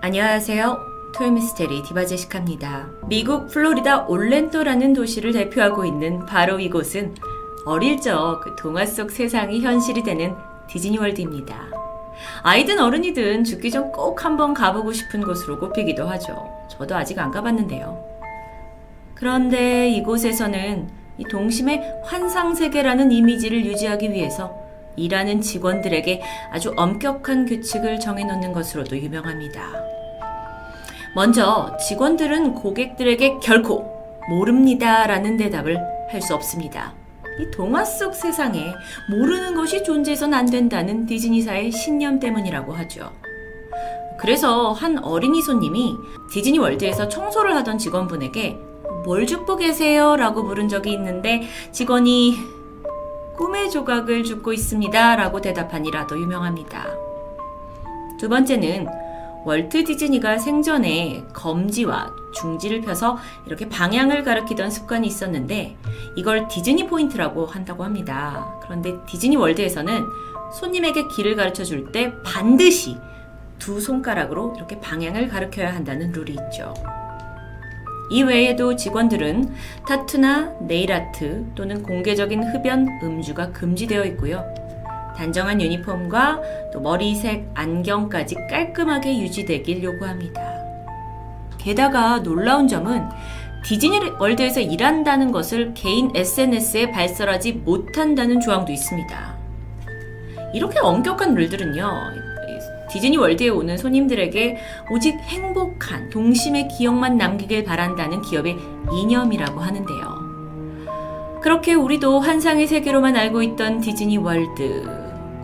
안녕하세요. 토요미스테리 디바제시카입니다. 미국 플로리다 올랜도라는 도시를 대표하고 있는 바로 이곳은 어릴 적 그 동화 속 세상이 현실이 되는 디즈니월드입니다. 아이든 어른이든 죽기 전 꼭 한번 가보고 싶은 곳으로 꼽히기도 하죠. 저도 아직 안 가봤는데요. 그런데 이곳에서는 이 동심의 환상세계라는 이미지를 유지하기 위해서 일하는 직원들에게 아주 엄격한 규칙을 정해놓는 것으로도 유명합니다. 먼저 직원들은 고객들에게 결코 모릅니다 라는 대답을 할 수 없습니다. 이 동화 속 세상에 모르는 것이 존재해선 안 된다는 디즈니사의 신념 때문이라고 하죠. 그래서 한 어린이 손님이 디즈니 월드에서 청소를 하던 직원분에게 뭘 줍고 계세요? 라고 물은 적이 있는데 직원이 꿈의 조각을 줍고 있습니다. 라고 대답한 일화도 유명합니다. 두 번째는 월트 디즈니가 생전에 검지와 중지를 펴서 이렇게 방향을 가리키던 습관이 있었는데 이걸 디즈니 포인트라고 한다고 합니다. 그런데 디즈니 월드에서는 손님에게 길을 가르쳐 줄 때 반드시 두 손가락으로 이렇게 방향을 가르쳐야 한다는 룰이 있죠. 이 외에도 직원들은 타투나 네일아트 또는 공개적인 흡연, 음주가 금지되어 있고요. 단정한 유니폼과 또 머리색, 안경까지 깔끔하게 유지되길 요구합니다. 게다가 놀라운 점은 디즈니 월드에서 일한다는 것을 개인 SNS에 발설하지 못한다는 조항도 있습니다. 이렇게 엄격한 룰들은요, 디즈니 월드에 오는 손님들에게 오직 행복한 동심의 기억만 남기길 바란다는 기업의 이념이라고 하는데요. 그렇게 우리도 환상의 세계로만 알고 있던 디즈니 월드.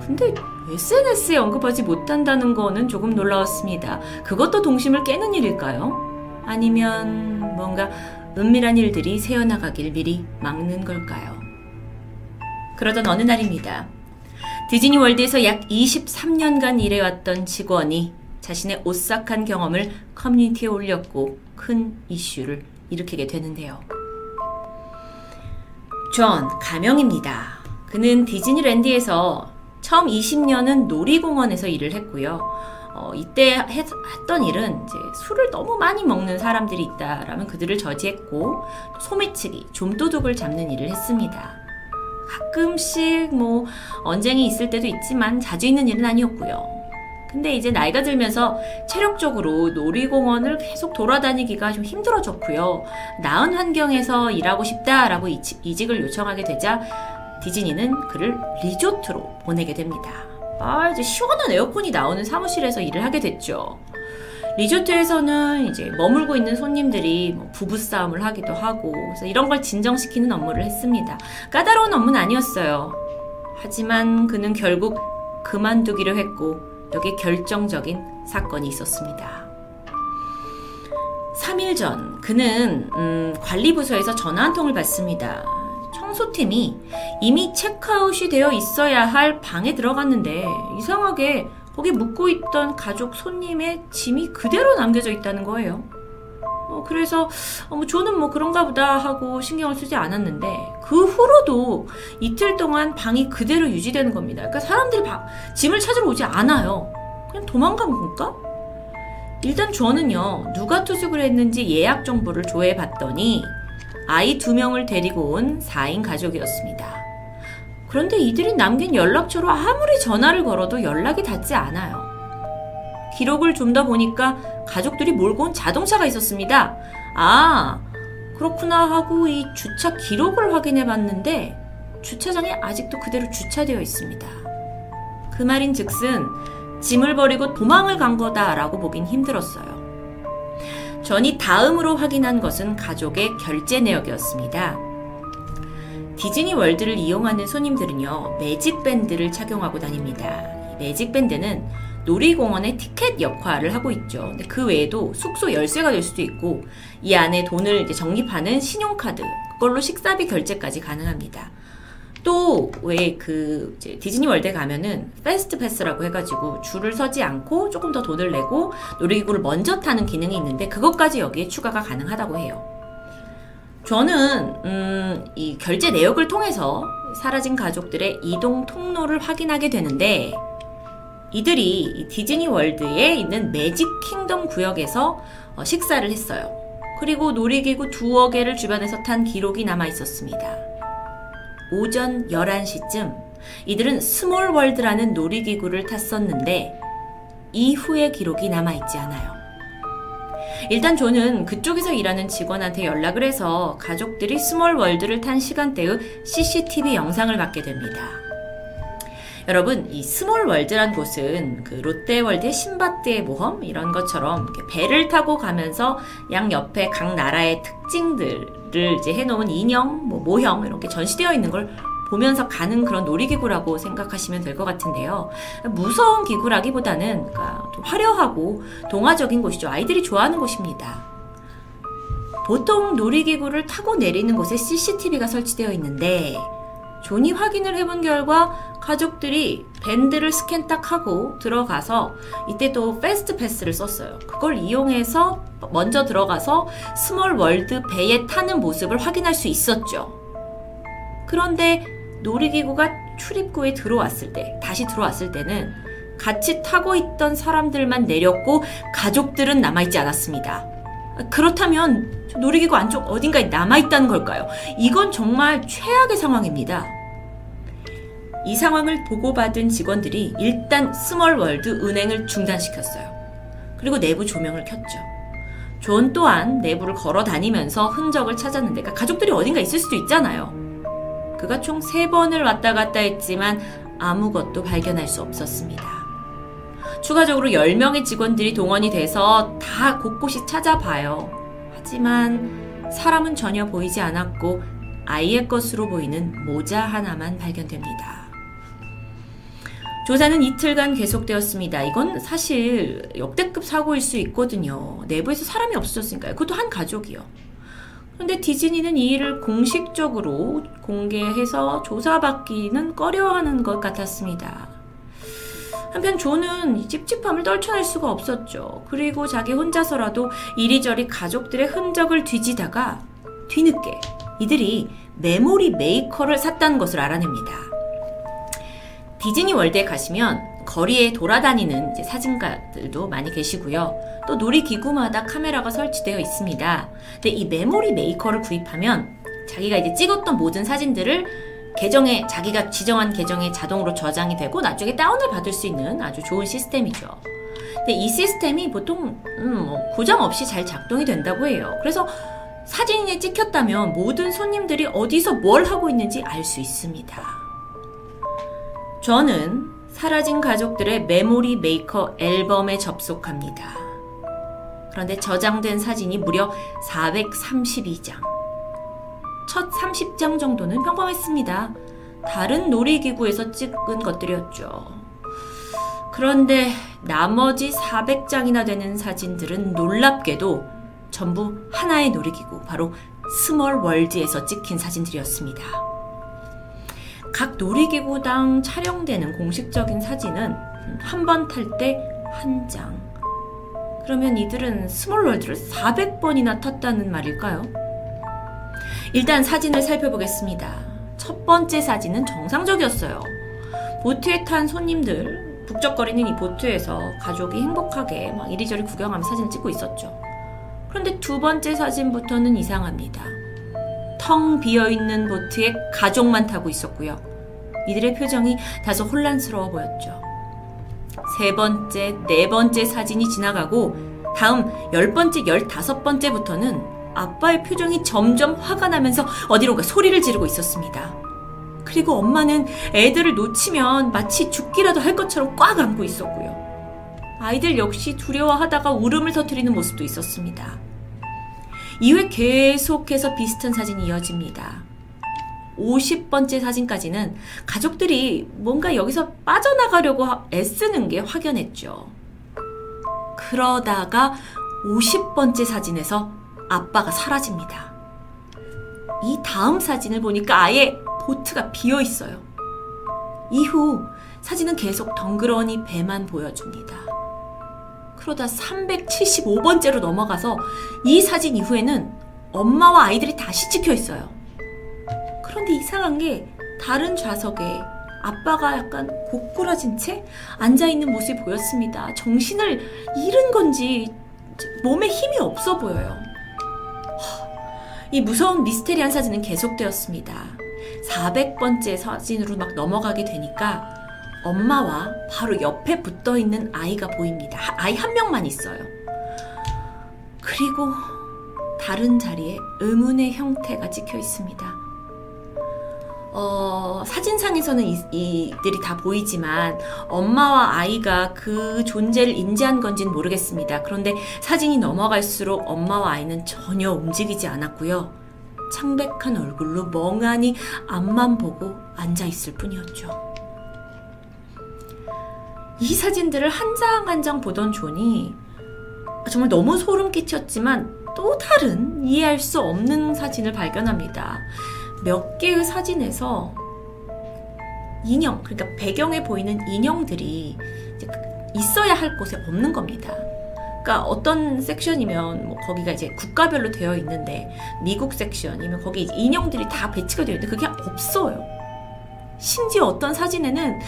근데 SNS에 언급하지 못한다는 거는 조금 놀라웠습니다. 그것도 동심을 깨는 일일까요? 아니면 뭔가 은밀한 일들이 새어나가길 미리 막는 걸까요? 그러던 어느 날입니다. 디즈니 월드에서 약 23년간 일해왔던 직원이 자신의 오싹한 경험을 커뮤니티에 올렸고 큰 이슈를 일으키게 되는데요. 존 가명입니다. 그는 디즈니랜드에서 처음 20년은 놀이공원에서 일을 했고요. 어, 이때 했, 던 일은 이제 술을 너무 많이 먹는 사람들이 있다라면 그들을 저지했고 소매치기, 좀도둑을 잡는 일을 했습니다. 가끔씩 뭐 언쟁이 있을 때도 있지만 자주 있는 일은 아니었고요. 근데 이제 나이가 들면서 체력적으로 놀이공원을 계속 돌아다니기가 좀 힘들어졌고요. 나은 환경에서 일하고 싶다라고 이직을 요청하게 되자 디즈니는 그를 리조트로 보내게 됩니다. 아, 이제 시원한 에어컨이 나오는 사무실에서 일을 하게 됐죠. 리조트에서는 이제 머물고 있는 손님들이 뭐 부부싸움을 하기도 하고 그래서 이런 걸 진정시키는 업무를 했습니다. 까다로운 업무는 아니었어요. 하지만 그는 결국 그만두기로 했고 여기에 결정적인 사건이 있었습니다. 3일 전 그는 음, 관리부서에서 전화 한 통을 받습니다. 청소팀이 이미 체크아웃이 되어 있어야 할 방에 들어갔는데 이상하게 거기 묵고 있던 가족 손님의 짐이 그대로 남겨져 있다는 거예요. 어, 그래서 어, 뭐 저는 뭐 그런가 보다 하고 신경을 쓰지 않았는데 그 후로도 이틀 동안 방이 그대로 유지되는 겁니다. 그러니까 사람들이 방, 짐을 찾으러 오지 않아요. 그냥 도망간 건가? 일단 저는요 누가 투숙을 했는지 예약 정보를 조회해 봤더니 아이 두 명을 데리고 온 4인 가족이었습니다. 그런데 이들이 남긴 연락처로 아무리 전화를 걸어도 연락이 닿지 않아요. 기록을 좀 더 보니까 가족들이 몰고 온 자동차가 있었습니다. 아, 그렇구나 하고 이 주차 기록을 확인해 봤는데 주차장에 아직도 그대로 주차되어 있습니다. 그 말인 즉슨 짐을 버리고 도망을 간 거다라고 보긴 힘들었어요. 전이 다음으로 확인한 것은 가족의 결제 내역이었습니다. 디즈니 월드를 이용하는 손님들은요, 매직밴드를 착용하고 다닙니다. 매직밴드는 놀이공원의 티켓 역할을 하고 있죠. 근데 그 외에도 숙소 열쇠가 될 수도 있고, 이 안에 돈을 적립하는 신용카드, 그걸로 식사비 결제까지 가능합니다. 또, 왜 그, 디즈니 월드에 가면은, Fast Pass라고 해가지고, 줄을 서지 않고 조금 더 돈을 내고, 놀이기구를 먼저 타는 기능이 있는데, 그것까지 여기에 추가가 가능하다고 해요. 저는 음, 이 결제 내역을 통해서 사라진 가족들의 이동 통로를 확인하게 되는데 이들이 디즈니 월드에 있는 매직 킹덤 구역에서 어, 식사를 했어요. 그리고 놀이기구 두어 개를 주변에서 탄 기록이 남아 있었습니다. 오전 11시쯤 이들은 Small World라는 놀이기구를 탔었는데 이후의 기록이 남아 있지 않아요. 일단 존은 그쪽에서 일하는 직원한테 연락을 해서 가족들이 Small World를 탄 시간대의 CCTV 영상을 받게 됩니다. 여러분, 이 Small World란 곳은 그 롯데월드의 신밧드의 모험 이런 것처럼 배를 타고 가면서 양 옆에 각 나라의 특징들을 이제 해놓은 인형, 뭐 모형 이렇게 전시되어 있는 걸 보면서 가는 그런 놀이기구라고 생각하시면 될 것 같은데요. 무서운 기구라기보다는 그러니까 좀 화려하고 동화적인 곳이죠. 아이들이 좋아하는 곳입니다. 보통 놀이기구를 타고 내리는 곳에 CCTV가 설치되어 있는데 존이 확인을 해본 결과 가족들이 밴드를 스캔 딱 하고 들어가서 이때 또 Fast Pass를 썼어요. 그걸 이용해서 먼저 들어가서 Small World 배에 타는 모습을 확인할 수 있었죠. 그런데 놀이기구가 출입구에 들어왔을 때, 다시 들어왔을 때는 같이 타고 있던 사람들만 내렸고 가족들은 남아있지 않았습니다. 그렇다면 놀이기구 안쪽 어딘가에 남아있다는 걸까요? 이건 정말 최악의 상황입니다. 이 상황을 보고받은 직원들이 일단 Small World 운행을 중단시켰어요. 그리고 내부 조명을 켰죠. 존 또한 내부를 걸어 다니면서 흔적을 찾았는데, 그러니까 가족들이 어딘가 있을 수도 있잖아요. 그가 총 세번을 왔다 갔다 했지만 아무것도 발견할 수 없었습니다. 추가적으로 10명의 직원들이 동원이 돼서 다 곳곳이 찾아봐요. 하지만 사람은 전혀 보이지 않았고 아이의 것으로 보이는 모자 하나만 발견됩니다. 조사는 이틀간 계속되었습니다. 이건 사실 역대급 사고일 수 있거든요. 내부에서 사람이 없었으니까요. 그것도 한 가족이요. 그런데 디즈니는 이 일을 공식적으로 공개해서 조사받기는 꺼려하는 것 같았습니다. 한편 존은 찝찝함을 떨쳐낼 수가 없었죠. 그리고 자기 혼자서라도 이리저리 가족들의 흔적을 뒤지다가 뒤늦게 이들이 Memory Maker를 샀다는 것을 알아냅니다. 디즈니 월드에 가시면 거리에 돌아다니는 사진가들도 많이 계시고요. 또 놀이기구마다 카메라가 설치되어 있습니다. 근데 이 Memory Maker를 구입하면 자기가 이제 찍었던 모든 사진들을 계정에 자기가 지정한 계정에 자동으로 저장이 되고 나중에 다운을 받을 수 있는 아주 좋은 시스템이죠. 근데 이 시스템이 보통 음, 뭐 고장 없이 잘 작동이 된다고 해요. 그래서 사진에 찍혔다면 모든 손님들이 어디서 뭘 하고 있는지 알 수 있습니다. 존은 사라진 가족들의 Memory Maker 앨범에 접속합니다. 그런데 저장된 사진이 무려 432장. 첫 30장 정도는 평범했습니다. 다른 놀이기구에서 찍은 것들이었죠. 그런데 나머지 400장이나 되는 사진들은 놀랍게도 전부 하나의 놀이기구, 바로 Small World에서 찍힌 사진들이었습니다. 각 놀이기구당 촬영되는 공식적인 사진은 한 번 탈 때 한 장. 그러면 이들은 Small World를 400번이나 탔다는 말일까요? 일단 사진을 살펴보겠습니다. 첫 번째 사진은 정상적이었어요. 보트에 탄 손님들, 북적거리는 이 보트에서 가족이 행복하게 막 이리저리 구경하며 사진을 찍고 있었죠. 그런데 두 번째 사진부터는 이상합니다. 텅 비어있는 보트에 가족만 타고 있었고요. 이들의 표정이 다소 혼란스러워 보였죠. 세 번째, 네 번째 사진이 지나가고 다음 열 번째, 열다섯 번째부터는 아빠의 표정이 점점 화가 나면서 어디론가 소리를 지르고 있었습니다. 그리고 엄마는 애들을 놓치면 마치 죽기라도 할 것처럼 꽉 안고 있었고요. 아이들 역시 두려워하다가 울음을 터뜨리는 모습도 있었습니다. 이후에 계속해서 비슷한 사진이 이어집니다. 50번째 사진까지는 가족들이 뭔가 여기서 빠져나가려고 애쓰는 게 확연했죠. 그러다가 50번째 사진에서 아빠가 사라집니다. 이 다음 사진을 보니까 아예 보트가 비어 있어요. 이후 사진은 계속 덩그러니 배만 보여줍니다. 그러다 375번째로 넘어가서 이 사진 이후에는 엄마와 아이들이 다시 찍혀 있어요. 그런데 이상한 게 다른 좌석에 아빠가 약간 고꾸라진 채 앉아있는 모습이 보였습니다. 정신을 잃은 건지 몸에 힘이 없어 보여요. 이 무서운 미스테리한 사진은 계속되었습니다. 400번째 사진으로 막 넘어가게 되니까 엄마와 바로 옆에 붙어 있는 아이가 보입니다. 아이 한 명만 있어요. 그리고 다른 자리에 의문의 형태가 찍혀 있습니다. 어, 사진상에서는 이, 이들이 다 보이지만 엄마와 아이가 그 존재를 인지한 건지는 모르겠습니다. 그런데 사진이 넘어갈수록 엄마와 아이는 전혀 움직이지 않았고요. 창백한 얼굴로 멍하니 앞만 보고 앉아 있을 뿐이었죠. 이 사진들을 한 장 한 장 보던 존이 정말 너무 소름 끼쳤지만 또 다른 이해할 수 없는 사진을 발견합니다. 몇 개의 사진에서 인형, 그러니까 배경에 보이는 인형들이 있어야 할 곳에 없는 겁니다. 그러니까 어떤 섹션이면 뭐 거기가 이제 국가별로 되어 있는데 미국 섹션이면 거기 인형들이 다 배치가 되어 있는데 그게 없어요. 심지어 어떤 사진에는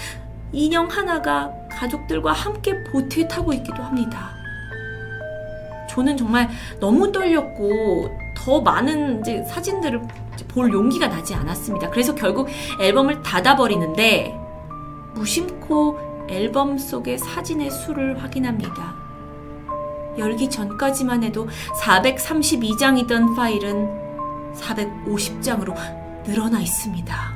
인형 하나가 가족들과 함께 보트에 타고 있기도 합니다. 저는 정말 너무 떨렸고 더 많은 이제 사진들을 볼 용기가 나지 않았습니다. 그래서 결국 앨범을 닫아버리는데 무심코 앨범 속의 사진의 수를 확인합니다. 열기 전까지만 해도 432장이던 파일은 450장으로 늘어나 있습니다.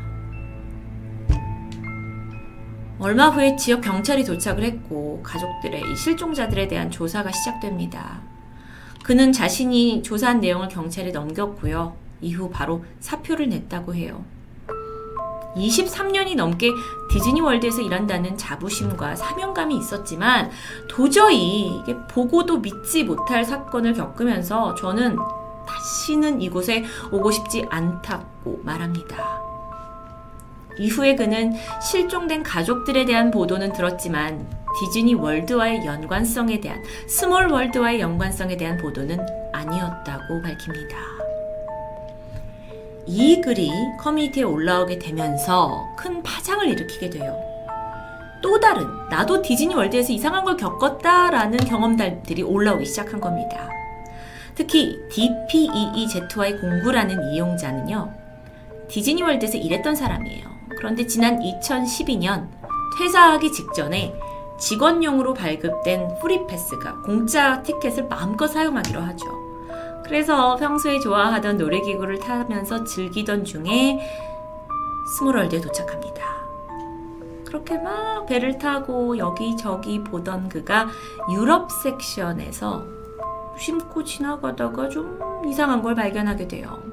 얼마 후에 지역 경찰이 도착을 했고 가족들의 실종자들에 대한 조사가 시작됩니다. 그는 자신이 조사한 내용을 경찰에 넘겼고요. 이후 바로 사표를 냈다고 해요. 23년이 넘게 디즈니 월드에서 일한다는 자부심과 사명감이 있었지만 도저히 이게 보고도 믿지 못할 사건을 겪으면서 저는 다시는 이곳에 오고 싶지 않다고 말합니다. 이후에 그는 실종된 가족들에 대한 보도는 들었지만 디즈니 월드와의 연관성에 대한 Small World와의 연관성에 대한 보도는 아니었다고 밝힙니다. 이 글이 커뮤니티에 올라오게 되면서 큰 파장을 일으키게 돼요. 또 다른 나도 디즈니 월드에서 이상한 걸 겪었다라는 경험들이 올라오기 시작한 겁니다. 특히 DPEEZY 공구라는 이용자는요. 디즈니 월드에서 일했던 사람이에요. 그런데 지난 2012년 퇴사하기 직전에 직원용으로 발급된 프리패스와 공짜 티켓을 마음껏 사용하기로 하죠. 그래서 평소에 좋아하던 놀이기구를 타면서 즐기던 중에 Small World에 도착합니다. 그렇게 막 배를 타고 여기저기 보던 그가 유럽 섹션에서 심고 지나가다가 좀 이상한 걸 발견하게 돼요.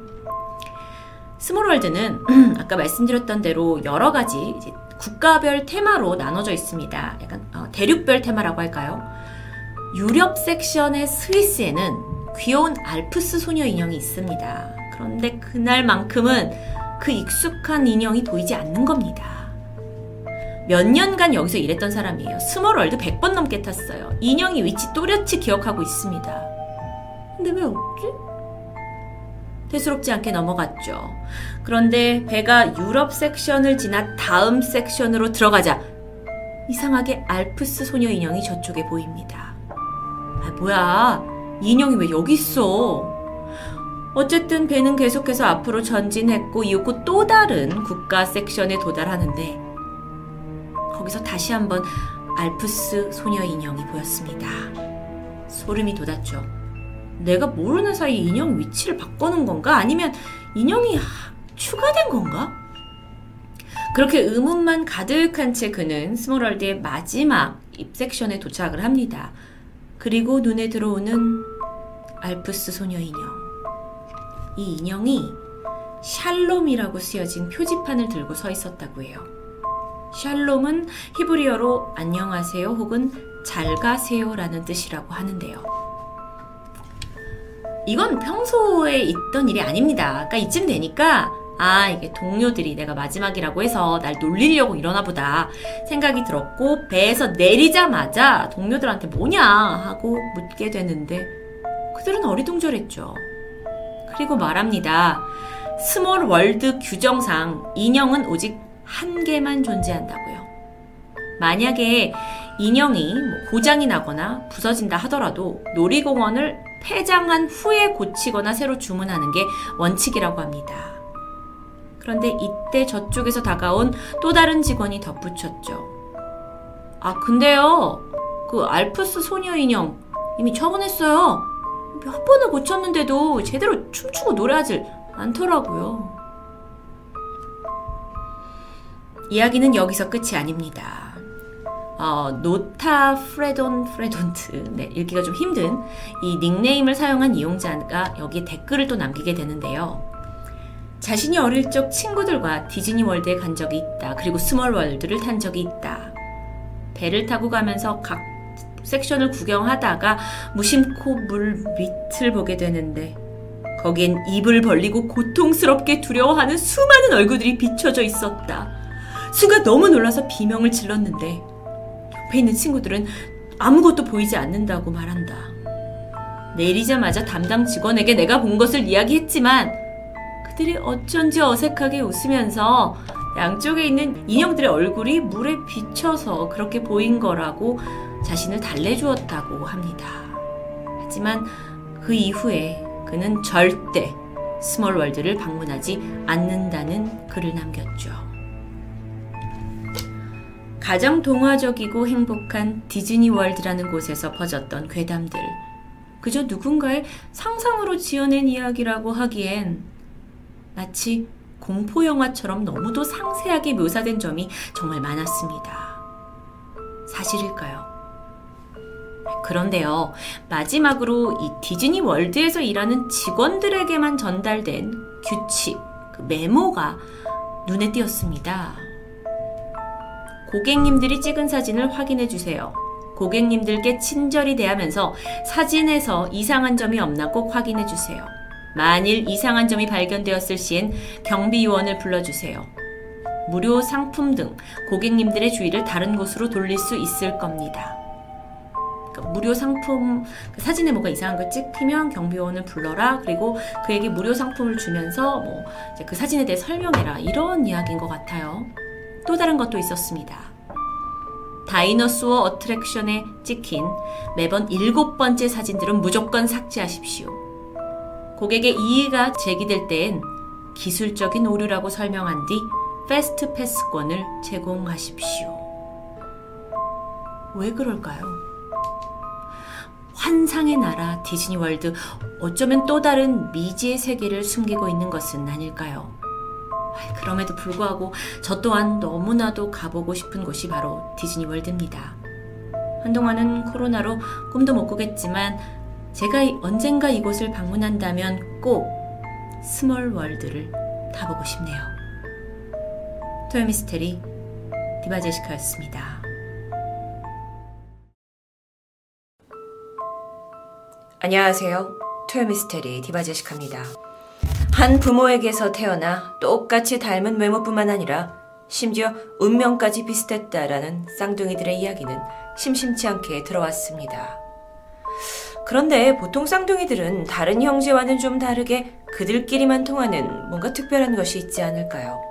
Small World는 아까 말씀드렸던 대로 여러 가지 국가별 테마로 나눠져 있습니다. 약간 어, 대륙별 테마라고 할까요? 유럽 섹션의 스위스에는 귀여운 알프스 소녀 인형이 있습니다. 그런데 그날만큼은 그 익숙한 인형이 보이지 않는 겁니다. 몇 년간 여기서 일했던 사람이에요. 스몰월드 100번 넘게 탔어요. 인형의 위치 또렷이 기억하고 있습니다. 근데 왜 없지? 대수롭지 않게 넘어갔죠. 그런데 배가 유럽 섹션을 지나 다음 섹션으로 들어가자 이상하게 알프스 소녀 인형이 저쪽에 보입니다. 아, 뭐야. 인형이 왜 여기 있어? 어쨌든 배는 계속해서 앞으로 전진했고 이윽고 또 다른 국가 섹션에 도달하는데 거기서 다시 한번 알프스 소녀 인형이 보였습니다. 소름이 돋았죠. 내가 모르는 사이 인형 위치를 바꾸는 건가? 아니면 인형이 추가된 건가? 그렇게 의문만 가득한 채 그는 스몰월드의 마지막 입섹션에 도착을 합니다. 그리고 눈에 들어오는 알프스 소녀 인형. 이 인형이 샬롬이라고 쓰여진 표지판을 들고 서 있었다고 해요. 샬롬은 히브리어로 안녕하세요 혹은 잘 가세요라는 뜻이라고 하는데요. 이건 평소에 있던 일이 아닙니다. 그러니까 이쯤 되니까 아, 이게 동료들이 내가 마지막이라고 해서 날 놀리려고 이러나 보다 생각이 들었고 배에서 내리자마자 동료들한테 뭐냐 하고 묻게 되는데 그들은 어리둥절했죠. 그리고 말합니다. 스몰 월드 규정상 인형은 오직 한 개만 존재한다고요. 만약에 인형이 뭐 고장이 나거나 부서진다 하더라도 놀이공원을 폐장한 후에 고치거나 새로 주문하는 게 원칙이라고 합니다. 그런데 이때 저쪽에서 다가온 또 다른 직원이 덧붙였죠. 아, 근데요, 그 알프스 소녀 인형 이미 처분했어요. 몇 번을 고쳤는데도 제대로 춤추고 노래하질 않더라고요. 이야기는 여기서 끝이 아닙니다. 어, 노타 프레돈 프레돈트 네, 읽기가 좀 힘든 이 닉네임을 사용한 이용자가 여기에 댓글을 또 남기게 되는데요. 자신이 어릴 적 친구들과 디즈니 월드에 간 적이 있다. 그리고 스몰 월드를 탄 적이 있다. 배를 타고 가면서 각 섹션을 구경하다가 무심코 물 밑을 보게 되는데 거기엔 입을 벌리고 고통스럽게 두려워하는 수많은 얼굴들이 비춰져 있었다. 수가 너무 놀라서 비명을 질렀는데 옆에 있는 친구들은 아무것도 보이지 않는다고 말한다. 내리자마자 담당 직원에게 내가 본 것을 이야기했지만 그들이 어쩐지 어색하게 웃으면서 양쪽에 있는 인형들의 얼굴이 물에 비쳐서 그렇게 보인 거라고 자신을 달래주었다고 합니다. 하지만 그 이후에 그는 절대 스몰월드를 방문하지 않는다는 글을 남겼죠. 가장 동화적이고 행복한 디즈니 월드라는 곳에서 퍼졌던 괴담들. 그저 누군가의 상상으로 지어낸 이야기라고 하기엔 마치 공포영화처럼 너무도 상세하게 묘사된 점이 정말 많았습니다. 사실일까요? 그런데요, 마지막으로 이 디즈니 월드에서 일하는 직원들에게만 전달된 규칙, 그 메모가 눈에 띄었습니다. 고객님들이 찍은 사진을 확인해 주세요. 고객님들께 친절히 대하면서 사진에서 이상한 점이 없나 꼭 확인해 주세요. 만일 이상한 점이 발견되었을 시엔 경비요원을 불러주세요. 무료 상품 등 고객님들의 주의를 다른 곳으로 돌릴 수 있을 겁니다. 그러니까 무료 상품 그 사진에 뭐가 이상한 걸 찍히면 경비원을 불러라 그리고 그에게 무료 상품을 주면서 뭐 그 사진에 대해 설명해라 이런 이야기인 것 같아요. 또 다른 것도 있었습니다. 다이너스워 어트랙션에 찍힌 매번 일곱 번째 사진들은 무조건 삭제하십시오. 고객의 이의가 제기될 때엔 기술적인 오류라고 설명한 뒤 패스트 패스권을 제공하십시오. 왜 그럴까요? 환상의 나라 디즈니 월드 어쩌면 또 다른 미지의 세계를 숨기고 있는 것은 아닐까요? 그럼에도 불구하고 저 또한 너무나도 가보고 싶은 곳이 바로 디즈니 월드입니다. 한동안은 코로나로 꿈도 못 꾸겠지만 제가 언젠가 이곳을 방문한다면 꼭 스몰 월드를 가보고 싶네요. 토요미스테리 디바제시카였습니다. 안녕하세요. 토요미스테리 디바제시카입니다. 한 부모에게서 태어나 똑같이 닮은 외모뿐만 아니라 심지어 운명까지 비슷했다라는 쌍둥이들의 이야기는 심심치 않게 들어왔습니다. 그런데 보통 쌍둥이들은 다른 형제와는 좀 다르게 그들끼리만 통하는 뭔가 특별한 것이 있지 않을까요?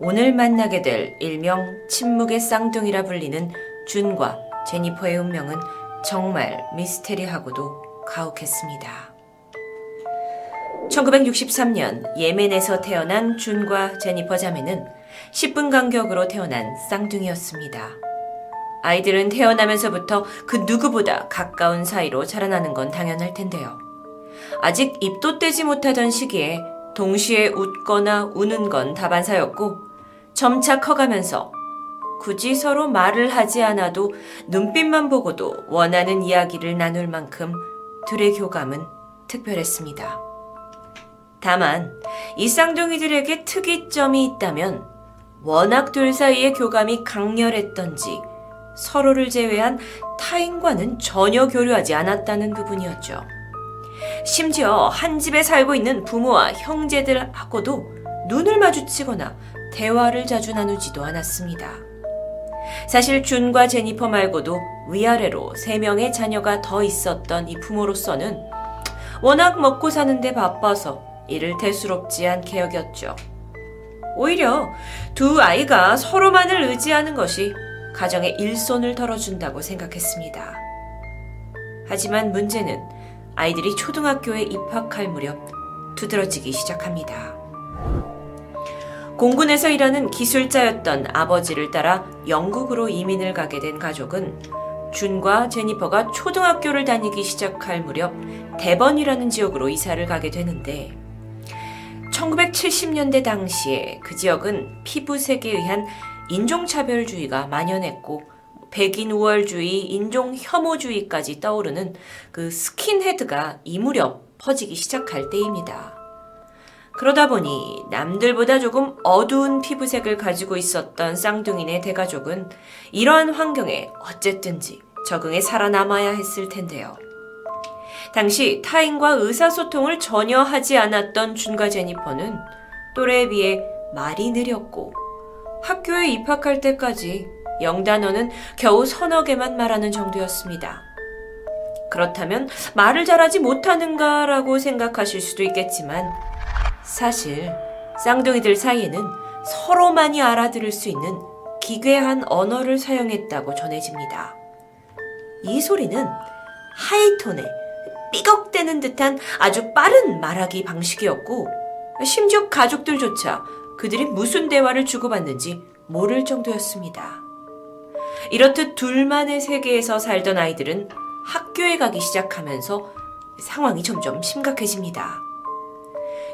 오늘 만나게 될 일명 침묵의 쌍둥이라 불리는 준과 제니퍼의 운명은 정말 미스테리하고도 가혹했습니다. 1963년 예멘에서 태어난 준과 제니퍼 자매는 10분 간격으로 태어난 쌍둥이였습니다. 아이들은 태어나면서부터 그 누구보다 가까운 사이로 자라나는 건 당연할 텐데요. 아직 입도 떼지 못하던 시기에 동시에 웃거나 우는 건 다반사였고 점차 커가면서 굳이 서로 말을 하지 않아도 눈빛만 보고도 원하는 이야기를 나눌 만큼 둘의 교감은 특별했습니다. 다만 이 쌍둥이들에게 특이점이 있다면 워낙 둘 사이의 교감이 강렬했던지 서로를 제외한 타인과는 전혀 교류하지 않았다는 부분이었죠. 심지어 한 집에 살고 있는 부모와 형제들하고도 눈을 마주치거나 대화를 자주 나누지도 않았습니다. 사실 준과 제니퍼 말고도 위아래로 3명의 자녀가 더 있었던 이 부모로서는 워낙 먹고 사는데 바빠서 이를 대수롭지 않게 여겼죠. 오히려 두 아이가 서로만을 의지하는 것이 가정의 일손을 덜어준다고 생각했습니다. 하지만 문제는 아이들이 초등학교에 입학할 무렵 두드러지기 시작합니다. 공군에서 일하는 기술자였던 아버지를 따라 영국으로 이민을 가게 된 가족은 준과 제니퍼가 초등학교를 다니기 시작할 무렵 대번이라는 지역으로 이사를 가게 되는데 1970년대 당시에 그 지역은 피부색에 의한 인종차별주의가 만연했고 백인 우월주의, 인종 혐오주의까지 떠오르는 그 스킨헤드가 이 무렵 퍼지기 시작할 때입니다. 그러다 보니 남들보다 조금 어두운 피부색을 가지고 있었던 쌍둥이네 대가족은 이러한 환경에 어쨌든지 적응해 살아남아야 했을 텐데요. 당시 타인과 의사소통을 전혀 하지 않았던 준과 제니퍼는 또래에 비해 말이 느렸고 학교에 입학할 때까지 영단어는 겨우 서너 개만 말하는 정도였습니다. 그렇다면 말을 잘하지 못하는가라고 생각하실 수도 있겠지만 사실 쌍둥이들 사이에는 서로만이 알아들을 수 있는 기괴한 언어를 사용했다고 전해집니다. 이 소리는 하이톤의 삐걱대는 듯한 아주 빠른 말하기 방식이었고 심지어 가족들조차 그들이 무슨 대화를 주고받는지 모를 정도였습니다. 이렇듯 둘만의 세계에서 살던 아이들은 학교에 가기 시작하면서 상황이 점점 심각해집니다.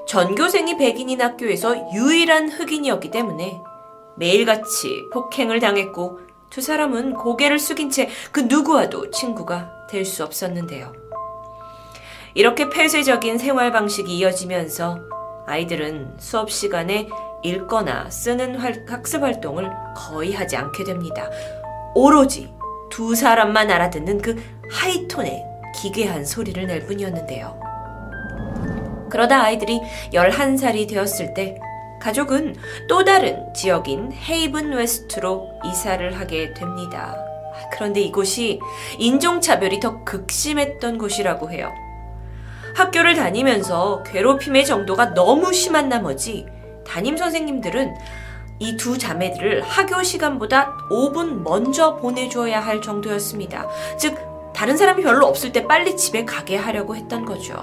전교생이 백인인 학교에서 유일한 흑인이었기 때문에 매일같이 폭행을 당했고 두 사람은 고개를 숙인 채 그 누구와도 친구가 될 수 없었는데요. 이렇게 폐쇄적인 생활 방식이 이어지면서 아이들은 수업 시간에 읽거나 쓰는 학습 활동을 거의 하지 않게 됩니다. 오로지 두 사람만 알아듣는 그 하이톤의 기괴한 소리를 낼 뿐이었는데요. 그러다 아이들이 11살이 되었을 때 가족은 또 다른 지역인 헤이븐 웨스트로 이사를 하게 됩니다. 그런데 이곳이 인종차별이 더 극심했던 곳이라고 해요. 학교를 다니면서 괴롭힘의 정도가 너무 심한 나머지 담임 선생님들은 이 두 자매들을 학교 시간보다 5분 먼저 보내줘야 할 정도였습니다. 즉, 다른 사람이 별로 없을 때 빨리 집에 가게 하려고 했던 거죠.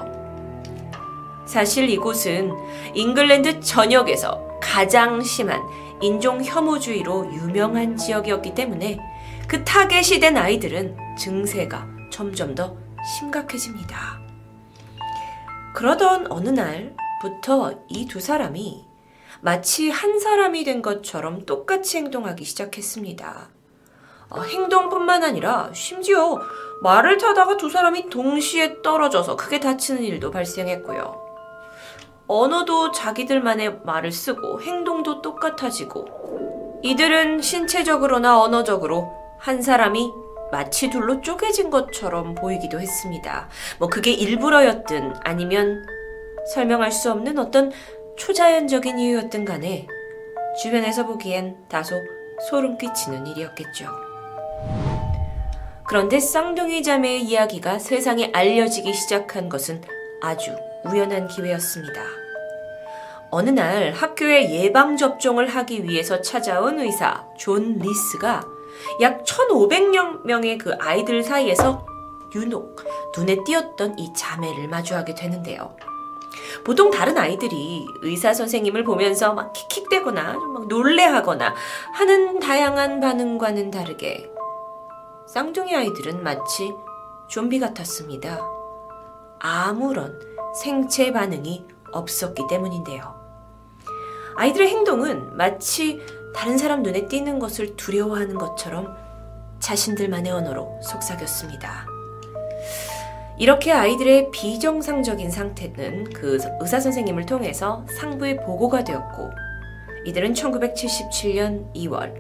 사실 이곳은 잉글랜드 전역에서 가장 심한 인종 혐오주의로 유명한 지역이었기 때문에 그 타겟이 된 아이들은 증세가 점점 더 심각해집니다. 그러던 어느 날부터 이 두 사람이 마치 한 사람이 된 것처럼 똑같이 행동하기 시작했습니다. 어, 행동뿐만 아니라 심지어 말을 타다가 두 사람이 동시에 떨어져서 크게 다치는 일도 발생했고요. 언어도 자기들만의 말을 쓰고 행동도 똑같아지고 이들은 신체적으로나 언어적으로 한 사람이 마치 둘로 쪼개진 것처럼 보이기도 했습니다. 뭐 그게 일부러였든 아니면 설명할 수 없는 어떤 초자연적인 이유였든 간에 주변에서 보기엔 다소 소름 끼치는 일이었겠죠. 그런데 쌍둥이 자매의 이야기가 세상에 알려지기 시작한 것은 아주 우연한 기회였습니다. 어느 날 학교에 예방접종을 하기 위해서 찾아온 의사 존 리스가 약 1,500여 명의 그 아이들 사이에서 유독 눈에 띄었던 이 자매를 마주하게 되는데요. 보통 다른 아이들이 의사 선생님을 보면서 막 킥킥대거나 막 놀래하거나 하는 다양한 반응과는 다르게 쌍둥이 아이들은 마치 좀비 같았습니다. 아무런 생체 반응이 없었기 때문인데요. 아이들의 행동은 마치 다른 사람 눈에 띄는 것을 두려워하는 것처럼 자신들만의 언어로 속삭였습니다. 이렇게 아이들의 비정상적인 상태는 그 의사 선생님을 통해서 상부에 보고가 되었고 이들은 1977년 2월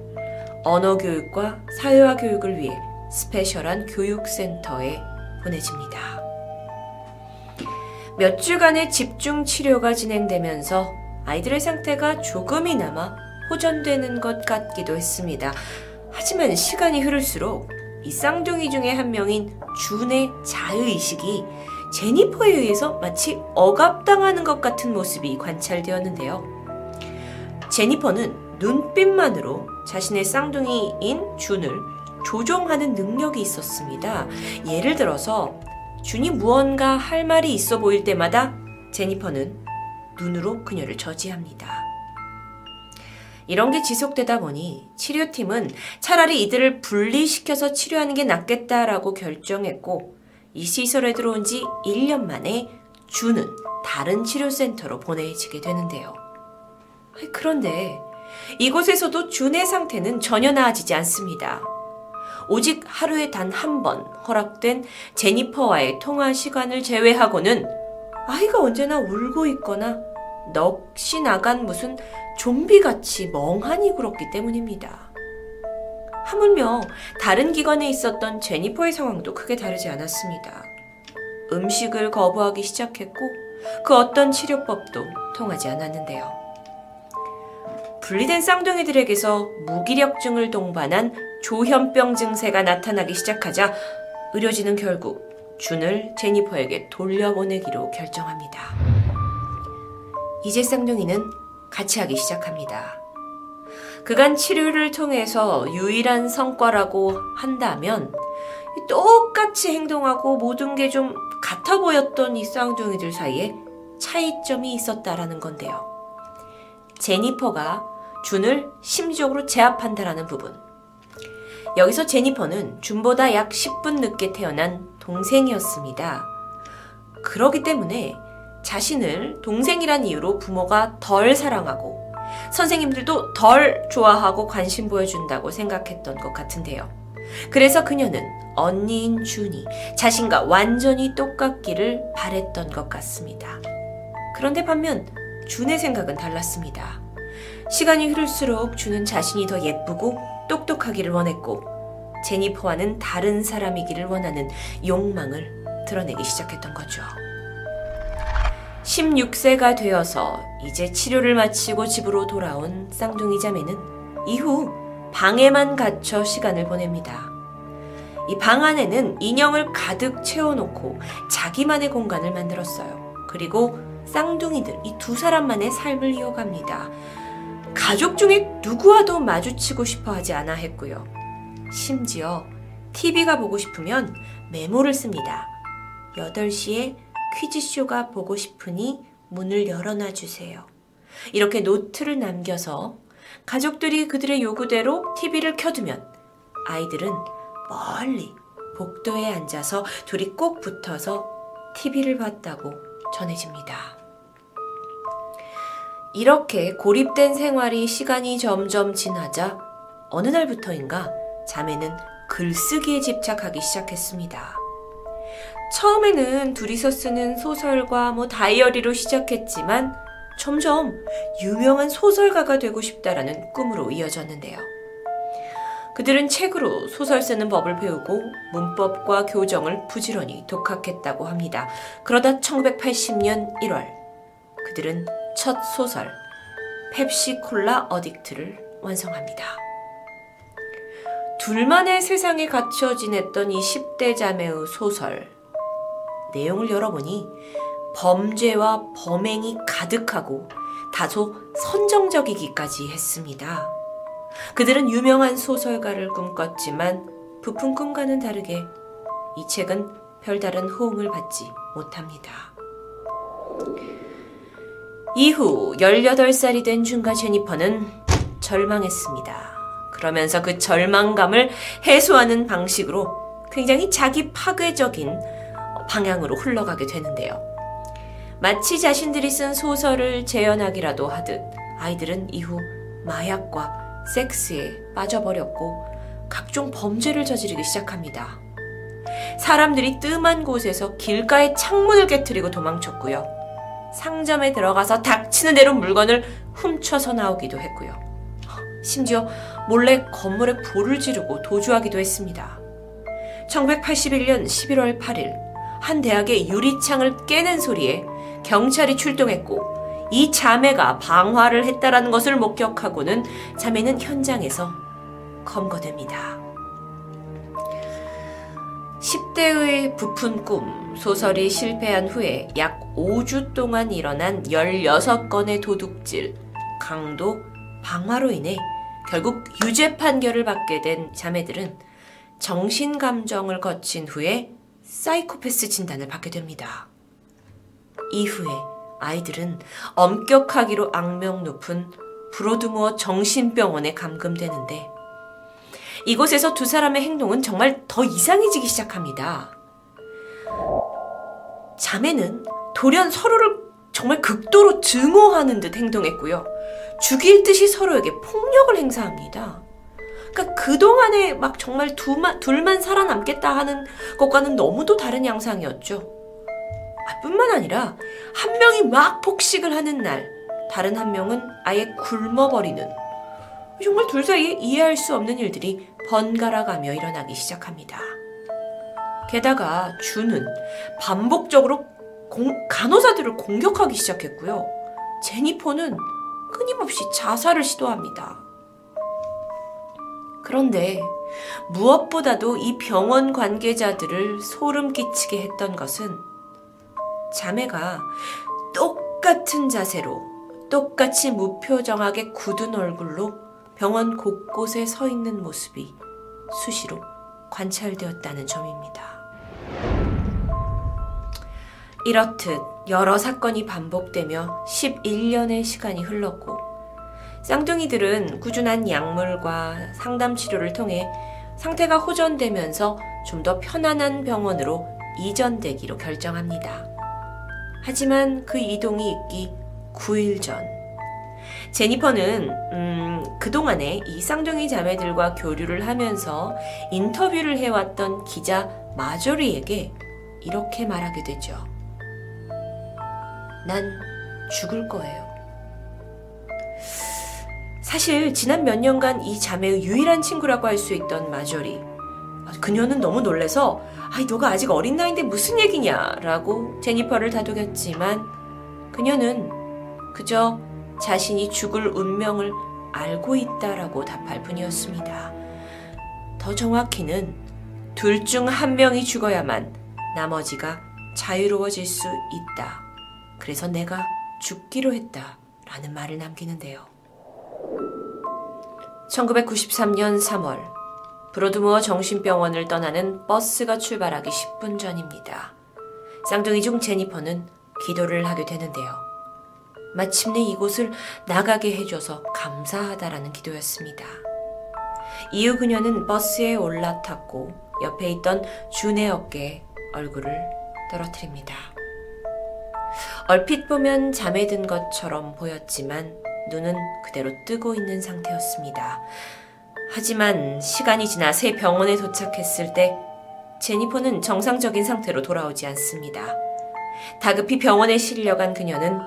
언어 교육과 사회화 교육을 위해 스페셜한 교육센터에 보내집니다. 몇 주간의 집중 치료가 진행되면서 아이들의 상태가 조금이나마 호전되는 것 같기도 했습니다. 하지만 시간이 흐를수록 이 쌍둥이 중에 한 명인 준의 자의식이 제니퍼에 의해서 마치 억압당하는 것 같은 모습이 관찰되었는데요. 제니퍼는 눈빛만으로 자신의 쌍둥이인 준을 조종하는 능력이 있었습니다. 예를 들어서 준이 무언가 할 말이 있어 보일 때마다 제니퍼는 눈으로 그녀를 저지합니다. 이런 게 지속되다 보니 치료팀은 차라리 이들을 분리시켜서 치료하는 게 낫겠다라고 결정했고 이 시설에 들어온 지 1년 만에 준은 다른 치료센터로 보내지게 되는데요. 그런데 이곳에서도 준의 상태는 전혀 나아지지 않습니다. 오직 하루에 단 한 번 허락된 제니퍼와의 통화 시간을 제외하고는 아이가 언제나 울고 있거나 넋이 나간 무슨 좀비같이 멍하니 굴었기 때문입니다. 하물며 다른 기관에 있었던 제니퍼의 상황도 크게 다르지 않았습니다. 음식을 거부하기 시작했고 그 어떤 치료법도 통하지 않았는데요. 분리된 쌍둥이들에게서 무기력증을 동반한 조현병 증세가 나타나기 시작하자 의료진은 결국 준을 제니퍼에게 돌려보내기로 결정합니다. 이제 쌍둥이는 같이 하기 시작합니다. 그간 치료를 통해서 유일한 성과라고 한다면 똑같이 행동하고 모든 게 좀 같아 보였던 이 쌍둥이들 사이에 차이점이 있었다라는 건데요. 제니퍼가 준을 심리적으로 제압한다라는 부분. 여기서 제니퍼는 준보다 약 10분 늦게 태어난 동생이었습니다. 그러기 때문에 자신을 동생이란 이유로 부모가 덜 사랑하고 선생님들도 덜 좋아하고 관심 보여준다고 생각했던 것 같은데요. 그래서 그녀는 언니인 준이 자신과 완전히 똑같기를 바랬던 것 같습니다. 그런데 반면 준의 생각은 달랐습니다. 시간이 흐를수록 준은 자신이 더 예쁘고 똑똑하기를 원했고 제니퍼와는 다른 사람이기를 원하는 욕망을 드러내기 시작했던 거죠. 16세가 되어서 이제 치료를 마치고 집으로 돌아온 쌍둥이 자매는 이후 방에만 갇혀 시간을 보냅니다. 이 방 안에는 인형을 가득 채워놓고 자기만의 공간을 만들었어요. 그리고 쌍둥이들, 이 두 사람만의 삶을 이어갑니다. 가족 중에 누구와도 마주치고 싶어 하지 않아 했고요. 심지어 TV가 보고 싶으면 메모를 씁니다. 8시에 퀴즈쇼가 보고 싶으니 문을 열어놔 주세요. 이렇게 노트를 남겨서 가족들이 그들의 요구대로 TV를 켜두면 아이들은 멀리 복도에 앉아서 둘이 꼭 붙어서 TV를 봤다고 전해집니다. 이렇게 고립된 생활이 시간이 점점 지나자 어느 날부터인가 자매는 글쓰기에 집착하기 시작했습니다. 처음에는 둘이서 쓰는 소설과 뭐 다이어리로 시작했지만 점점 유명한 소설가가 되고 싶다라는 꿈으로 이어졌는데요. 그들은 책으로 소설 쓰는 법을 배우고 문법과 교정을 부지런히 독학했다고 합니다. 그러다 1980년 1월 그들은 첫 소설 펩시콜라 어딕트를 완성합니다. 둘만의 세상에 갇혀 지냈던 이 10대 자매의 소설 내용을 열어보니 범죄와 범행이 가득하고 다소 선정적이기까지 했습니다. 그들은 유명한 소설가를 꿈꿨지만 부푼 꿈과는 다르게 이 책은 별다른 호응을 받지 못합니다. 이후 18살이 된 준과 제니퍼는 절망했습니다. 그러면서 그 절망감을 해소하는 방식으로 굉장히 자기 파괴적인 방향으로 흘러가게 되는데요. 마치 자신들이 쓴 소설을 재현하기라도 하듯 아이들은 이후 마약과 섹스에 빠져버렸고 각종 범죄를 저지르기 시작합니다. 사람들이 뜸한 곳에서 길가에 창문을 깨뜨리고 도망쳤고요. 상점에 들어가서 닥치는 대로 물건을 훔쳐서 나오기도 했고요. 심지어 몰래 건물에 불을 지르고 도주하기도 했습니다. 1981년 11월 8일 한 대학의 유리창을 깨는 소리에 경찰이 출동했고 이 자매가 방화를 했다라는 것을 목격하고는 자매는 현장에서 검거됩니다. 10대의 부푼 꿈 소설이 실패한 후에 약 5주 동안 일어난 16건의 도둑질, 강도, 방화로 인해 결국 유죄 판결을 받게 된 자매들은 정신 감정을 거친 후에 사이코패스 진단을 받게 됩니다. 이후에 아이들은 엄격하기로 악명 높은 브로드모어 정신병원에 감금되는데 이곳에서 두 사람의 행동은 정말 더 이상해지기 시작합니다. 자매는 돌연 서로를 정말 극도로 증오하는 듯 행동했고요. 죽일 듯이 서로에게 폭력을 행사합니다. 그러니까 그동안에 막 정말 두만, 둘만 살아남겠다 하는 것과는 너무도 다른 양상이었죠. 아, 뿐만 아니라 한 명이 막 폭식을 하는 날, 다른 한 명은 아예 굶어버리는 정말 둘 사이에 이해할 수 없는 일들이 번갈아 가며 일어나기 시작합니다. 게다가 주는 반복적으로 공, 간호사들을 공격하기 시작했고요. 제니퍼는 끊임없이 자살을 시도합니다. 그런데 무엇보다도 이 병원 관계자들을 소름 끼치게 했던 것은 자매가 똑같은 자세로 똑같이 무표정하게 굳은 얼굴로 병원 곳곳에 서 있는 모습이 수시로 관찰되었다는 점입니다. 이렇듯 여러 사건이 반복되며 11년의 시간이 흘렀고 쌍둥이들은 꾸준한 약물과 상담 치료를 통해 상태가 호전되면서 좀 더 편안한 병원으로 이전되기로 결정합니다. 하지만 그 이동이 있기 9일 전 제니퍼는 음, 그동안에 이 쌍둥이 자매들과 교류를 하면서 인터뷰를 해왔던 기자 마조리에게 이렇게 말하게 되죠. 난 죽을 거예요. 사실 지난 몇 년간 이 자매의 유일한 친구라고 할 수 있던 마조리. 그녀는 너무 놀래서 아이 너가 아직 어린 나이인데 무슨 얘기냐라고 제니퍼를 다독였지만 그녀는 그저 자신이 죽을 운명을 알고 있다라고 답할 뿐이었습니다. 더 정확히는 둘 중 한 명이 죽어야만 나머지가 자유로워질 수 있다. 그래서 내가 죽기로 했다. 라는 말을 남기는데요. 1993년 3월, 브로드모어 정신병원을 떠나는 버스가 출발하기 10분 전입니다. 쌍둥이 중 제니퍼는 기도를 하게 되는데요. 마침내 이곳을 나가게 해줘서 감사하다라는 기도였습니다. 이후 그녀는 버스에 올라탔고 옆에 있던 준의 어깨에 얼굴을 떨어뜨립니다. 얼핏 보면 잠에 든 것처럼 보였지만 눈은 그대로 뜨고 있는 상태였습니다. 하지만 시간이 지나 새 병원에 도착했을 때 제니퍼는 정상적인 상태로 돌아오지 않습니다. 다급히 병원에 실려간 그녀는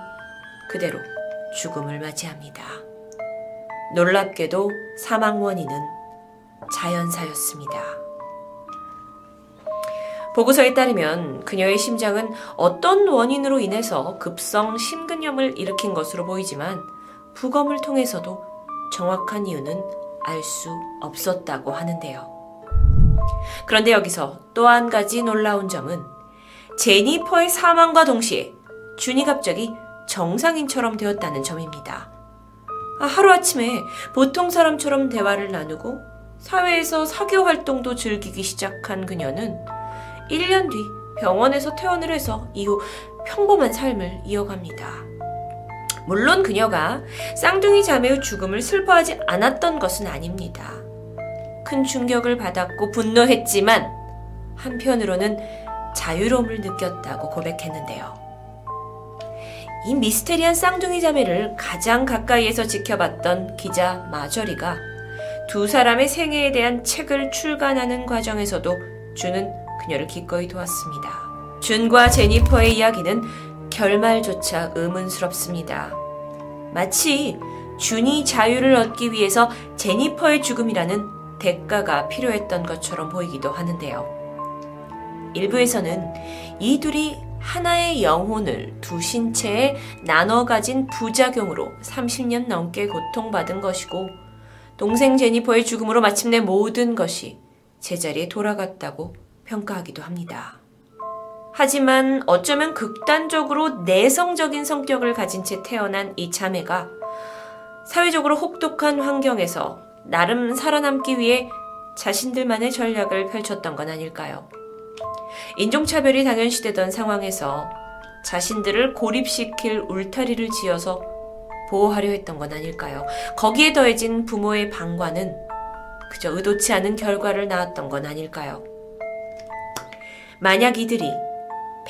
그대로 죽음을 맞이합니다. 놀랍게도 사망 원인은 자연사였습니다. 보고서에 따르면 그녀의 심장은 어떤 원인으로 인해서 급성 심근염을 일으킨 것으로 보이지만 부검을 통해서도 정확한 이유는 알 수 없었다고 하는데요. 그런데 여기서 또 한 가지 놀라운 점은 제니퍼의 사망과 동시에 준이 갑자기 정상인처럼 되었다는 점입니다. 아, 하루아침에 보통 사람처럼 대화를 나누고 사회에서 사교 활동도 즐기기 시작한 그녀는 1년 뒤 병원에서 퇴원을 해서 이후 평범한 삶을 이어갑니다. 물론 그녀가 쌍둥이 자매의 죽음을 슬퍼하지 않았던 것은 아닙니다. 큰 충격을 받았고 분노했지만 한편으로는 자유로움을 느꼈다고 고백했는데요. 이 미스테리한 쌍둥이 자매를 가장 가까이에서 지켜봤던 기자 마저리가 두 사람의 생애에 대한 책을 출간하는 과정에서도 주는 그녀를 기꺼이 도왔습니다. 준과 제니퍼의 이야기는 결말조차 의문스럽습니다. 마치 준이 자유를 얻기 위해서 제니퍼의 죽음이라는 대가가 필요했던 것처럼 보이기도 하는데요. 일부에서는 이 둘이 하나의 영혼을 두 신체에 나눠 가진 부작용으로 30년 넘게 고통받은 것이고 동생 제니퍼의 죽음으로 마침내 모든 것이 제자리에 돌아갔다고 평가하기도 합니다. 하지만 어쩌면 극단적으로 내성적인 성격을 가진 채 태어난 이 자매가 사회적으로 혹독한 환경에서 나름 살아남기 위해 자신들만의 전략을 펼쳤던 건 아닐까요? 인종차별이 당연시되던 상황에서 자신들을 고립시킬 울타리를 지어서 보호하려 했던 건 아닐까요? 거기에 더해진 부모의 방관은 그저 의도치 않은 결과를 낳았던 건 아닐까요? 만약 이들이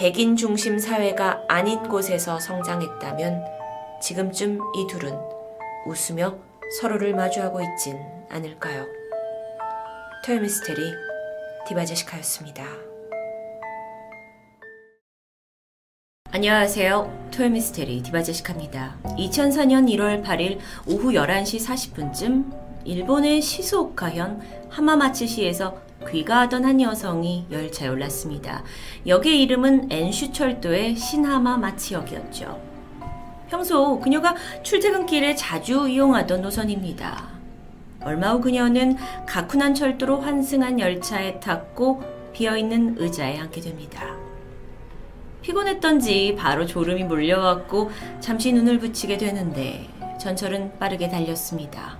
백인 중심 사회가 아닌 곳에서 성장했다면 지금쯤 이 둘은 웃으며 서로를 마주하고 있진 않을까요? 토요미스테리 디바제시카였습니다. 안녕하세요. 토요미스테리 디바제시카입니다. 2004년 1월 8일 오후 11시 40분쯤 일본의 시소오카현 하마마츠시에서 귀가하던 한 여성이 열차에 올랐습니다. 역의 이름은 엔슈 철도의 신하마 마치역이었죠. 평소 그녀가 출퇴근길에 자주 이용하던 노선입니다. 얼마 후 그녀는 가쿠난 철도로 환승한 열차에 탔고 비어있는 의자에 앉게 됩니다. 피곤했던지 바로 졸음이 몰려왔고 잠시 눈을 붙이게 되는데 전철은 빠르게 달렸습니다.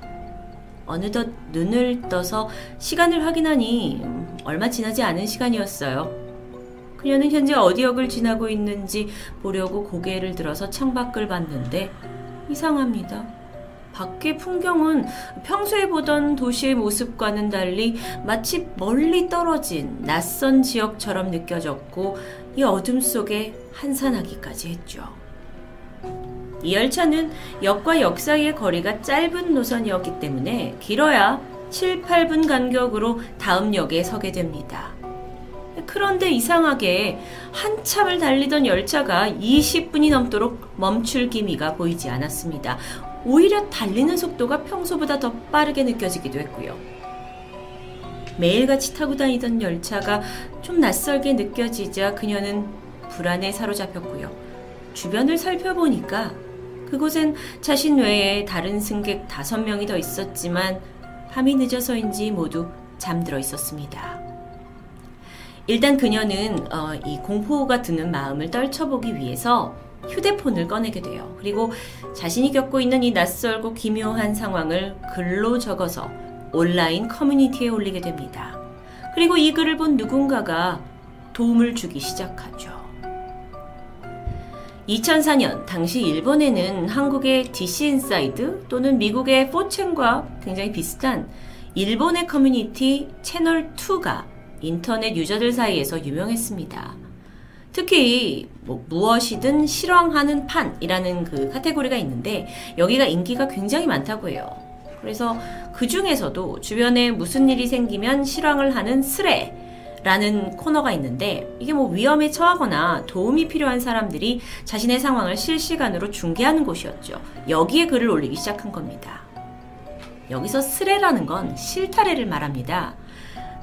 어느덧 눈을 떠서 시간을 확인하니 얼마 지나지 않은 시간이었어요. 그녀는 현재 어디 역을 지나고 있는지 보려고 고개를 들어서 창밖을 봤는데 이상합니다. 밖의 풍경은 평소에 보던 도시의 모습과는 달리 마치 멀리 떨어진 낯선 지역처럼 느껴졌고 이 어둠 속에 한산하기까지 했죠. 이 열차는 역과 역 사이의 거리가 짧은 노선이었기 때문에 길어야 7, 8분 간격으로 다음 역에 서게 됩니다. 그런데 이상하게 한참을 달리던 열차가 20분이 넘도록 멈출 기미가 보이지 않았습니다. 오히려 달리는 속도가 평소보다 더 빠르게 느껴지기도 했고요. 매일같이 타고 다니던 열차가 좀 낯설게 느껴지자 그녀는 불안에 사로잡혔고요. 주변을 살펴보니까 그곳엔 자신 외에 다른 승객 다섯 명이 더 있었지만 밤이 늦어서인지 모두 잠들어 있었습니다. 일단 그녀는 어, 이 공포가 드는 마음을 떨쳐보기 위해서 휴대폰을 꺼내게 돼요. 그리고 자신이 겪고 있는 이 낯설고 기묘한 상황을 글로 적어서 온라인 커뮤니티에 올리게 됩니다. 그리고 이 글을 본 누군가가 도움을 주기 시작하죠. 2004년 당시 일본에는 한국의 DC 인사이드 또는 미국의 4chan과 굉장히 비슷한 일본의 커뮤니티 채널 2가 인터넷 유저들 사이에서 유명했습니다. 특히 뭐 무엇이든 실황하는 판이라는 그 카테고리가 있는데 여기가 인기가 굉장히 많다고 해요. 그래서 그 중에서도 주변에 무슨 일이 생기면 실황을 하는 스레 라는 코너가 있는데 이게 뭐 위험에 처하거나 도움이 필요한 사람들이 자신의 상황을 실시간으로 중계하는 곳이었죠. 여기에 글을 올리기 시작한 겁니다. 여기서 스레라는 건 실타래를 말합니다.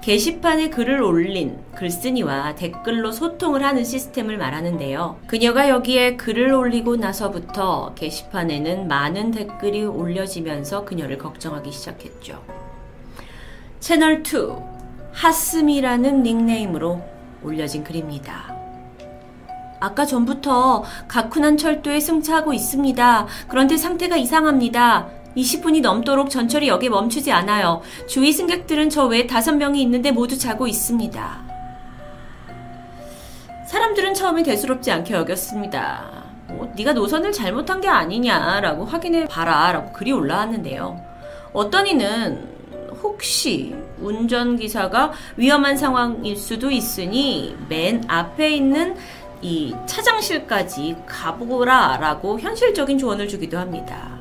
게시판에 글을 올린 글쓴이와 댓글로 소통을 하는 시스템을 말하는데요. 그녀가 여기에 글을 올리고 나서부터 게시판에는 많은 댓글이 올려지면서 그녀를 걱정하기 시작했죠. 채널 2 하스미라는 닉네임으로 올려진 글입니다. 아까 전부터 가쿠난 철도에 승차하고 있습니다. 그런데 상태가 이상합니다. 20분이 넘도록 전철이 역에 멈추지 않아요. 주위 승객들은 저 외에 다섯 명이 있는데 모두 자고 있습니다. 사람들은 처음에 대수롭지 않게 여겼습니다. 어, 네가 노선을 잘못한 게 아니냐라고 확인해 봐라라고 글이 올라왔는데요. 어떤 이는 혹시 운전기사가 위험한 상황일 수도 있으니 맨 앞에 있는 이 차장실까지 가보라 라고 현실적인 조언을 주기도 합니다.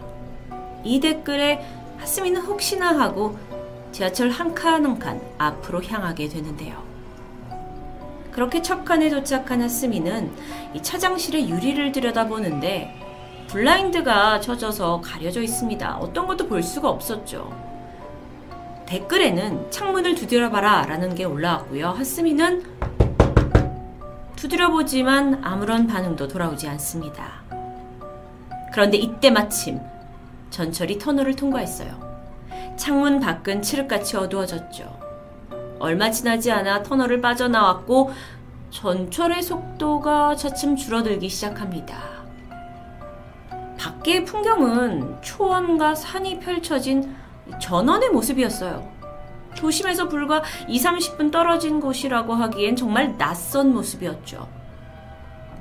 이 댓글에 하스미는 혹시나 하고 지하철 한 칸 한 칸 앞으로 향하게 되는데요. 그렇게 첫 칸에 도착한 하스미는 이 차장실의 유리를 들여다보는데 블라인드가 쳐져서 가려져 있습니다. 어떤 것도 볼 수가 없었죠. 댓글에는 창문을 두드려봐라 라는 게 올라왔고요. 하스미는 두드려보지만 아무런 반응도 돌아오지 않습니다. 그런데 이때 마침 전철이 터널을 통과했어요. 창문 밖은 칠흑같이 어두워졌죠. 얼마 지나지 않아 터널을 빠져나왔고 전철의 속도가 차츰 줄어들기 시작합니다. 밖의 풍경은 초원과 산이 펼쳐진 전원의 모습이었어요. 도심에서 불과 2, 30분 떨어진 곳이라고 하기엔 정말 낯선 모습이었죠.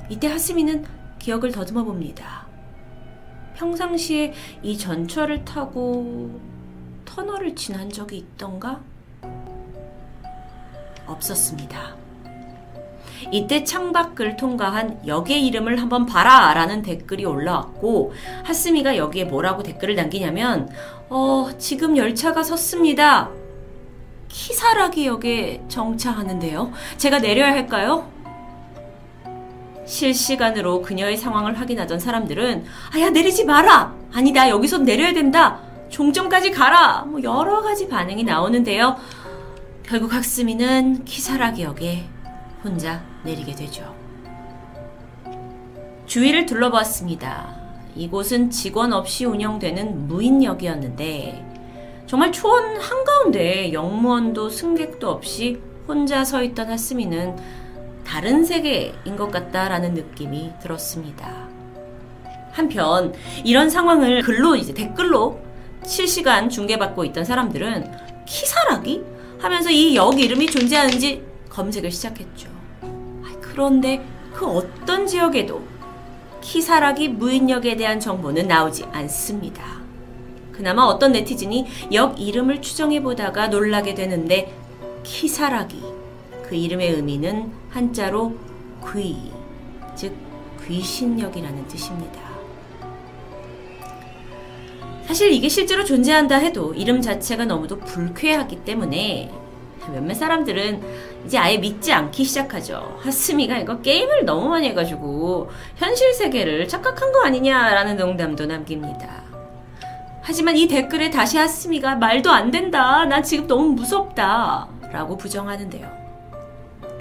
이때 하스미는 기억을 더듬어 봅니다. 평상시에 이 전철을 타고 터널을 지난 적이 있던가? 없었습니다. 이때 창밖을 통과한 역의 이름을 한번 봐라 라는 댓글이 올라왔고 하스미가 여기에 뭐라고 댓글을 남기냐면 어 지금 열차가 섰습니다. 키사라기 역에 정차하는데요. 제가 내려야 할까요? 실시간으로 그녀의 상황을 확인하던 사람들은 아야 내리지 마라. 아니다 여기서 내려야 된다. 종점까지 가라. 뭐 여러 가지 반응이 나오는데요. 결국 학스미는 키사라기 역에 혼자 내리게 되죠. 주위를 둘러봤습니다. 이곳은 직원 없이 운영되는 무인역이었는데 정말 초원 한가운데 영무원도 승객도 없이 혼자 서 있던 하스미는 다른 세계인 것 같다라는 느낌이 들었습니다. 한편 이런 상황을 글로 이제 댓글로 실시간 중계받고 있던 사람들은 키사라기 하면서 이 역 이름이 존재하는지 검색을 시작했죠. 그런데 그 어떤 지역에도 키사라기 무인역에 대한 정보는 나오지 않습니다. 그나마 어떤 네티즌이 역 이름을 추정해 보다가 놀라게 되는데 키사라기 그 이름의 의미는 한자로 귀, 즉 귀신역이라는 뜻입니다. 사실 이게 실제로 존재한다 해도 이름 자체가 너무도 불쾌하기 때문에 몇몇 사람들은 이제 아예 믿지 않기 시작하죠. 하스미가 이거 게임을 너무 많이 해가지고 현실 세계를 착각한 거 아니냐라는 농담도 남깁니다. 하지만 이 댓글에 다시 하스미가 말도 안 된다. 난 지금 너무 무섭다. 라고 부정하는데요.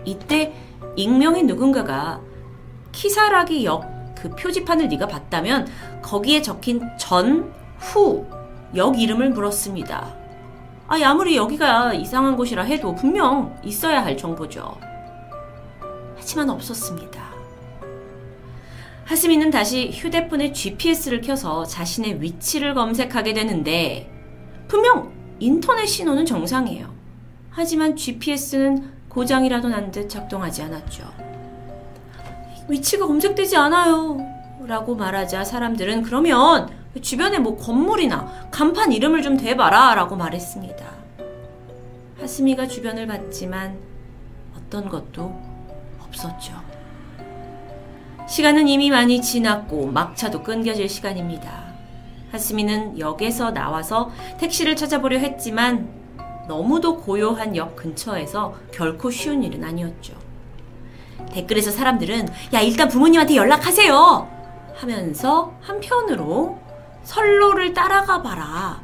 이때 익명의 누군가가 키사라기 역 그 표지판을 네가 봤다면 거기에 적힌 전, 후, 역 이름을 물었습니다. 아, 아무리 여기가 이상한 곳이라 해도 분명 있어야 할 정보죠. 하지만 없었습니다. 하스미는 다시 휴대폰에 GPS를 켜서 자신의 위치를 검색하게 되는데 분명 인터넷 신호는 정상이에요. 하지만 GPS는 고장이라도 난 듯 작동하지 않았죠. 위치가 검색되지 않아요. 라고 말하자 사람들은 그러면 주변에 뭐 건물이나 간판 이름을 좀 대봐라 라고 말했습니다. 하스미가 주변을 봤지만 어떤 것도 없었죠. 시간은 이미 많이 지났고 막차도 끊겨질 시간입니다. 하스미는 역에서 나와서 택시를 찾아보려 했지만 너무도 고요한 역 근처에서 결코 쉬운 일은 아니었죠. 댓글에서 사람들은 야 일단 부모님한테 연락하세요 하면서 한편으로 선로를 따라가 봐라.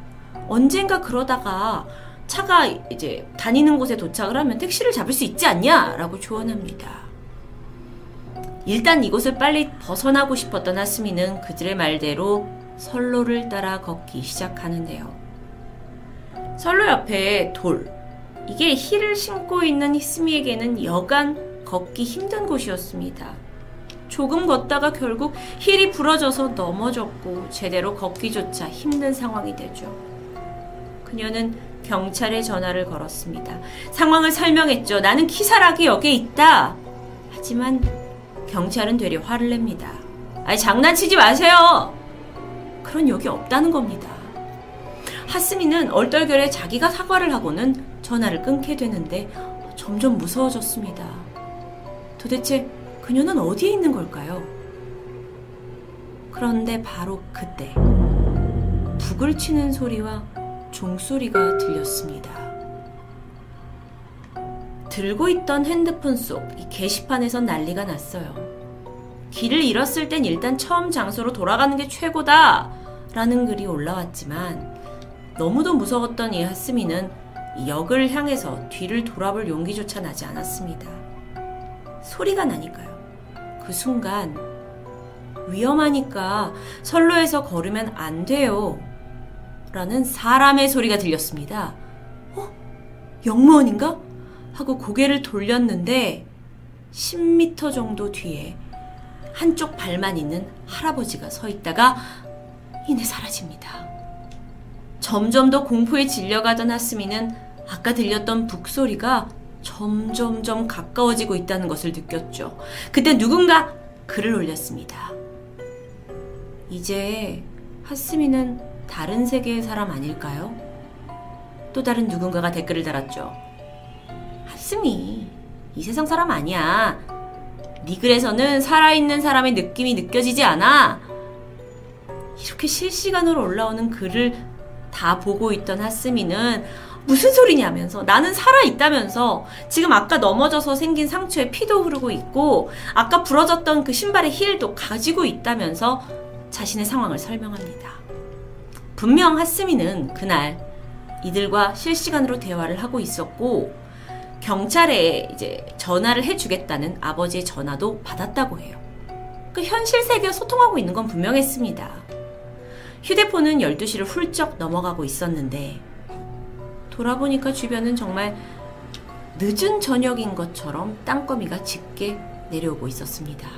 언젠가 그러다가 차가 이제 다니는 곳에 도착을 하면 택시를 잡을 수 있지 않냐? 라고 조언합니다. 일단 이곳을 빨리 벗어나고 싶었던 하스미는 그들의 말대로 선로를 따라 걷기 시작하는데요. 선로 옆에 돌. 이게 힐을 신고 있는 히스미에게는 여간 걷기 힘든 곳이었습니다. 조금 걷다가 결국 힐이 부러져서 넘어졌고 제대로 걷기조차 힘든 상황이 되죠. 그녀는 경찰에 전화를 걸었습니다. 상황을 설명했죠. 나는 키사락이 여기에 있다. 하지만 경찰은 되려 화를 냅니다. 아니, 장난치지 마세요! 그런 여기 없다는 겁니다. 하스미는 얼떨결에 자기가 사과를 하고는 전화를 끊게 되는데 점점 무서워졌습니다. 도대체 그녀는 어디에 있는 걸까요? 그런데 바로 그때 북을 치는 소리와 종소리가 들렸습니다. 들고 있던 핸드폰 속이 게시판에선 난리가 났어요. 길을 잃었을 땐 일단 처음 장소로 돌아가는 게 최고다! 라는 글이 올라왔지만 너무도 무서웠던 이 하스미는 역을 향해서 뒤를 돌아볼 용기조차 나지 않았습니다. 소리가 나니까요. 그 순간 위험하니까 선로에서 걸으면 안 돼요. 라는 사람의 소리가 들렸습니다. 어? 영무원인가? 하고 고개를 돌렸는데 10m 정도 뒤에 한쪽 발만 있는 할아버지가 서 있다가 이내 사라집니다. 점점 더 공포에 질려가던 하스미는 아까 들렸던 북소리가 점점점 가까워지고 있다는 것을 느꼈죠. 그때 누군가 글을 올렸습니다. 이제 하스미는 다른 세계의 사람 아닐까요? 또 다른 누군가가 댓글을 달았죠. 하스미, 이 세상 사람 아니야. 네 글에서는 살아있는 사람의 느낌이 느껴지지 않아. 이렇게 실시간으로 올라오는 글을 다 보고 있던 하스미는 무슨 소리냐면서 나는 살아있다면서 지금 아까 넘어져서 생긴 상처에 피도 흐르고 있고 아까 부러졌던 그 신발의 힐도 가지고 있다면서 자신의 상황을 설명합니다. 분명 하스미는 그날 이들과 실시간으로 대화를 하고 있었고 경찰에 이제 전화를 해주겠다는 아버지의 전화도 받았다고 해요. 그 현실 세계와 소통하고 있는 건 분명했습니다. 휴대폰은 12시를 훌쩍 넘어가고 있었는데 돌아보니까 주변은 정말 늦은 저녁인 것처럼 땅거미가 짙게 내려오고 있었습니다.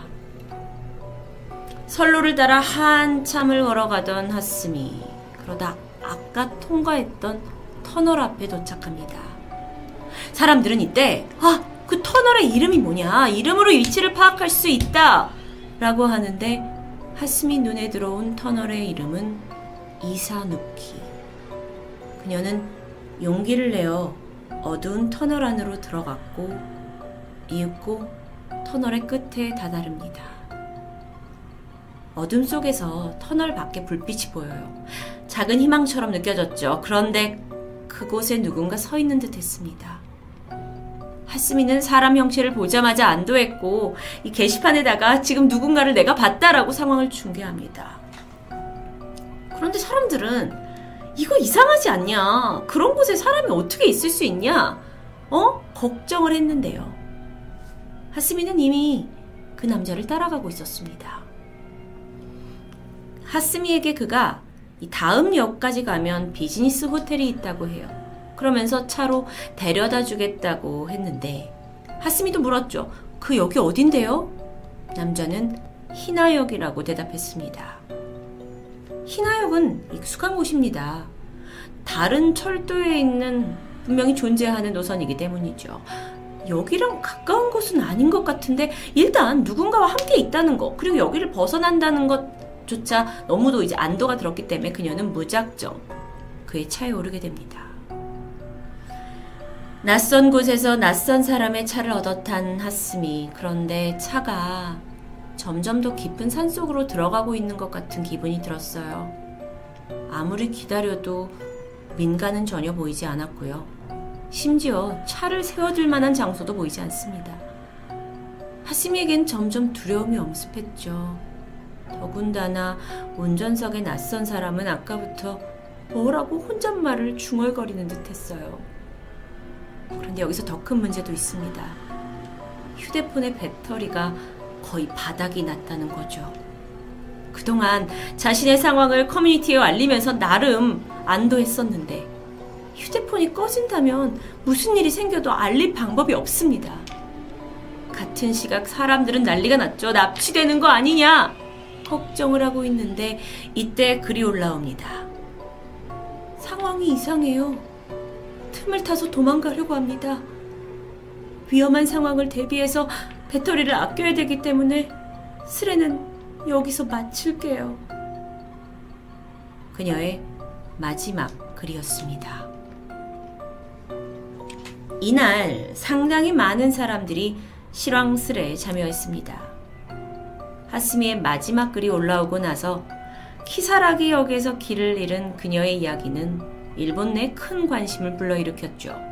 선로를 따라 한참을 걸어가던 하스미 그러다 아까 통과했던 터널 앞에 도착합니다. 사람들은 이때 아, 그 터널의 이름이 뭐냐? 이름으로 위치를 파악할 수 있다. 라고 하는데 하스미 눈에 들어온 터널의 이름은 이사누키. 그녀는 용기를 내어 어두운 터널 안으로 들어갔고 이윽고 터널의 끝에 다다릅니다. 어둠 속에서 터널 밖에 불빛이 보여요. 작은 희망처럼 느껴졌죠. 그런데 그곳에 누군가 서 있는 듯 했습니다. 하스미는 사람 형체를 보자마자 안도했고 이 게시판에다가 지금 누군가를 내가 봤다라고 상황을 중계합니다. 그런데 사람들은 이거 이상하지 않냐? 그런 곳에 사람이 어떻게 있을 수 있냐? 어? 걱정을 했는데요. 하스미는 이미 그 남자를 따라가고 있었습니다. 하스미에게 그가 다음 역까지 가면 비즈니스 호텔이 있다고 해요. 그러면서 차로 데려다 주겠다고 했는데 하스미도 물었죠. 그 역이 어딘데요? 남자는 희나역이라고 대답했습니다. 희나역은 익숙한 곳입니다. 다른 철도에 있는 분명히 존재하는 노선이기 때문이죠. 여기랑 가까운 곳은 아닌 것 같은데 일단 누군가와 함께 있다는 것 그리고 여기를 벗어난다는 것조차 너무도 이제 안도가 들었기 때문에 그녀는 무작정 그의 차에 오르게 됩니다. 낯선 곳에서 낯선 사람의 차를 얻어 탄 하스미 그런데 차가 점점 더 깊은 산속으로 들어가고 있는 것 같은 기분이 들었어요. 아무리 기다려도 민가는 전혀 보이지 않았고요. 심지어 차를 세워둘 만한 장소도 보이지 않습니다. 하심이에겐 점점 두려움이 엄습했죠. 더군다나 운전석에 낯선 사람은 아까부터 뭐라고 혼잣말을 중얼거리는 듯 했어요. 그런데 여기서 더 큰 문제도 있습니다. 휴대폰의 배터리가 거의 바닥이 났다는 거죠. 그동안 자신의 상황을 커뮤니티에 알리면서 나름 안도했었는데 휴대폰이 꺼진다면 무슨 일이 생겨도 알릴 방법이 없습니다. 같은 시각 사람들은 난리가 났죠. 납치되는 거 아니냐? 걱정을 하고 있는데 이때 글이 올라옵니다. 상황이 이상해요. 틈을 타서 도망가려고 합니다. 위험한 상황을 대비해서 배터리를 아껴야 되기 때문에 스레는 여기서 마칠게요. 그녀의 마지막 글이었습니다. 이날 상당히 많은 사람들이 실황스레 참여했습니다. 하스미의 마지막 글이 올라오고 나서 키사라기 역에서 길을 잃은 그녀의 이야기는 일본 내 큰 관심을 불러일으켰죠.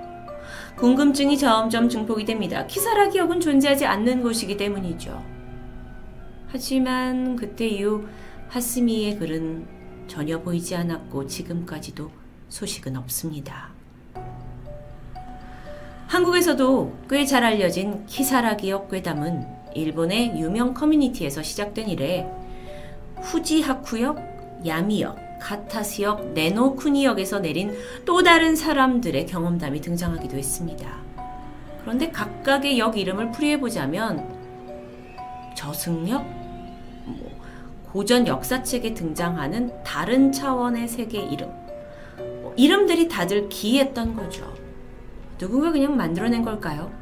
궁금증이 점점 증폭이 됩니다. 키사라기 역은 존재하지 않는 곳이기 때문이죠. 하지만 그때 이후 하스미의 글은 전혀 보이지 않았고 지금까지도 소식은 없습니다. 한국에서도 꽤 잘 알려진 키사라 기역 괴담은 일본의 유명 커뮤니티에서 시작된 이래 후지하쿠역, 야미역, 카타스역, 네노쿠니역에서 내린 또 다른 사람들의 경험담이 등장하기도 했습니다. 그런데 각각의 역 이름을 풀이해보자면 저승역, 고전 역사책에 등장하는 다른 차원의 세계 이름. 뭐 이름들이 다들 기이했던 거죠. 누군가 그냥 만들어낸 걸까요?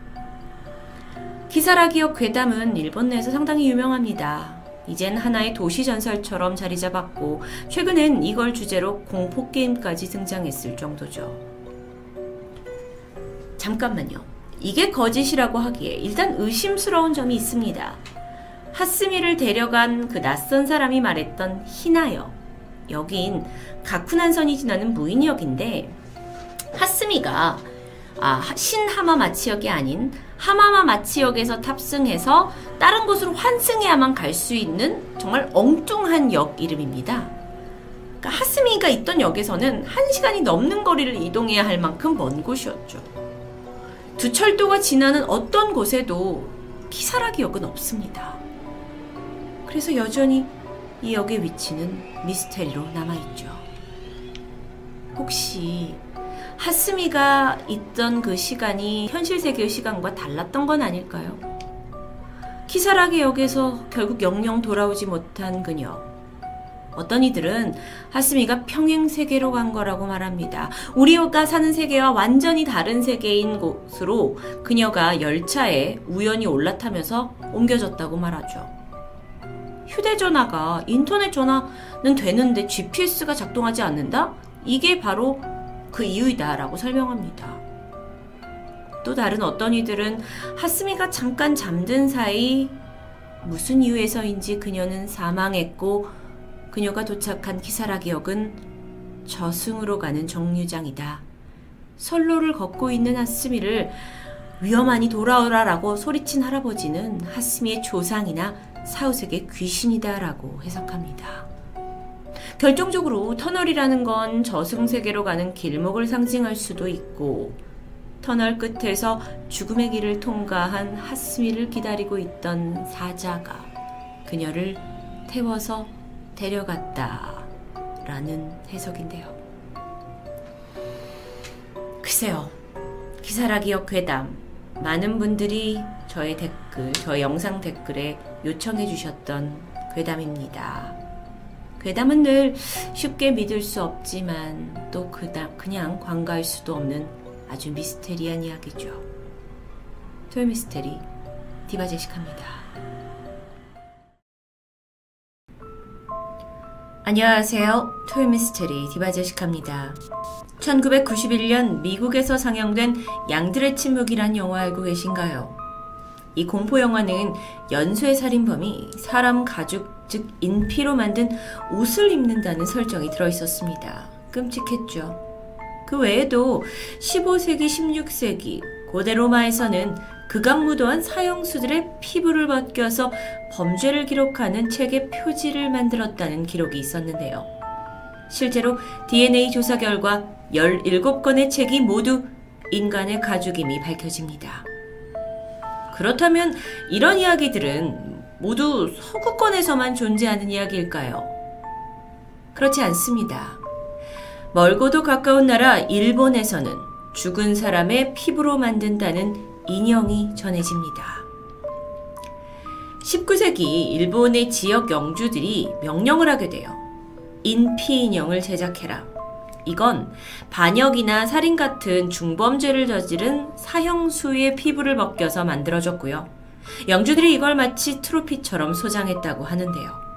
키사라 기역 괴담은 일본 내에서 상당히 유명합니다. 이젠 하나의 도시 전설처럼 자리 잡았고 최근엔 이걸 주제로 공포 게임까지 등장했을 정도죠. 잠깐만요. 이게 거짓이라고 하기에 일단 의심스러운 점이 있습니다. 하스미를 데려간 그 낯선 사람이 말했던 히나역. 여긴 가쿠난선이 지나는 무인역인데 하스미가 아, 신하마마치역이 아닌 하마마 마치역에서 탑승해서 다른 곳으로 환승해야만 갈 수 있는 정말 엉뚱한 역 이름입니다. 그러니까 하스미가 있던 역에서는 1시간이 넘는 거리를 이동해야 할 만큼 먼 곳이었죠. 두 철도가 지나는 어떤 곳에도 키사라기 역은 없습니다. 그래서 여전히 이 역의 위치는 미스테리로 남아있죠. 혹시 하스미가 있던 그 시간이 현실 세계의 시간과 달랐던 건 아닐까요? 키사라기 역에서 결국 영영 돌아오지 못한 그녀. 어떤 이들은 하스미가 평행 세계로 간 거라고 말합니다. 우리가 사는 세계와 완전히 다른 세계인 곳으로 그녀가 열차에 우연히 올라타면서 옮겨졌다고 말하죠. 휴대전화가 인터넷 전화는 되는데 GPS가 작동하지 않는다? 이게 바로 그 이유이다라고 설명합니다. 또 다른 어떤 이들은 하스미가 잠깐 잠든 사이 무슨 이유에서인지 그녀는 사망했고 그녀가 도착한 키사라기역은 저승으로 가는 정류장이다. 선로를 걷고 있는 하스미를 위험하니 돌아오라라고 소리친 할아버지는 하스미의 조상이나 사후세계 귀신이다라고 해석합니다. 결정적으로 터널이라는 건 저승세계로 가는 길목을 상징할 수도 있고 터널 끝에서 죽음의 길을 통과한 하스미를 기다리고 있던 사자가 그녀를 태워서 데려갔다 라는 해석인데요. 글쎄요. 기사라기역 괴담 많은 분들이 저의 댓글, 저의 영상 댓글에 요청해 주셨던 괴담입니다. 괴담은 늘 쉽게 믿을 수 없지만 또 그다, 그냥 관가할 수도 없는 아주 미스테리한 이야기죠. 토요미스테리 디바제식합니다. 안녕하세요. 토요미스테리 디바제식합니다. 1991년 미국에서 상영된 양들의 침묵이란 영화 알고 계신가요? 이 공포 영화는 연쇄 살인범이 사람 가죽 즉 인피로 만든 옷을 입는다는 설정이 들어 있었습니다. 끔찍했죠. 그 외에도 15세기, 16세기 고대 로마에서는 극악무도한 사형수들의 피부를 벗겨서 범죄를 기록하는 책의 표지를 만들었다는 기록이 있었는데요. 실제로 DNA 조사 결과 17건의 책이 모두 인간의 가죽임이 밝혀집니다. 그렇다면 이런 이야기들은 모두 서구권에서만 존재하는 이야기일까요? 그렇지 않습니다. 멀고도 가까운 나라 일본에서는 죽은 사람의 피부로 만든다는 인형이 전해집니다. 19세기 일본의 지역 영주들이 명령을 하게 돼요. 인피 인형을 제작해라. 이건 반역이나 살인 같은 중범죄를 저지른 사형수의 피부를 벗겨서 만들어졌고요. 영주들이 이걸 마치 트로피처럼 소장했다고 하는데요.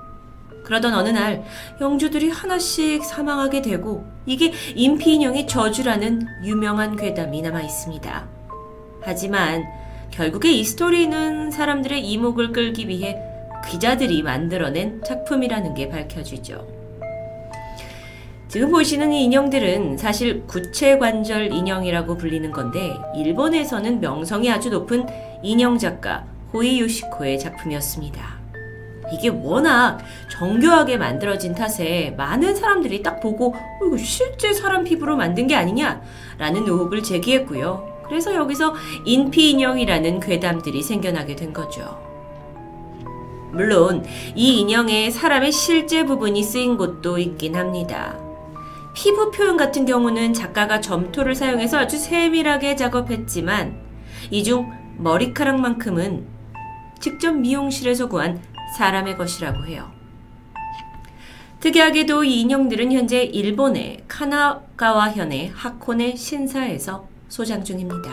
그러던 어느 날 영주들이 하나씩 사망하게 되고 이게 인피인형의 저주라는 유명한 괴담이 남아 있습니다. 하지만 결국에 이 스토리는 사람들의 이목을 끌기 위해 기자들이 만들어낸 작품이라는 게 밝혀지죠. 지금 보시는 이 인형들은 사실 구체관절 인형이라고 불리는 건데 일본에서는 명성이 아주 높은 인형 작가 호이 요시코의 작품이었습니다. 이게 워낙 정교하게 만들어진 탓에 많은 사람들이 딱 보고 어, 이거 실제 사람 피부로 만든 게 아니냐라는 의혹을 제기했고요. 그래서 여기서 인피 인형이라는 괴담들이 생겨나게 된 거죠. 물론 이 인형에 사람의 실제 부분이 쓰인 곳도 있긴 합니다. 피부 표현 같은 경우는 작가가 점토를 사용해서 아주 세밀하게 작업했지만 이 중 머리카락만큼은 직접 미용실에서 구한 사람의 것이라고 해요. 특이하게도 이 인형들은 현재 일본의 카나가와 현의 하코네 신사에서 소장 중입니다.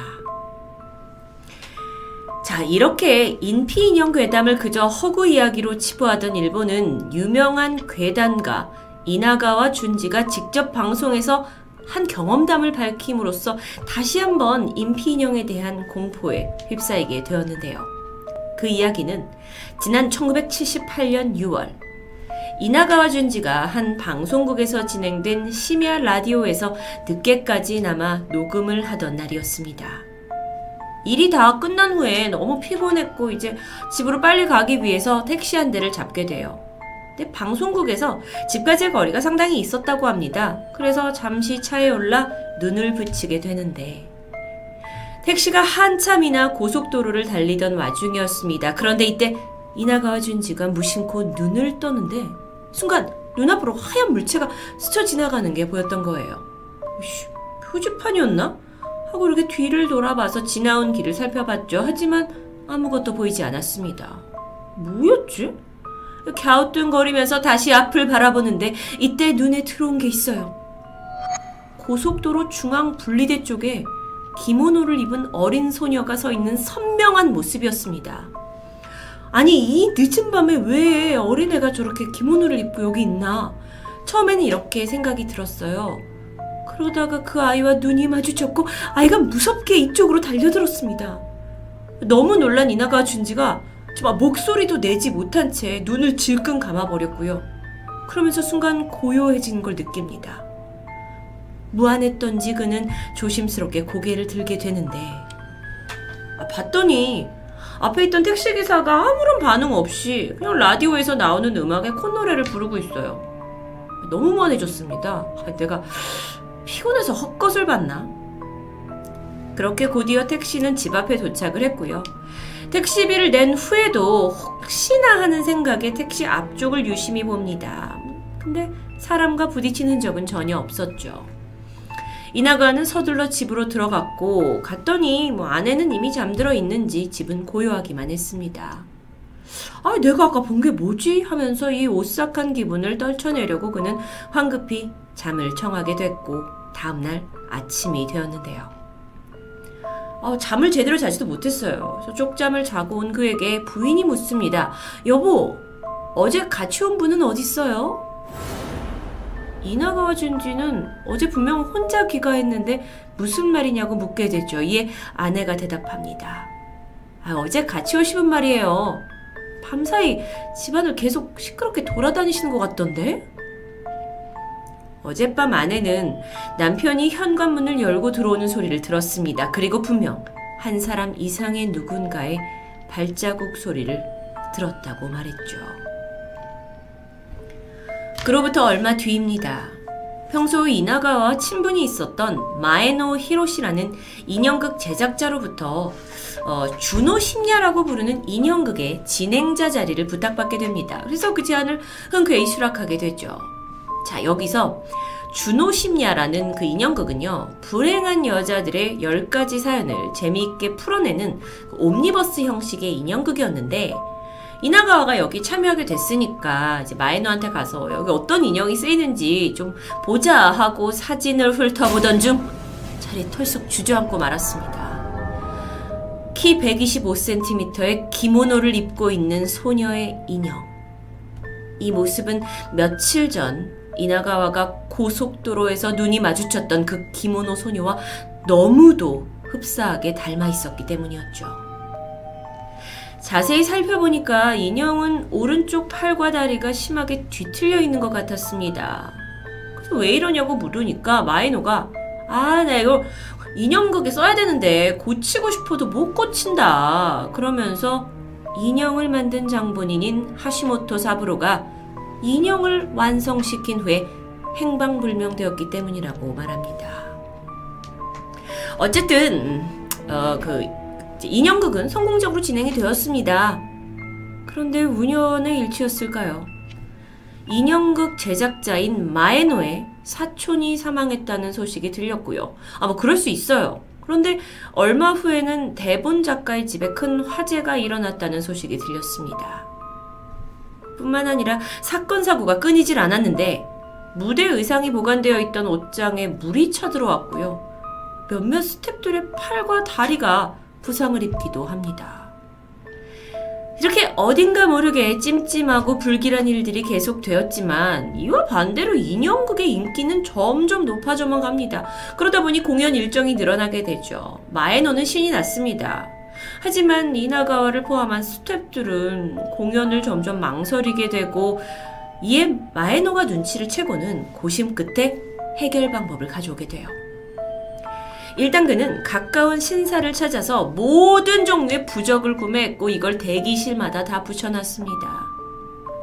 자, 이렇게 인피 인형 괴담을 그저 허구 이야기로 치부하던 일본은 유명한 괴담가 이나가와 준지가 직접 방송에서 한 경험담을 밝힘으로써 다시 한번 인피 인형에 대한 공포에 휩싸이게 되었는데요. 그 이야기는 지난 1978년 6월 이나가와 준지가 한 방송국에서 진행된 심야 라디오에서 늦게까지 남아 녹음을 하던 날이었습니다. 일이 다 끝난 후에 너무 피곤했고 이제 집으로 빨리 가기 위해서 택시 한 대를 잡게 돼요. 근데 방송국에서 집까지의 거리가 상당히 있었다고 합니다. 그래서 잠시 차에 올라 눈을 붙이게 되는데 택시가 한참이나 고속도로를 달리던 와중이었습니다. 그런데 이때 이나가와 준지가 무심코 눈을 떠는데 순간 눈앞으로 하얀 물체가 스쳐 지나가는 게 보였던 거예요. 씨, 표지판이었나? 하고 이렇게 뒤를 돌아봐서 지나온 길을 살펴봤죠. 하지만 아무것도 보이지 않았습니다. 뭐였지? 갸우뚱거리면서 다시 앞을 바라보는데 이때 눈에 들어온 게 있어요. 고속도로 중앙 분리대 쪽에 기모노를 입은 어린 소녀가 서 있는 선명한 모습이었습니다. 아니 이 늦은 밤에 왜 어린애가 저렇게 기모노를 입고 여기 있나? 처음에는 이렇게 생각이 들었어요. 그러다가 그 아이와 눈이 마주쳤고 아이가 무섭게 이쪽으로 달려들었습니다. 너무 놀란 이나가 준지가 정말 목소리도 내지 못한 채 눈을 질끈 감아버렸고요. 그러면서 순간 고요해진 걸 느낍니다. 무안했던지 그는 조심스럽게 고개를 들게 되는데 아, 봤더니 앞에 있던 택시기사가 아무런 반응 없이 그냥 라디오에서 나오는 음악에 콧노래를 부르고 있어요. 너무 무안해졌습니다. 내가 피곤해서 헛것을 봤나? 그렇게 곧이어 택시는 집 앞에 도착을 했고요. 택시비를 낸 후에도 혹시나 하는 생각에 택시 앞쪽을 유심히 봅니다. 근데 사람과 부딪히는 적은 전혀 없었죠. 이나가는 서둘러 집으로 들어갔고 갔더니 뭐 아내는 이미 잠들어 있는지 집은 고요하기만 했습니다. 아, 내가 아까 본 게 뭐지? 하면서 이 오싹한 기분을 떨쳐내려고 그는 황급히 잠을 청하게 됐고 다음날 아침이 되었는데요. 어, 잠을 제대로 자지도 못했어요. 쪽잠을 자고 온 그에게 부인이 묻습니다. 여보, 어제 같이 온 분은 어딨어요? 이나가와 준지는 어제 분명 혼자 귀가했는데 무슨 말이냐고 묻게 되죠. 이에 아내가 대답합니다. 아, 어제 같이 오시분 말이에요. 밤사이 집안을 계속 시끄럽게 돌아다니시는 것 같던데? 어젯밤 아내는 남편이 현관문을 열고 들어오는 소리를 들었습니다. 그리고 분명 한 사람 이상의 누군가의 발자국 소리를 들었다고 말했죠. 그로부터 얼마 뒤입니다. 평소 이나가와 친분이 있었던 마에노 히로시라는 인형극 제작자로부터 어, 주노 심야라고 부르는 인형극의 진행자 자리를 부탁받게 됩니다. 그래서 그 제안을 흔쾌히 수락하게 되죠. 자, 여기서 주노 심야라는 그 인형극은요, 불행한 여자들의 10가지 사연을 재미있게 풀어내는 그 옴니버스 형식의 인형극이었는데, 이나가와가 여기 참여하게 됐으니까 이제 마이너한테 가서 여기 어떤 인형이 쓰이는지 좀 보자 하고 사진을 훑어보던 중 자리에 털썩 주저앉고 말았습니다. 키 125cm의 기모노를 입고 있는 소녀의 인형. 이 모습은 며칠 전 이나가와가 고속도로에서 눈이 마주쳤던 그 기모노 소녀와 너무도 흡사하게 닮아 있었기 때문이었죠. 자세히 살펴보니까 인형은 오른쪽 팔과 다리가 심하게 뒤틀려 있는 것 같았습니다. 그래서 왜 이러냐고 물으니까 마이노가 아, 나 이거 인형극에 써야 되는데 고치고 싶어도 못 고친다. 그러면서 인형을 만든 장본인인 하시모토 사부로가 인형을 완성시킨 후에 행방불명되었기 때문이라고 말합니다. 어쨌든 어, 그 인형극은 성공적으로 진행이 되었습니다. 그런데 운연의 일치였을까요? 인형극 제작자인 마에노의 사촌이 사망했다는 소식이 들렸고요. 아, 뭐 그럴 수 있어요. 그런데 얼마 후에는 대본 작가의 집에 큰 화재가 일어났다는 소식이 들렸습니다. 뿐만 아니라 사건 사고가 끊이질 않았는데 무대 의상이 보관되어 있던 옷장에 물이 차들어왔고요. 몇몇 스탭들의 팔과 다리가 부상을 입기도 합니다. 이렇게 어딘가 모르게 찜찜하고 불길한 일들이 계속되었지만 이와 반대로 인형극의 인기는 점점 높아져만 갑니다. 그러다 보니 공연 일정이 늘어나게 되죠. 마에노는 신이 났습니다. 하지만 이나가와를 포함한 스탭들은 공연을 점점 망설이게 되고 이에 마에노가 눈치를 채고는 고심 끝에 해결 방법을 가져오게 돼요. 일단 그는 가까운 신사를 찾아서 모든 종류의 부적을 구매했고 이걸 대기실마다 다 붙여놨습니다.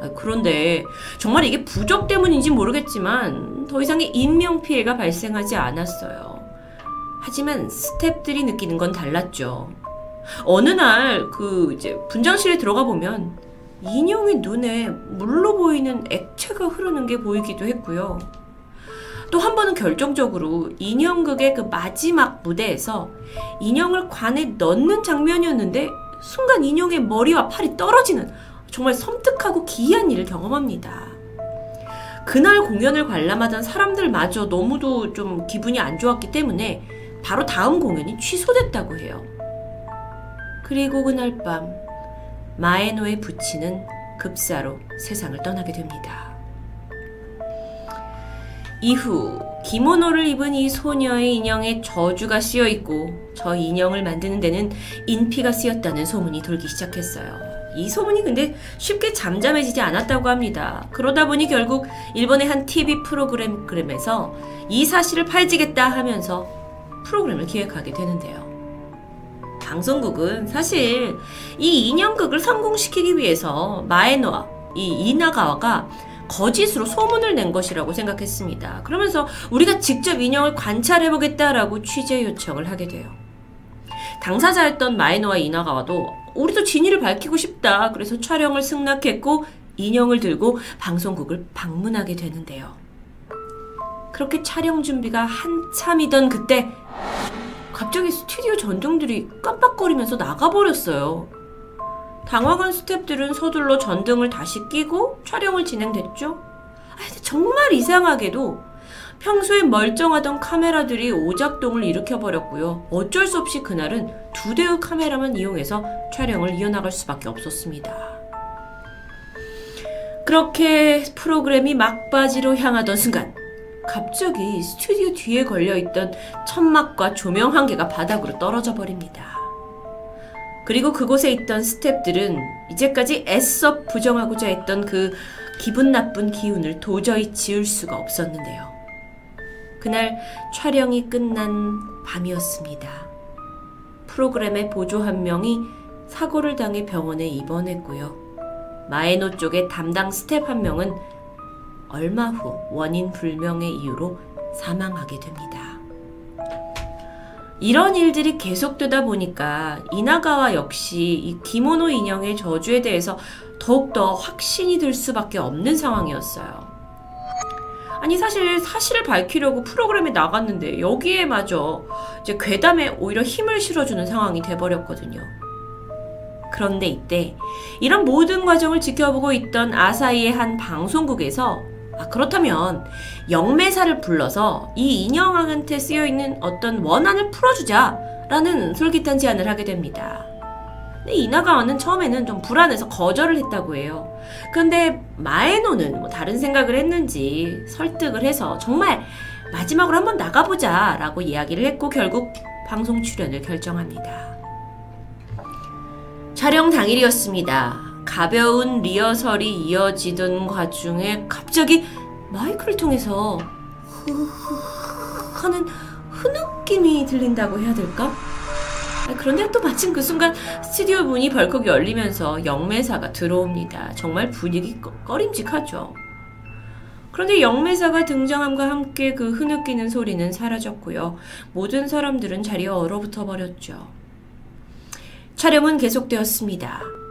아, 그런데 정말 이게 부적 때문인지 모르겠지만 더 이상의 인명피해가 발생하지 않았어요. 하지만 스탭들이 느끼는 건 달랐죠. 어느 날 그 이제 분장실에 들어가 보면 인형의 눈에 물로 보이는 액체가 흐르는 게 보이기도 했고요. 또 한 번은 결정적으로 인형극의 그 마지막 무대에서 인형을 관에 넣는 장면이었는데 순간 인형의 머리와 팔이 떨어지는 정말 섬뜩하고 기이한 일을 경험합니다. 그날 공연을 관람하던 사람들마저 너무도 좀 기분이 안 좋았기 때문에 바로 다음 공연이 취소됐다고 해요. 그리고 그날 밤 마에노의 부치는 급사로 세상을 떠나게 됩니다. 이후 기모노를 입은 이 소녀의 인형에 저주가 쓰여 있고 저 인형을 만드는 데는 인피가 쓰였다는 소문이 돌기 시작했어요. 이 소문이 근데 쉽게 잠잠해지지 않았다고 합니다. 그러다 보니 결국 일본의 한 TV 프로그램에서 이 사실을 팔지겠다 하면서 프로그램을 기획하게 되는데요. 방송국은 사실 이 인형극을 성공시키기 위해서 마에노와 이 이나가와가 거짓으로 소문을 낸 것이라고 생각했습니다. 그러면서 우리가 직접 인형을 관찰해보겠다라고 취재 요청을 하게 돼요. 당사자였던 마에노와 이나가와도 우리도 진위를 밝히고 싶다. 그래서 촬영을 승낙했고 인형을 들고 방송국을 방문하게 되는데요. 그렇게 촬영 준비가 한참이던 그때 갑자기 스튜디오 전등들이 깜빡거리면서 나가버렸어요. 당황한 스탭들은 서둘러 전등을 다시 끼고 촬영을 진행됐죠. 아, 정말 이상하게도 평소에 멀쩡하던 카메라들이 오작동을 일으켜버렸고요. 어쩔 수 없이 그날은 두 대의 카메라만 이용해서 촬영을 이어나갈 수밖에 없었습니다. 그렇게 프로그램이 막바지로 향하던 순간 갑자기 스튜디오 뒤에 걸려있던 천막과 조명 한 개가 바닥으로 떨어져 버립니다. 그리고 그곳에 있던 스탭들은 이제까지 애써 부정하고자 했던 그 기분 나쁜 기운을 도저히 지울 수가 없었는데요. 그날 촬영이 끝난 밤이었습니다. 프로그램의 보조 한 명이 사고를 당해 병원에 입원했고요. 마에노 쪽의 담당 스태프 한 명은 얼마 후 원인 불명의 이유로 사망하게 됩니다. 이런 일들이 계속되다 보니까 이나가와 역시 이 기모노 인형의 저주에 대해서 더욱더 확신이 들 수밖에 없는 상황이었어요. 아니 사실 사실을 밝히려고 프로그램에 나갔는데 여기에 마저 이제 괴담에 오히려 힘을 실어주는 상황이 돼버렸거든요. 그런데 이때 이런 모든 과정을 지켜보고 있던 아사히의 한 방송국에서 아, 그렇다면 영매사를 불러서 이 인형한테 쓰여 있는 어떤 원한을 풀어주자라는 솔깃한 제안을 하게 됩니다. 근데 이나가와는 처음에는 좀 불안해서 거절을 했다고 해요. 그런데 마에노는 뭐 다른 생각을 했는지 설득을 해서 정말 마지막으로 한번 나가보자 라고 이야기를 했고 결국 방송 출연을 결정합니다. 촬영 당일이었습니다. 가벼운 리허설이 이어지던 과중에 갑자기 마이크를 통해서 하는 흐느낌이 들린다고 해야 될까? 그런데 또 마침 그 순간 스튜디오 문이 벌컥 열리면서 영매사가 들어옵니다. 정말 분위기 꺼림직하죠. 그런데 영매사가 등장함과 함께 그 흐느끼는 소리는 사라졌고요. 모든 사람들은 자리에 얼어붙어 버렸죠. 촬영은 계속되었습니다.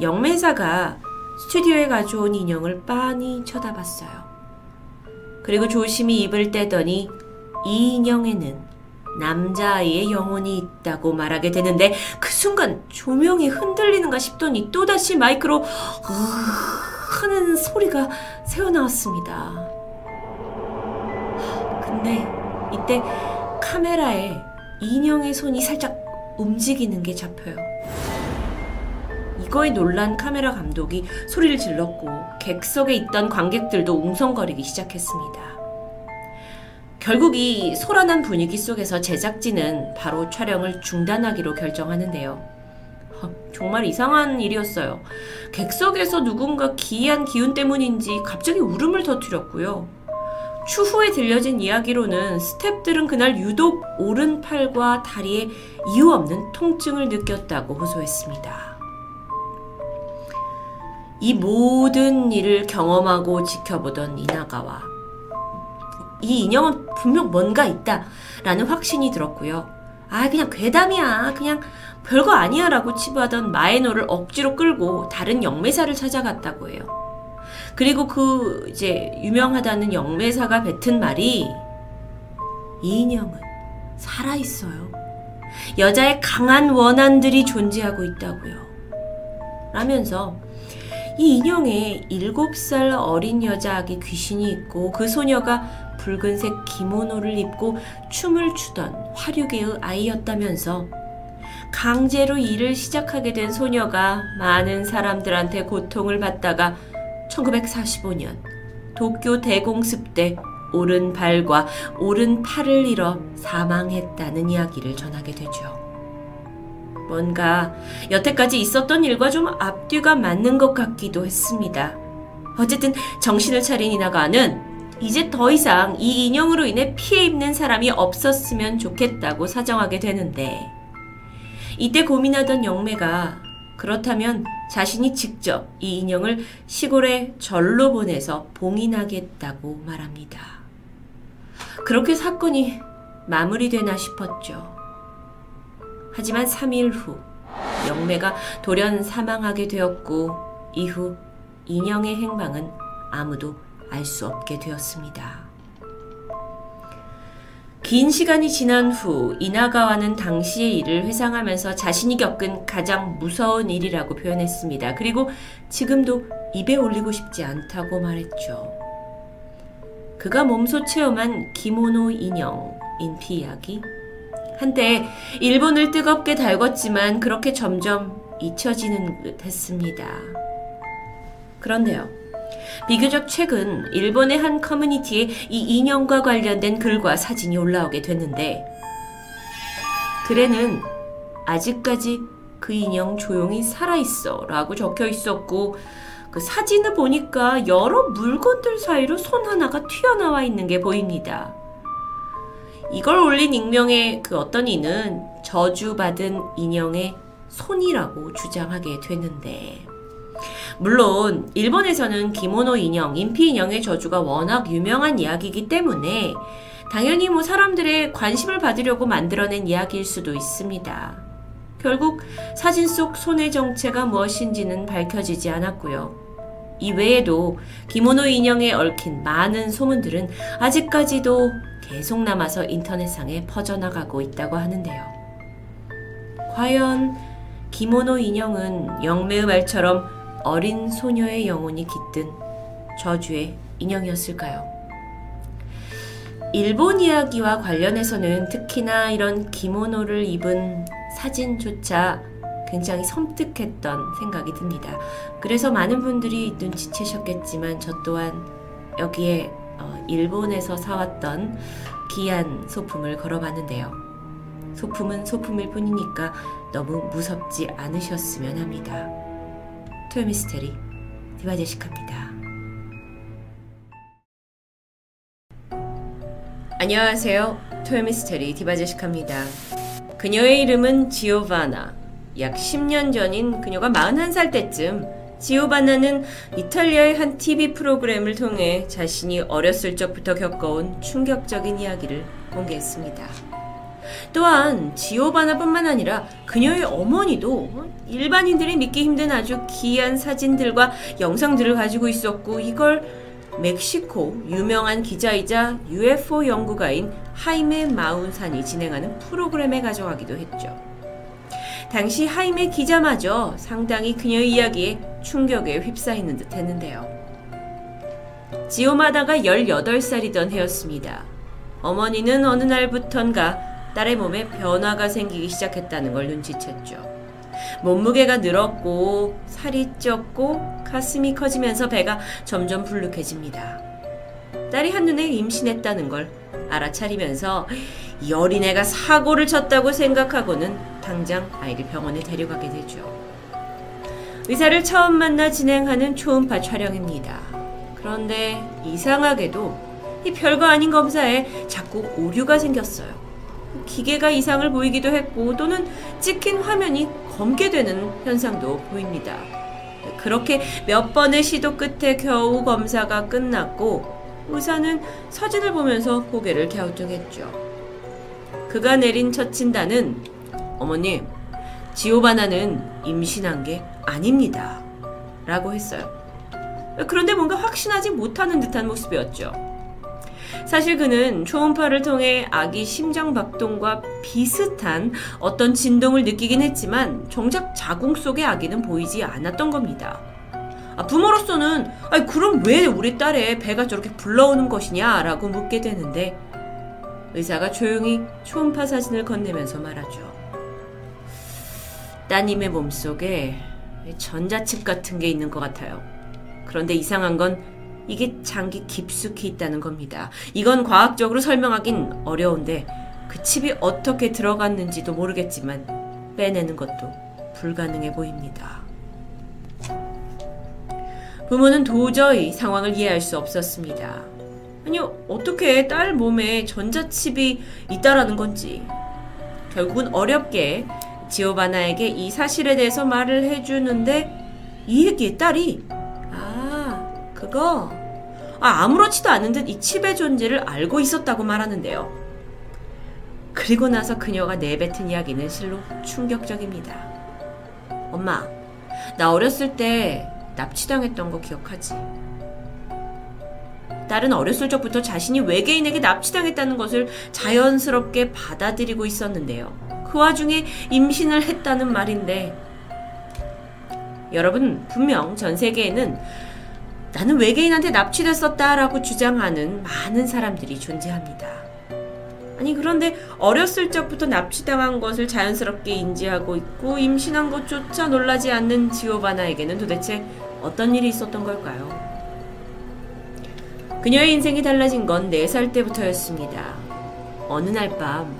영매사가 스튜디오에 가져온 인형을 빤히 쳐다봤어요. 그리고 조심히 입을 떼더니 이 인형에는 남자아이의 영혼이 있다고 말하게 되는데 그 순간 조명이 흔들리는가 싶더니 또다시 마이크로 하는 소리가 새어나왔습니다. 근데 이때 카메라에 인형의 손이 살짝 움직이는 게 잡혀요. 이거에 놀란 카메라 감독이 소리를 질렀고 객석에 있던 관객들도 웅성거리기 시작했습니다. 결국 이 소란한 분위기 속에서 제작진은 바로 촬영을 중단하기로 결정하는데요. 정말 이상한 일이었어요. 객석에서 누군가 기이한 기운 때문인지 갑자기 울음을 터뜨렸고요. 추후에 들려진 이야기로는 스탭들은 그날 유독 오른팔과 다리에 이유 없는 통증을 느꼈다고 호소했습니다. 이 모든 일을 경험하고 지켜보던 이나가와 이 인형은 분명 뭔가 있다라는 확신이 들었고요. 아, 그냥 괴담이야. 그냥 별거 아니야. 라고 치부하던 마에노를 억지로 끌고 다른 영매사를 찾아갔다고 해요. 그리고 그 이제 유명하다는 영매사가 뱉은 말이 이 인형은 살아있어요. 여자의 강한 원한들이 존재하고 있다고요. 라면서 이 인형에 7살 어린 여자 아기 귀신이 있고 그 소녀가 붉은색 기모노를 입고 춤을 추던 화류계의 아이였다면서 강제로 일을 시작하게 된 소녀가 많은 사람들한테 고통을 받다가 1945년 도쿄 대공습 때 오른 발과 오른 팔을 잃어 사망했다는 이야기를 전하게 되죠. 뭔가 여태까지 있었던 일과 좀 앞뒤가 맞는 것 같기도 했습니다. 어쨌든 정신을 차린 이나가는 이제 더 이상 이 인형으로 인해 피해 입는 사람이 없었으면 좋겠다고 사정하게 되는데 이때 고민하던 영매가 그렇다면 자신이 직접 이 인형을 시골에 절로 보내서 봉인하겠다고 말합니다. 그렇게 사건이 마무리되나 싶었죠. 하지만 3일 후 영매가 돌연 사망하게 되었고 이후 인형의 행방은 아무도 알 수 없게 되었습니다. 긴 시간이 지난 후 이나가와는 당시의 일을 회상하면서 자신이 겪은 가장 무서운 일이라고 표현했습니다. 그리고 지금도 입에 올리고 싶지 않다고 말했죠. 그가 몸소 체험한 기모노 인형 인피 이야기 한때 일본을 뜨겁게 달궜지만 그렇게 점점 잊혀지는 듯 했습니다. 그런데요. 비교적 최근 일본의 한 커뮤니티에 이 인형과 관련된 글과 사진이 올라오게 됐는데 글에는 아직까지 그 인형 조용히 살아있어 라고 적혀 있었고 그 사진을 보니까 여러 물건들 사이로 손 하나가 튀어나와 있는 게 보입니다. 이걸 올린 익명의 그 어떤 이는 저주받은 인형의 손이라고 주장하게 되는데 물론 일본에서는 기모노 인형, 인피 인형의 저주가 워낙 유명한 이야기이기 때문에 당연히 뭐 사람들의 관심을 받으려고 만들어낸 이야기일 수도 있습니다. 결국 사진 속 손의 정체가 무엇인지는 밝혀지지 않았고요. 이 외에도 기모노 인형에 얽힌 많은 소문들은 아직까지도 계속 남아서 인터넷상에 퍼져나가고 있다고 하는데요. 과연 기모노 인형은 영매의 말처럼 어린 소녀의 영혼이 깃든 저주의 인형이었을까요? 일본 이야기와 관련해서는 특히나 이런 기모노를 입은 사진조차 굉장히 섬뜩했던 생각이 듭니다. 그래서 많은 분들이 눈치채셨겠지만 저 또한 여기에 어, 일본에서 사왔던 귀한 소품을 걸어봤는데요. 소품은 소품일 뿐이니까 너무 무섭지 않으셨으면 합니다. 토요미스테리 디바제시카입니다. 안녕하세요. 토요미스테리 디바제시카입니다. 그녀의 이름은 지오바나. 약 10년 전인 그녀가 41살 때쯤 지오바나는 이탈리아의 한 TV 프로그램을 통해 자신이 어렸을 적부터 겪어온 충격적인 이야기를 공개했습니다. 또한 지오바나뿐만 아니라 그녀의 어머니도 일반인들이 믿기 힘든 아주 귀한 사진들과 영상들을 가지고 있었고 이걸 멕시코 유명한 기자이자 UFO 연구가인 하이메 마운산이 진행하는 프로그램에 가져가기도 했죠. 당시 하이메 기자마저 상당히 그녀의 이야기에 충격에 휩싸이는 듯 했는데요. 지오마다가 18살이던 해였습니다. 어머니는 어느 날부턴가 딸의 몸에 변화가 생기기 시작했다는 걸 눈치챘죠. 몸무게가 늘었고 살이 쪘고 가슴이 커지면서 배가 점점 불룩해집니다. 딸이 한눈에 임신했다는 걸 알아차리면서 이 어린애가 사고를 쳤다고 생각하고는 당장 아이를 병원에 데려가게 되죠. 의사를 처음 만나 진행하는 초음파 촬영입니다. 그런데 이상하게도 이 별거 아닌 검사에 자꾸 오류가 생겼어요. 기계가 이상을 보이기도 했고 또는 찍힌 화면이 검게 되는 현상도 보입니다. 그렇게 몇 번의 시도 끝에 겨우 검사가 끝났고 의사는 사진을 보면서 고개를 갸우뚱했죠. 그가 내린 첫 진단은 어머님, 지오바나는 임신한 게 아닙니다. 라고 했어요. 그런데 뭔가 확신하지 못하는 듯한 모습이었죠. 사실 그는 초음파를 통해 아기 심장 박동과 비슷한 어떤 진동을 느끼긴 했지만 정작 자궁 속의 아기는 보이지 않았던 겁니다. 아, 부모로서는 그럼 왜 우리 딸의 배가 저렇게 불러오는 것이냐라고 묻게 되는데 의사가 조용히 초음파 사진을 건네면서 말하죠. 따님의 몸속에 전자칩 같은 게 있는 것 같아요. 그런데 이상한 건 이게 장기 깊숙이 있다는 겁니다. 이건 과학적으로 설명하긴 어려운데 그 칩이 어떻게 들어갔는지도 모르겠지만 빼내는 것도 불가능해 보입니다. 부모는 도저히 상황을 이해할 수 없었습니다. 아니요, 어떻게 딸 몸에 전자칩이 있다라는 건지. 결국은 어렵게 지오바나에게 이 사실에 대해서 말을 해주는데 이 얘기에 딸이 아, 그거 아, 아무렇지도 않은 듯 이 칩의 존재를 알고 있었다고 말하는데요. 그리고 나서 그녀가 내뱉은 이야기는 실로 충격적입니다. 엄마, 나 어렸을 때 납치당했던 거 기억하지? 딸은 어렸을 적부터 자신이 외계인에게 납치당했다는 것을 자연스럽게 받아들이고 있었는데요. 그 와중에 임신을 했다는 말인데, 여러분, 분명 전 세계에는 나는 외계인한테 납치됐었다라고 주장하는 많은 사람들이 존재합니다. 아니, 그런데 어렸을 적부터 납치당한 것을 자연스럽게 인지하고 있고 임신한 것조차 놀라지 않는 지오바나에게는 도대체 어떤 일이 있었던 걸까요? 그녀의 인생이 달라진 건 4살 때부터였습니다. 어느 날 밤,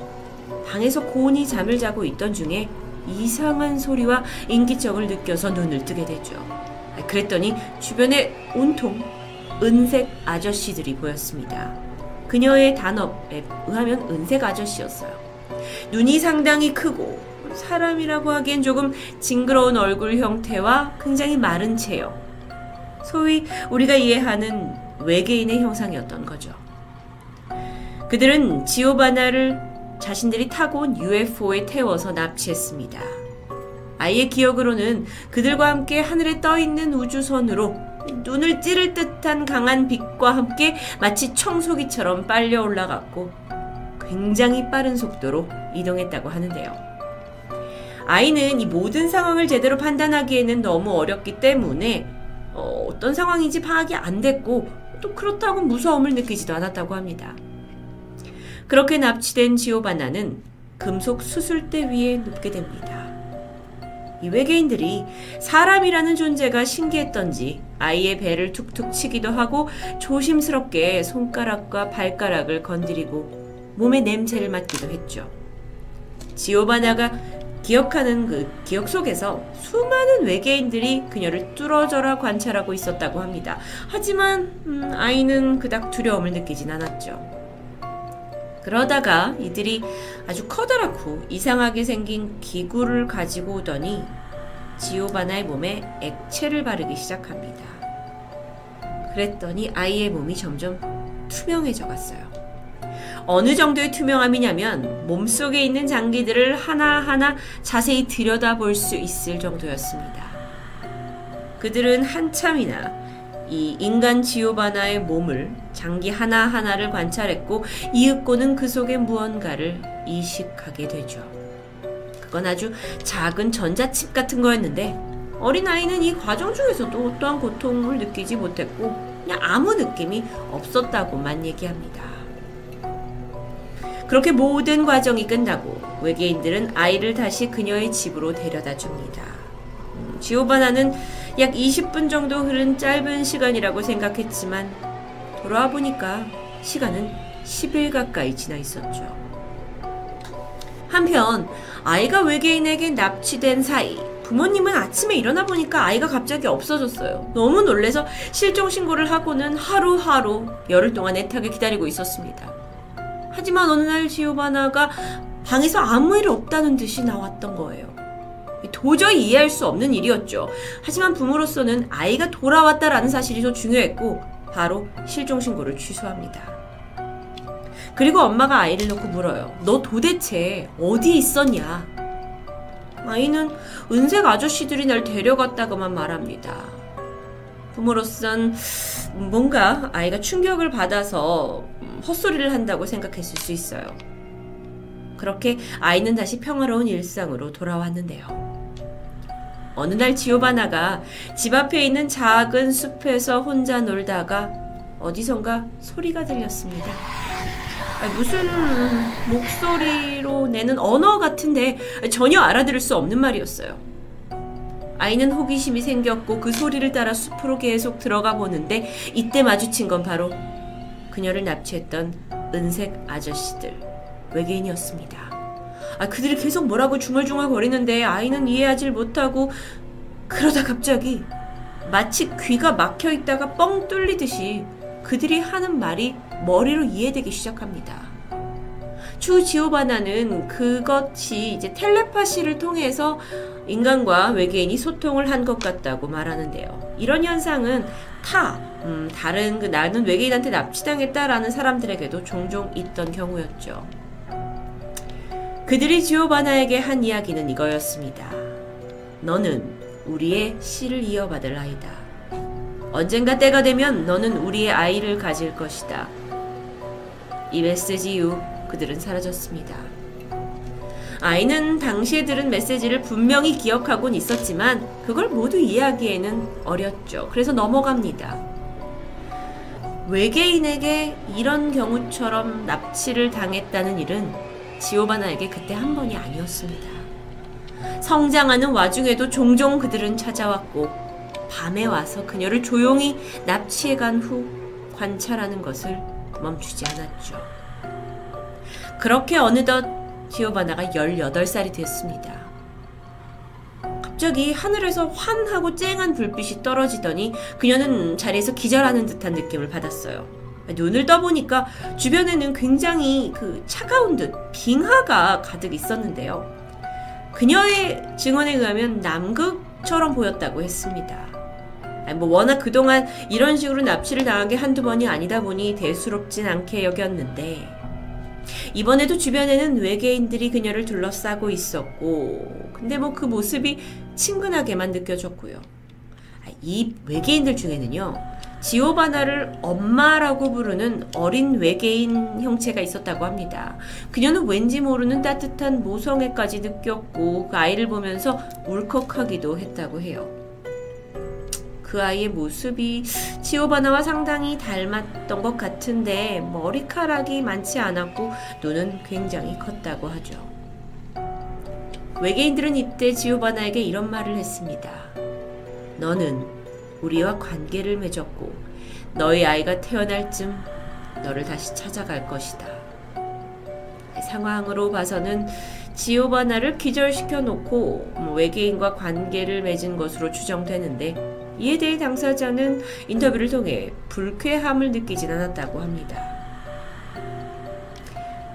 방에서 고온히 잠을 자고 있던 중에 이상한 소리와 인기척을 느껴서 눈을 뜨게 되죠. 그랬더니 주변에 온통 은색 아저씨들이 보였습니다. 그녀의 단어에 의하면 은색 아저씨였어요. 눈이 상당히 크고 사람이라고 하기엔 조금 징그러운 얼굴 형태와 굉장히 마른 체형. 소위 우리가 이해하는 외계인의 형상이었던 거죠. 그들은 지오바나를 자신들이 타고 온 UFO에 태워서 납치했습니다. 아이의 기억으로는 그들과 함께 하늘에 떠 있는 우주선으로 눈을 찌를 듯한 강한 빛과 함께 마치 청소기처럼 빨려 올라갔고 굉장히 빠른 속도로 이동했다고 하는데요. 아이는 이 모든 상황을 제대로 판단하기에는 너무 어렵기 때문에 어, 떤 상황인지 파악이 안 됐고 또 그렇다고 무서움을 느끼지도 않았다고 합니다. 그렇게 납치된 지오바나는 금속 수술대 위에 눕게 됩니다. 이 외계인들이 사람이라는 존재가 신기했던지 아이의 배를 툭툭 치기도 하고 조심스럽게 손가락과 발가락을 건드리고 몸의 냄새를 맡기도 했죠. 지오바나가 기억하는 그 기억 속에서 수많은 외계인들이 그녀를 뚫어져라 관찰하고 있었다고 합니다. 하지만 음, 아이는 그닥 두려움을 느끼진 않았죠. 그러다가 이들이 아주 커다랗고 이상하게 생긴 기구를 가지고 오더니 지오바나의 몸에 액체를 바르기 시작합니다. 그랬더니 아이의 몸이 점점 투명해져 갔어요. 어느 정도의 투명함이냐면 몸속에 있는 장기들을 하나하나 자세히 들여다볼 수 있을 정도였습니다. 그들은 한참이나 이 인간 지오바나의 몸을 장기 하나하나를 관찰했고 이윽고는 그 속에 무언가를 이식하게 되죠. 그건 아주 작은 전자칩 같은 거였는데 어린아이는 이 과정 중에서도 어떠한 고통을 느끼지 못했고 그냥 아무 느낌이 없었다고만 얘기합니다. 그렇게 모든 과정이 끝나고 외계인들은 아이를 다시 그녀의 집으로 데려다 줍니다. 음, 지오바나는 약 20분 정도 흐른 짧은 시간이라고 생각했지만 돌아와 보니까 시간은 10일 가까이 지나 있었죠. 한편 아이가 외계인에게 납치된 사이 부모님은 아침에 일어나 보니까 아이가 갑자기 없어졌어요. 너무 놀래서 실종 신고를 하고는 하루하루 열흘 동안 애타게 기다리고 있었습니다. 하지만 어느 날 지오바나가 방에서 아무 일 없다는 듯이 나왔던 거예요. 도저히 이해할 수 없는 일이었죠. 하지만 부모로서는 아이가 돌아왔다라는 사실이 더 중요했고 바로 실종 신고를 취소합니다. 그리고 엄마가 아이를 놓고 물어요. 너 도대체 어디 있었냐? 아이는 은색 아저씨들이 날 데려갔다고만 말합니다. 부모로선 뭔가 아이가 충격을 받아서 헛소리를 한다고 생각했을 수 있어요. 그렇게 아이는 다시 평화로운 일상으로 돌아왔는데요. 어느 날 지오바나가 집 앞에 있는 작은 숲에서 혼자 놀다가 어디선가 소리가 들렸습니다. 무슨 목소리로 내는 언어 같은데 전혀 알아들을 수 없는 말이었어요. 아이는 호기심이 생겼고 그 소리를 따라 숲으로 계속 들어가 보는데 이때 마주친 건 바로 그녀를 납치했던 은색 아저씨들, 외계인이었습니다. 아, 그들이 계속 뭐라고 중얼중얼 거리는데 아이는 이해하지 못하고 그러다 갑자기 마치 귀가 막혀 있다가 뻥 뚫리듯이 그들이 하는 말이 머리로 이해되기 시작합니다. 추 지오바나는 그것이 이제 텔레파시를 통해서 인간과 외계인이 소통을 한 것 같다고 말하는데요. 이런 현상은 타, 음, 다른 그 나는 외계인한테 납치당했다라는 사람들에게도 종종 있던 경우였죠. 그들이 지오바나에게 한 이야기는 이거였습니다. 너는 우리의 씨를 이어받을 아이다. 언젠가 때가 되면 너는 우리의 아이를 가질 것이다. 이 메시지 이후 그들은 사라졌습니다. 아이는 당시에 들은 메시지를 분명히 기억하곤 있었지만 그걸 모두 이해하기에는 어렸죠. 그래서 넘어갑니다. 외계인에게 이런 경우처럼 납치를 당했다는 일은 지오바나에게 그때 한 번이 아니었습니다. 성장하는 와중에도 종종 그들은 찾아왔고 밤에 와서 그녀를 조용히 납치해 간 후 관찰하는 것을 멈추지 않았죠. 그렇게 어느덧 지오바나가 18살이 됐습니다. 갑자기 하늘에서 환하고 쨍한 불빛이 떨어지더니 그녀는 자리에서 기절하는 듯한 느낌을 받았어요. 눈을 떠보니까 주변에는 굉장히 그 차가운 듯 빙하가 가득 있었는데요. 그녀의 증언에 의하면 남극처럼 보였다고 했습니다. 뭐 워낙 그동안 이런 식으로 납치를 당한 게 한두 번이 아니다 보니 대수롭진 않게 여겼는데 이번에도 주변에는 외계인들이 그녀를 둘러싸고 있었고 근데 뭐 그 모습이 친근하게만 느껴졌고요. 아, 이 외계인들 중에는요. 지오바나를 엄마라고 부르는 어린 외계인 형체가 있었다고 합니다. 그녀는 왠지 모르는 따뜻한 모성애까지 느꼈고 그 아이를 보면서 울컥하기도 했다고 해요. 그 아이의 모습이 지오바나와 상당히 닮았던 것 같은데 머리카락이 많지 않았고 눈은 굉장히 컸다고 하죠. 외계인들은 이때 지오바나에게 이런 말을 했습니다. 너는 우리와 관계를 맺었고 너희 아이가 태어날 쯤 너를 다시 찾아갈 것이다. 상황으로 봐서는 지오바나를 기절시켜 놓고 뭐 외계인과 관계를 맺은 것으로 추정되는데 이에 대해 당사자는 인터뷰를 통해 불쾌함을 느끼진 않았다고 합니다.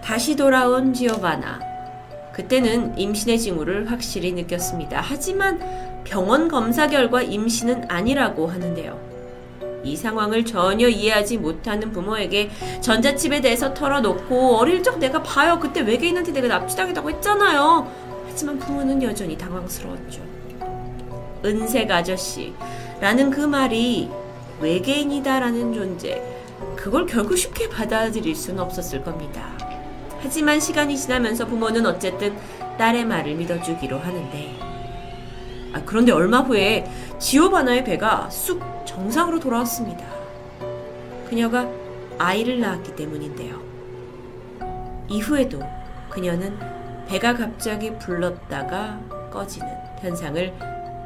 다시 돌아온 지오바나. 그때는 임신의 징후를 확실히 느꼈습니다. 하지만 병원 검사 결과 임신은 아니라고 하는데요. 이 상황을 전혀 이해하지 못하는 부모에게 전자칩에 대해서 털어놓고 어릴 적 내가 봐요. 그때 외계인한테 내가 납치당했다고 했잖아요. 하지만 부모는 여전히 당황스러웠죠. 은색 아저씨. 라는 그 말이 외계인이다라는 존재, 그걸 결국 쉽게 받아들일 수는 없었을 겁니다. 하지만 시간이 지나면서 부모는 어쨌든 딸의 말을 믿어주기로 하는데, 아, 그런데 얼마 후에 지오바나의 배가 쑥 정상으로 돌아왔습니다. 그녀가 아이를 낳았기 때문인데요. 이후에도 그녀는 배가 갑자기 불렀다가 꺼지는 현상을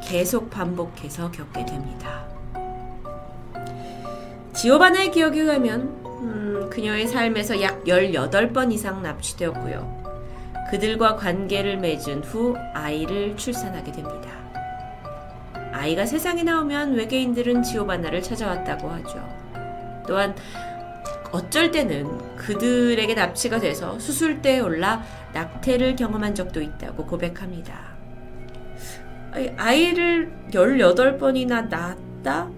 계속 반복해서 겪게 됩니다. 지오바나의 기억에 의하면 음, 그녀의 삶에서 약 18번 이상 납치되었고요. 그들과 관계를 맺은 후 아이를 출산하게 됩니다. 아이가 세상에 나오면 외계인들은 지오바나를 찾아왔다고 하죠. 또한 어쩔 때는 그들에게 납치가 돼서 수술대에 올라 낙태를 경험한 적도 있다고 고백합니다. 아이를 18번이나 낳았다?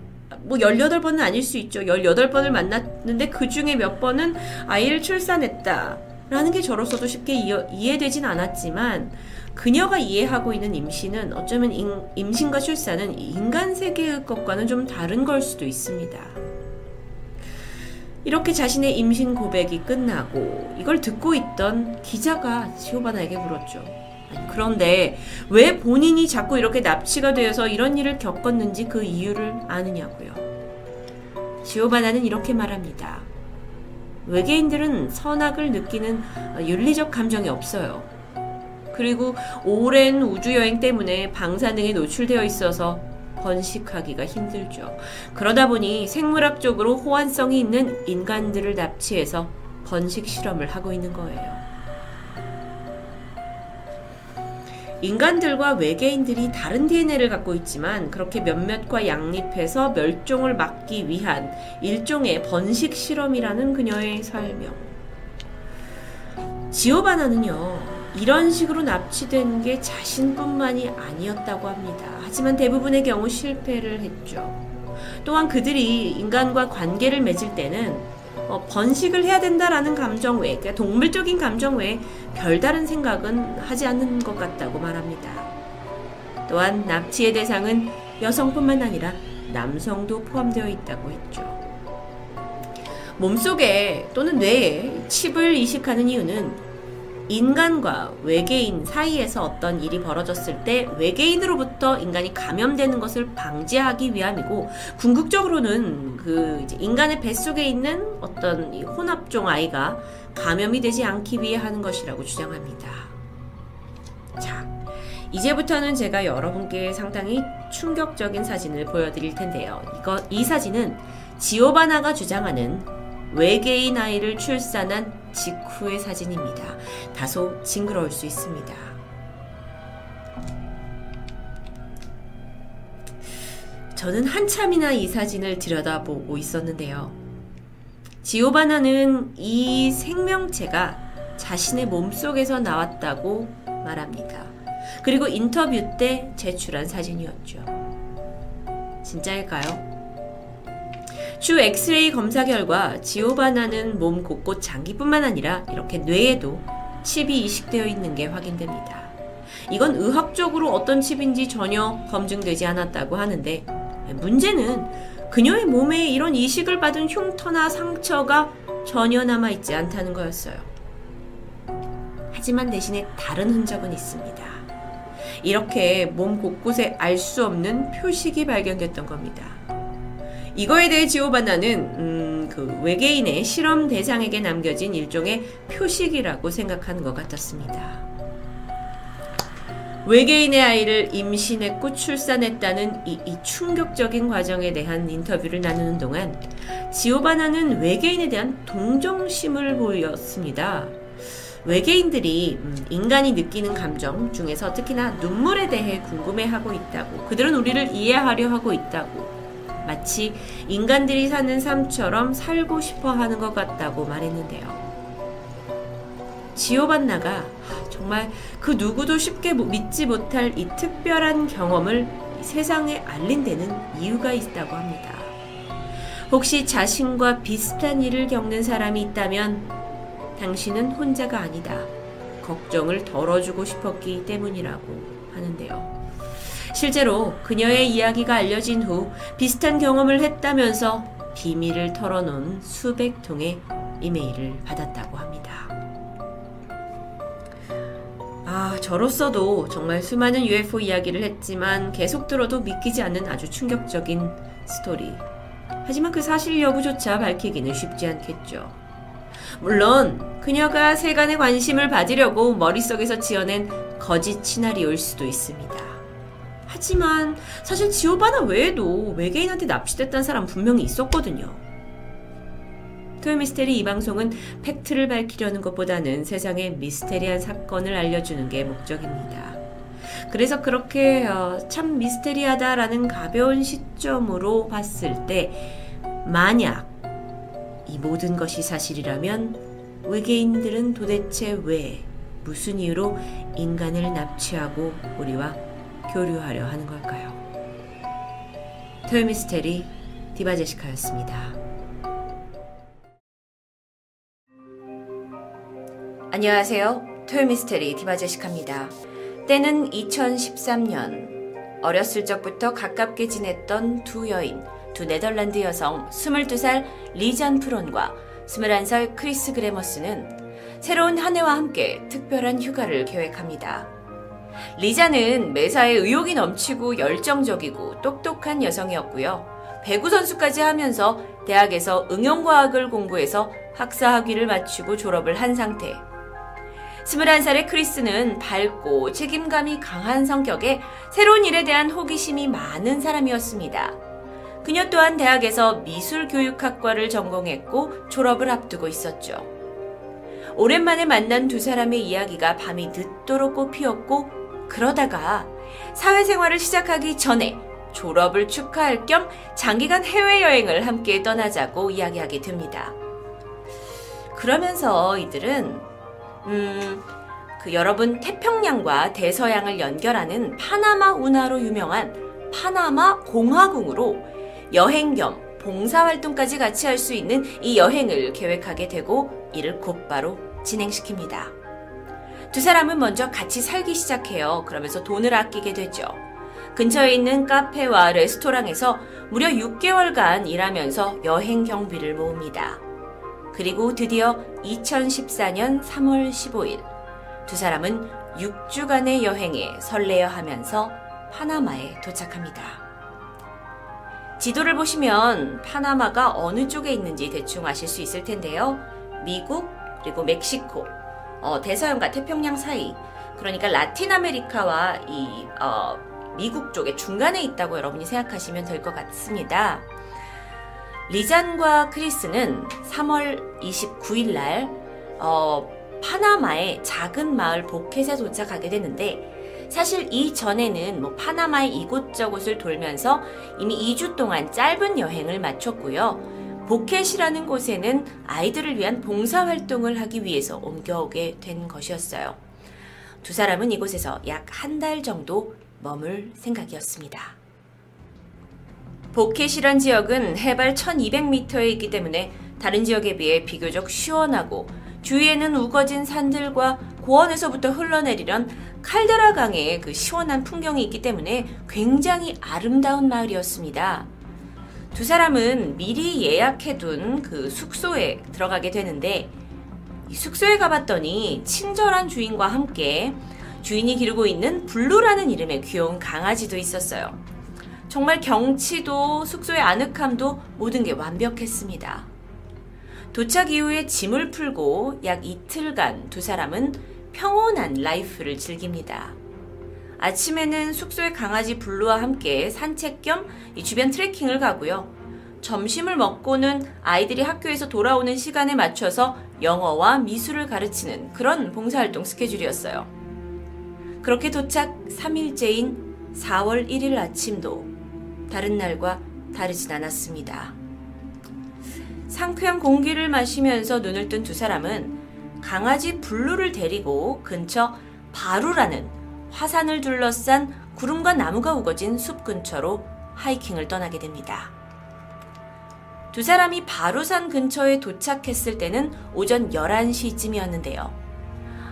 뭐 18번은 아닐 수 있죠. 18번을 만났는데 그 중에 몇 번은 아이를 출산했다. 라는 게 저로서도 쉽게 이해 되진 않았지만 그녀가 이해하고 있는 임신은 어쩌면 임신과 출산은 인간 세계의 것과는 좀 다른 걸 수도 있습니다. 이렇게 자신의 임신 고백이 끝나고 이걸 듣고 있던 기자가 지오바나에게 물었죠. 그런데 왜 본인이 자꾸 이렇게 납치가 되어서 이런 일을 겪었는지 그 이유를 아느냐고요. 지오바나는 이렇게 말합니다. 외계인들은 선악을 느끼는 윤리적 감정이 없어요. 그리고 오랜 우주여행 때문에 방사능에 노출되어 있어서 번식하기가 힘들죠. 그러다 보니 생물학적으로 호환성이 있는 인간들을 납치해서 번식 실험을 하고 있는 거예요. 인간들과 외계인들이 다른 DNA를 갖고 있지만 그렇게 몇몇과 양립해서 멸종을 막기 위한 일종의 번식 실험이라는 그녀의 설명. 지오바나는요, 이런 식으로 납치된 게 자신뿐만이 아니었다고 합니다. 하지만 대부분의 경우 실패를 했죠. 또한 그들이 인간과 관계를 맺을 때는 어, 번식을 해야 된다라는 감정 외에, 그러니까 동물적인 감정 외에 별다른 생각은 하지 않는 것 같다고 말합니다. 또한 납치의 대상은 여성뿐만 아니라 남성도 포함되어 있다고 했죠. 몸속에 또는 뇌에 칩을 이식하는 이유는 인간과 외계인 사이에서 어떤 일이 벌어졌을 때 외계인으로부터 인간이 감염되는 것을 방지하기 위함이고 궁극적으로는 그 인간의 뱃속에 있는 어떤 혼합종 아이가 감염이 되지 않기 위해 하는 것이라고 주장합니다. 자, 이제부터는 제가 여러분께 상당히 충격적인 사진을 보여드릴 텐데요. 이거 이 사진은 지오바나가 주장하는 외계인 아이를 출산한 직후의 사진입니다. 다소 징그러울 수 있습니다. 저는 한참이나 이 사진을 들여다보고 있었는데요. 지오바나는 이 생명체가 자신의 몸속에서 나왔다고 말합니다. 그리고 인터뷰 때 제출한 사진이었죠. 진짜일까요? 추 엑스레이 검사 결과 지오바나는 몸 곳곳 장기뿐만 아니라 이렇게 뇌에도 칩이 이식되어 있는 게 확인됩니다. 이건 의학적으로 어떤 칩인지 전혀 검증되지 않았다고 하는데 문제는 그녀의 몸에 이런 이식을 받은 흉터나 상처가 전혀 남아있지 않다는 거였어요. 하지만 대신에 다른 흔적은 있습니다. 이렇게 몸 곳곳에 알 수 없는 표식이 발견됐던 겁니다. 이거에 대해 지오바나는 음, 그 외계인의 실험 대상에게 남겨진 일종의 표식이라고 생각하는 것 같았습니다. 외계인의 아이를 임신했고 출산했다는 이, 이, 충격적인 과정에 대한 인터뷰를 나누는 동안 지오바나는 외계인에 대한 동정심을 보였습니다. 외계인들이 음, 인간이 느끼는 감정 중에서 특히나 눈물에 대해 궁금해하고 있다고 그들은 우리를 이해하려 하고 있다고 마치 인간들이 사는 삶처럼 살고 싶어 하는 것 같다고 말했는데요. 지오반나가 정말 그 누구도 쉽게 믿지 못할 이 특별한 경험을 세상에 알린 데는 이유가 있다고 합니다. 혹시 자신과 비슷한 일을 겪는 사람이 있다면 당신은 혼자가 아니다. 걱정을 덜어주고 싶었기 때문이라고 하는데요. 실제로 그녀의 이야기가 알려진 후 비슷한 경험을 했다면서 비밀을 털어놓은 수백 통의 이메일을 받았다고 합니다. 아, 저로서도 정말 수많은 UFO 이야기를 했지만 계속 들어도 믿기지 않는 아주 충격적인 스토리. 하지만 그 사실 여부조차 밝히기는 쉽지 않겠죠. 물론 그녀가 세간의 관심을 받으려고 머릿속에서 지어낸 거짓 시나리오일 수도 있습니다. 하지만 사실 지오바나 외에도 외계인한테 납치됐다는 사람 분명히 있었거든요. 토요미스테리 이 방송은 팩트를 밝히려는 것보다는 세상의 미스테리한 사건을 알려주는 게 목적입니다. 그래서 그렇게 어, 참 미스테리하다라는 가벼운 시점으로 봤을 때 만약 이 모든 것이 사실이라면 외계인들은 도대체 왜 무슨 이유로 인간을 납치하고 우리와 교류하려 하는 걸까요? 토요미스테리 디바제시카였습니다. 안녕하세요. 토요미스테리 디바제시카입니다. 때는 2013년. 어렸을 적부터 가깝게 지냈던 두 여인, 두 네덜란드 여성 22살 리잔 프론과 21살 크리스 그레머스는 새로운 한 해와 함께 특별한 휴가를 계획합니다. 리자는 매사에 의욕이 넘치고 열정적이고 똑똑한 여성이었고요. 배구 선수까지 하면서 대학에서 응용과학을 공부해서 학사 학위를 마치고 졸업을 한 상태. 21살의 크리스는 밝고 책임감이 강한 성격에 새로운 일에 대한 호기심이 많은 사람이었습니다. 그녀 또한 대학에서 미술교육학과를 전공했고 졸업을 앞두고 있었죠. 오랜만에 만난 두 사람의 이야기가 밤이 늦도록 꽃피었고 그러다가 사회생활을 시작하기 전에 졸업을 축하할 겸 장기간 해외여행을 함께 떠나자고 이야기하게 됩니다. 그러면서 이들은 음, 그 여러분 태평양과 대서양을 연결하는 파나마 운하로 유명한 파나마 공화궁으로 여행 겸 봉사활동까지 같이 할 수 있는 이 여행을 계획하게 되고 이를 곧바로 진행시킵니다. 두 사람은 먼저 같이 살기 시작해요. 그러면서 돈을 아끼게 되죠. 근처에 있는 카페와 레스토랑에서 무려 6개월간 일하면서 여행 경비를 모읍니다. 그리고 드디어 2014년 3월 15일 두 사람은 6주간의 여행에 설레어 하면서 파나마에 도착합니다. 지도를 보시면 파나마가 어느 쪽에 있는지 대충 아실 수 있을 텐데요. 미국, 그리고 멕시코, 어, 대서양과 태평양 사이, 그러니까 라틴 아메리카와 이 어, 미국 쪽의 중간에 있다고 여러분이 생각하시면 될 것 같습니다. 리잔과 크리스는 3월 29일 날 어, 파나마의 작은 마을 보켓에 도착하게 되는데 사실 이전에는 뭐 파나마의 이곳저곳을 돌면서 이미 2주 동안 짧은 여행을 마쳤고요. 보켓이라는 곳에는 아이들을 위한 봉사활동을 하기 위해서 옮겨오게 된 것이었어요. 두 사람은 이곳에서 약 한 달 정도 머물 생각이었습니다. 보케테란 지역은 해발 1200m에 있기 때문에 다른 지역에 비해 비교적 시원하고 주위에는 우거진 산들과 고원에서부터 흘러내리던 칼데라 강의 그 시원한 풍경이 있기 때문에 굉장히 아름다운 마을이었습니다. 두 사람은 미리 예약해둔 그 숙소에 들어가게 되는데 숙소에 가봤더니 친절한 주인과 함께 주인이 기르고 있는 블루라는 이름의 귀여운 강아지도 있었어요. 정말 경치도 숙소의 아늑함도 모든 게 완벽했습니다. 도착 이후에 짐을 풀고 약 이틀간 두 사람은 평온한 life를 즐깁니다. 아침에는 숙소의 강아지 블루와 함께 산책 겸 주변 트레킹을 가고요. 점심을 먹고는 아이들이 학교에서 돌아오는 시간에 맞춰서 영어와 미술을 가르치는 그런 봉사활동 스케줄이었어요. 그렇게 도착 3일째인 4월 1일 아침도 다른 날과 다르진 않았습니다. 상쾌한 공기를 마시면서 눈을 뜬 두 사람은 강아지 블루를 데리고 근처 바루라는 화산을 둘러싼 구름과 나무가 우거진 숲 근처로 하이킹을 떠나게 됩니다. 두 사람이 바루산 근처에 도착했을 때는 오전 11시쯤이었는데요.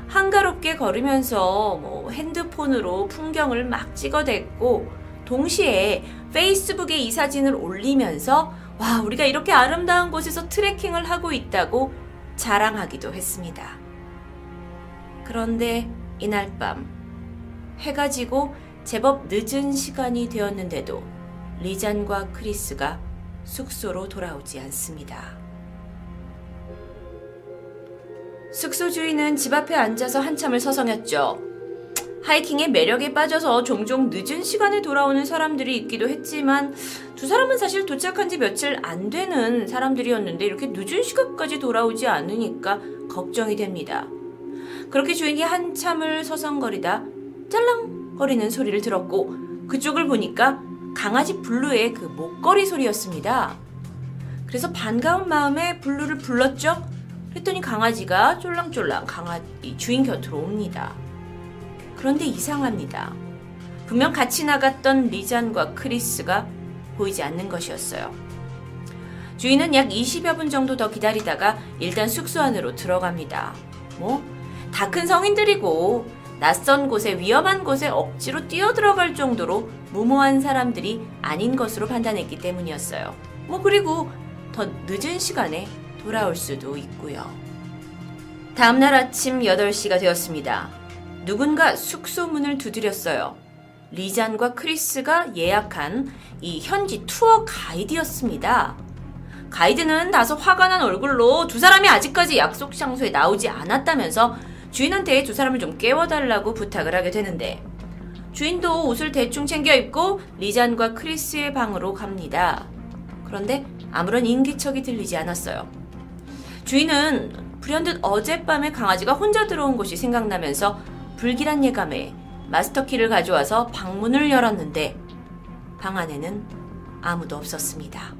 한가롭게 걸으면서 뭐 핸드폰으로 풍경을 막 찍어댔고 동시에 페이스북에 이 사진을 올리면서 와, 우리가 이렇게 아름다운 곳에서 트레킹을 하고 있다고 자랑하기도 했습니다. 그런데 이날 밤, 해가 지고 제법 늦은 시간이 되었는데도 리잔과 크리스가 숙소로 돌아오지 않습니다. 숙소 주인은 집 앞에 앉아서 한참을 서성였죠. 하이킹의 매력에 빠져서 종종 늦은 시간에 돌아오는 사람들이 있기도 했지만 두 사람은 사실 도착한 지 며칠 안 되는 사람들이었는데 이렇게 늦은 시간까지 돌아오지 않으니까 걱정이 됩니다. 그렇게 주인이 한참을 서성거리다 짤랑거리는 소리를 들었고 그쪽을 보니까 강아지 블루의 그 목걸이 소리였습니다. 그래서 반가운 마음에 블루를 불렀죠. 그랬더니 강아지가 쫄랑쫄랑 강아지 주인 곁으로 옵니다. 그런데 이상합니다. 분명 같이 나갔던 리잔과 크리스가 보이지 않는 것이었어요. 주인은 약 20여 분 정도 더 기다리다가 일단 숙소 안으로 들어갑니다. 뭐, 다 큰 성인들이고, 낯선 곳에 위험한 곳에 억지로 뛰어들어갈 정도로 무모한 사람들이 아닌 것으로 판단했기 때문이었어요. 뭐, 그리고 더 늦은 시간에 돌아올 수도 있고요. 다음날 아침 8시가 되었습니다. 누군가 숙소 문을 두드렸어요. 리잔과 크리스가 예약한 이 현지 투어 가이드였습니다. 가이드는 다소 화가 난 얼굴로 두 사람이 아직까지 약속 장소에 나오지 않았다면서 주인한테 두 사람을 좀 깨워달라고 부탁을 하게 되는데 주인도 옷을 대충 챙겨 입고 리잔과 크리스의 방으로 갑니다. 그런데 아무런 인기척이 들리지 않았어요. 주인은 불현듯 어젯밤에 강아지가 혼자 들어온 것이 생각나면서 불길한 예감에 마스터키를 가져와서 방문을 열었는데 방 안에는 아무도 없었습니다.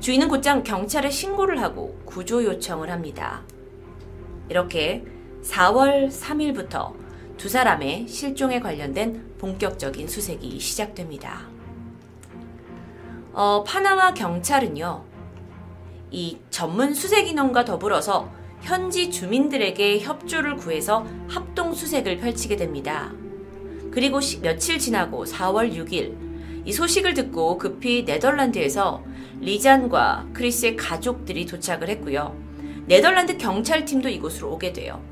주인은 곧장 경찰에 신고를 하고 구조 요청을 합니다. 이렇게 4월 3일부터 두 사람의 실종에 관련된 본격적인 수색이 시작됩니다. 어, 파나마 경찰은요, 이 전문 수색 인원과 더불어서 현지 주민들에게 협조를 구해서 합동 수색을 펼치게 됩니다. 그리고 시, 며칠 지나고 4월 6일 이 소식을 듣고 급히 네덜란드에서 리잔과 크리스의 가족들이 도착을 했고요. 네덜란드 경찰팀도 이곳으로 오게 돼요.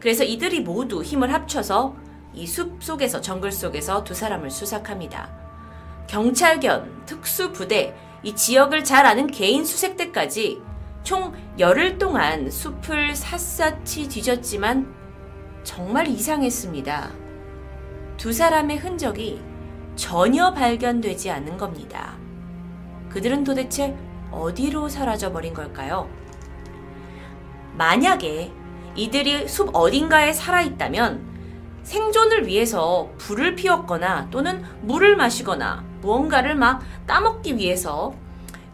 그래서 이들이 모두 힘을 합쳐서 이 숲 속에서 정글 속에서 두 사람을 수색합니다. 경찰견, 특수부대, 이 지역을 잘 아는 개인 수색대까지 총 열흘 동안 숲을 샅샅이 뒤졌지만 정말 이상했습니다. 두 사람의 흔적이 전혀 발견되지 않는 겁니다. 그들은 도대체 어디로 사라져 버린 걸까요? 만약에 이들이 숲 어딘가에 살아있다면 생존을 위해서 불을 피웠거나 또는 물을 마시거나 무언가를 막 따먹기 위해서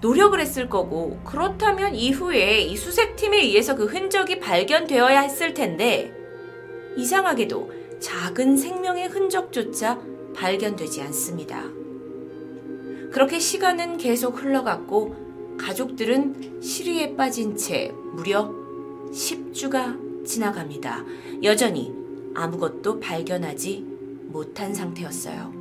노력을 했을 거고 그렇다면 이후에 이 수색팀에 의해서 그 흔적이 발견되어야 했을 텐데 이상하게도 작은 생명의 흔적조차 발견되지 않습니다. 그렇게 시간은 계속 흘러갔고 가족들은 시리에 빠진 채 무려 10주가 지나갑니다. 여전히 아무것도 발견하지 못한 상태였어요.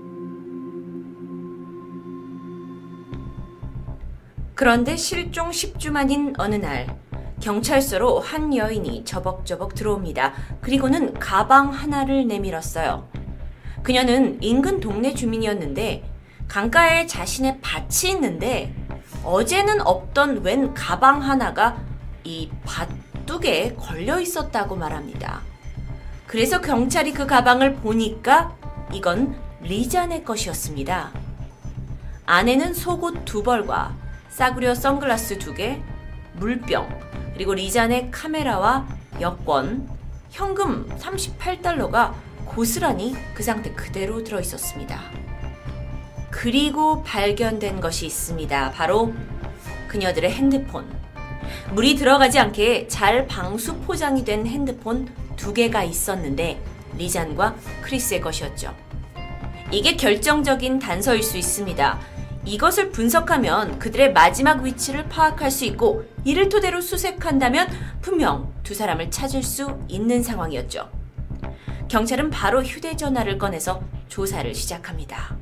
그런데 실종 10주 만인 어느 날 경찰서로 한 여인이 저벅저벅 들어옵니다. 그리고는 가방 하나를 내밀었어요. 그녀는 인근 동네 주민이었는데 강가에 자신의 밭이 있는데 어제는 없던 웬 가방 하나가 이 밭 둑에 걸려 있었다고 말합니다. 그래서 경찰이 그 가방을 보니까 이건 리잔의 것이었습니다. 안에는 속옷 두 벌과 싸구려 선글라스 두 개, 물병, 그리고 리잔의 카메라와 여권, 현금 38달러가 고스란히 그 상태 그대로 들어 있었습니다. 그리고 발견된 것이 있습니다. 바로 그녀들의 핸드폰. 물이 들어가지 않게 잘 방수 포장이 된 핸드폰 두 개가 있었는데 리잔과 크리스의 것이었죠. 이게 결정적인 단서일 수 있습니다. 이것을 분석하면 그들의 마지막 위치를 파악할 수 있고 이를 토대로 수색한다면 분명 두 사람을 찾을 수 있는 상황이었죠. 경찰은 바로 휴대전화를 꺼내서 조사를 시작합니다.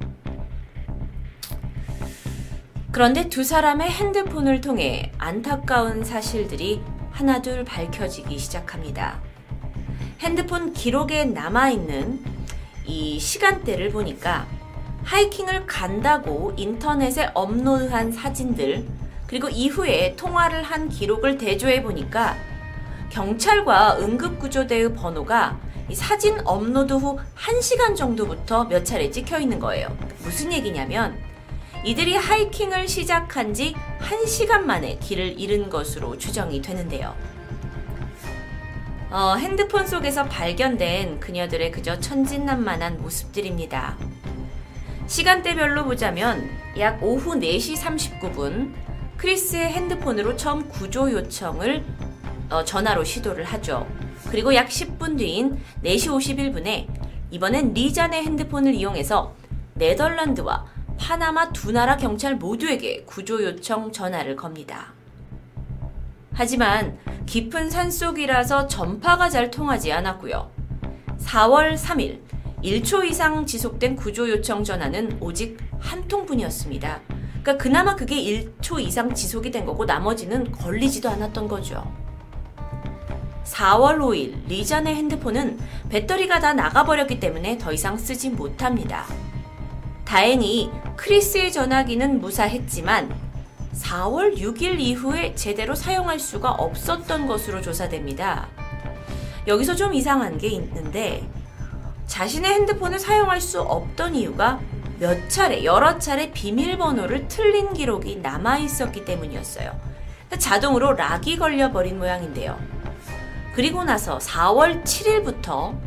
그런데 두 사람의 핸드폰을 통해 안타까운 사실들이 하나둘 밝혀지기 시작합니다. 핸드폰 기록에 남아있는 이 시간대를 보니까 하이킹을 간다고 인터넷에 업로드한 사진들, 그리고 이후에 통화를 한 기록을 대조해 보니까 경찰과 응급구조대의 번호가 사진 업로드 후 1시간 정도부터 몇 차례 찍혀 있는 거예요. 무슨 얘기냐면 이들이 하이킹을 시작한 지 1시간 만에 길을 잃은 것으로 추정이 되는데요. 어, 핸드폰 속에서 발견된 그녀들의 그저 천진난만한 모습들입니다. 시간대별로 보자면 약 오후 4시 39분 크리스의 핸드폰으로 처음 구조 요청을 어, 전화로 시도를 하죠. 그리고 약 10분 뒤인 4시 51분에 이번엔 리잔의 핸드폰을 이용해서 네덜란드와 파나마 두 나라 경찰 모두에게 구조 요청 전화를 겁니다. 하지만 깊은 산속이라서 전파가 잘 통하지 않았고요. 4월 3일 1초 이상 지속된 구조 요청 전화는 오직 한 통뿐이었습니다. 그러니까 그나마 그게 1초 이상 지속이 된 거고 나머지는 걸리지도 않았던 거죠. 4월 5일 리잔의 핸드폰은 배터리가 다 나가버렸기 때문에 더 이상 쓰지 못합니다. 다행히 크리스의 전화기는 무사했지만 4월 6일 이후에 제대로 사용할 수가 없었던 것으로 조사됩니다. 여기서 좀 이상한 게 있는데 자신의 핸드폰을 사용할 수 없던 이유가 몇 차례, 여러 차례 비밀번호를 틀린 기록이 남아 있었기 때문이었어요. 자동으로 락이 걸려버린 모양인데요. 그리고 나서 4월 7일부터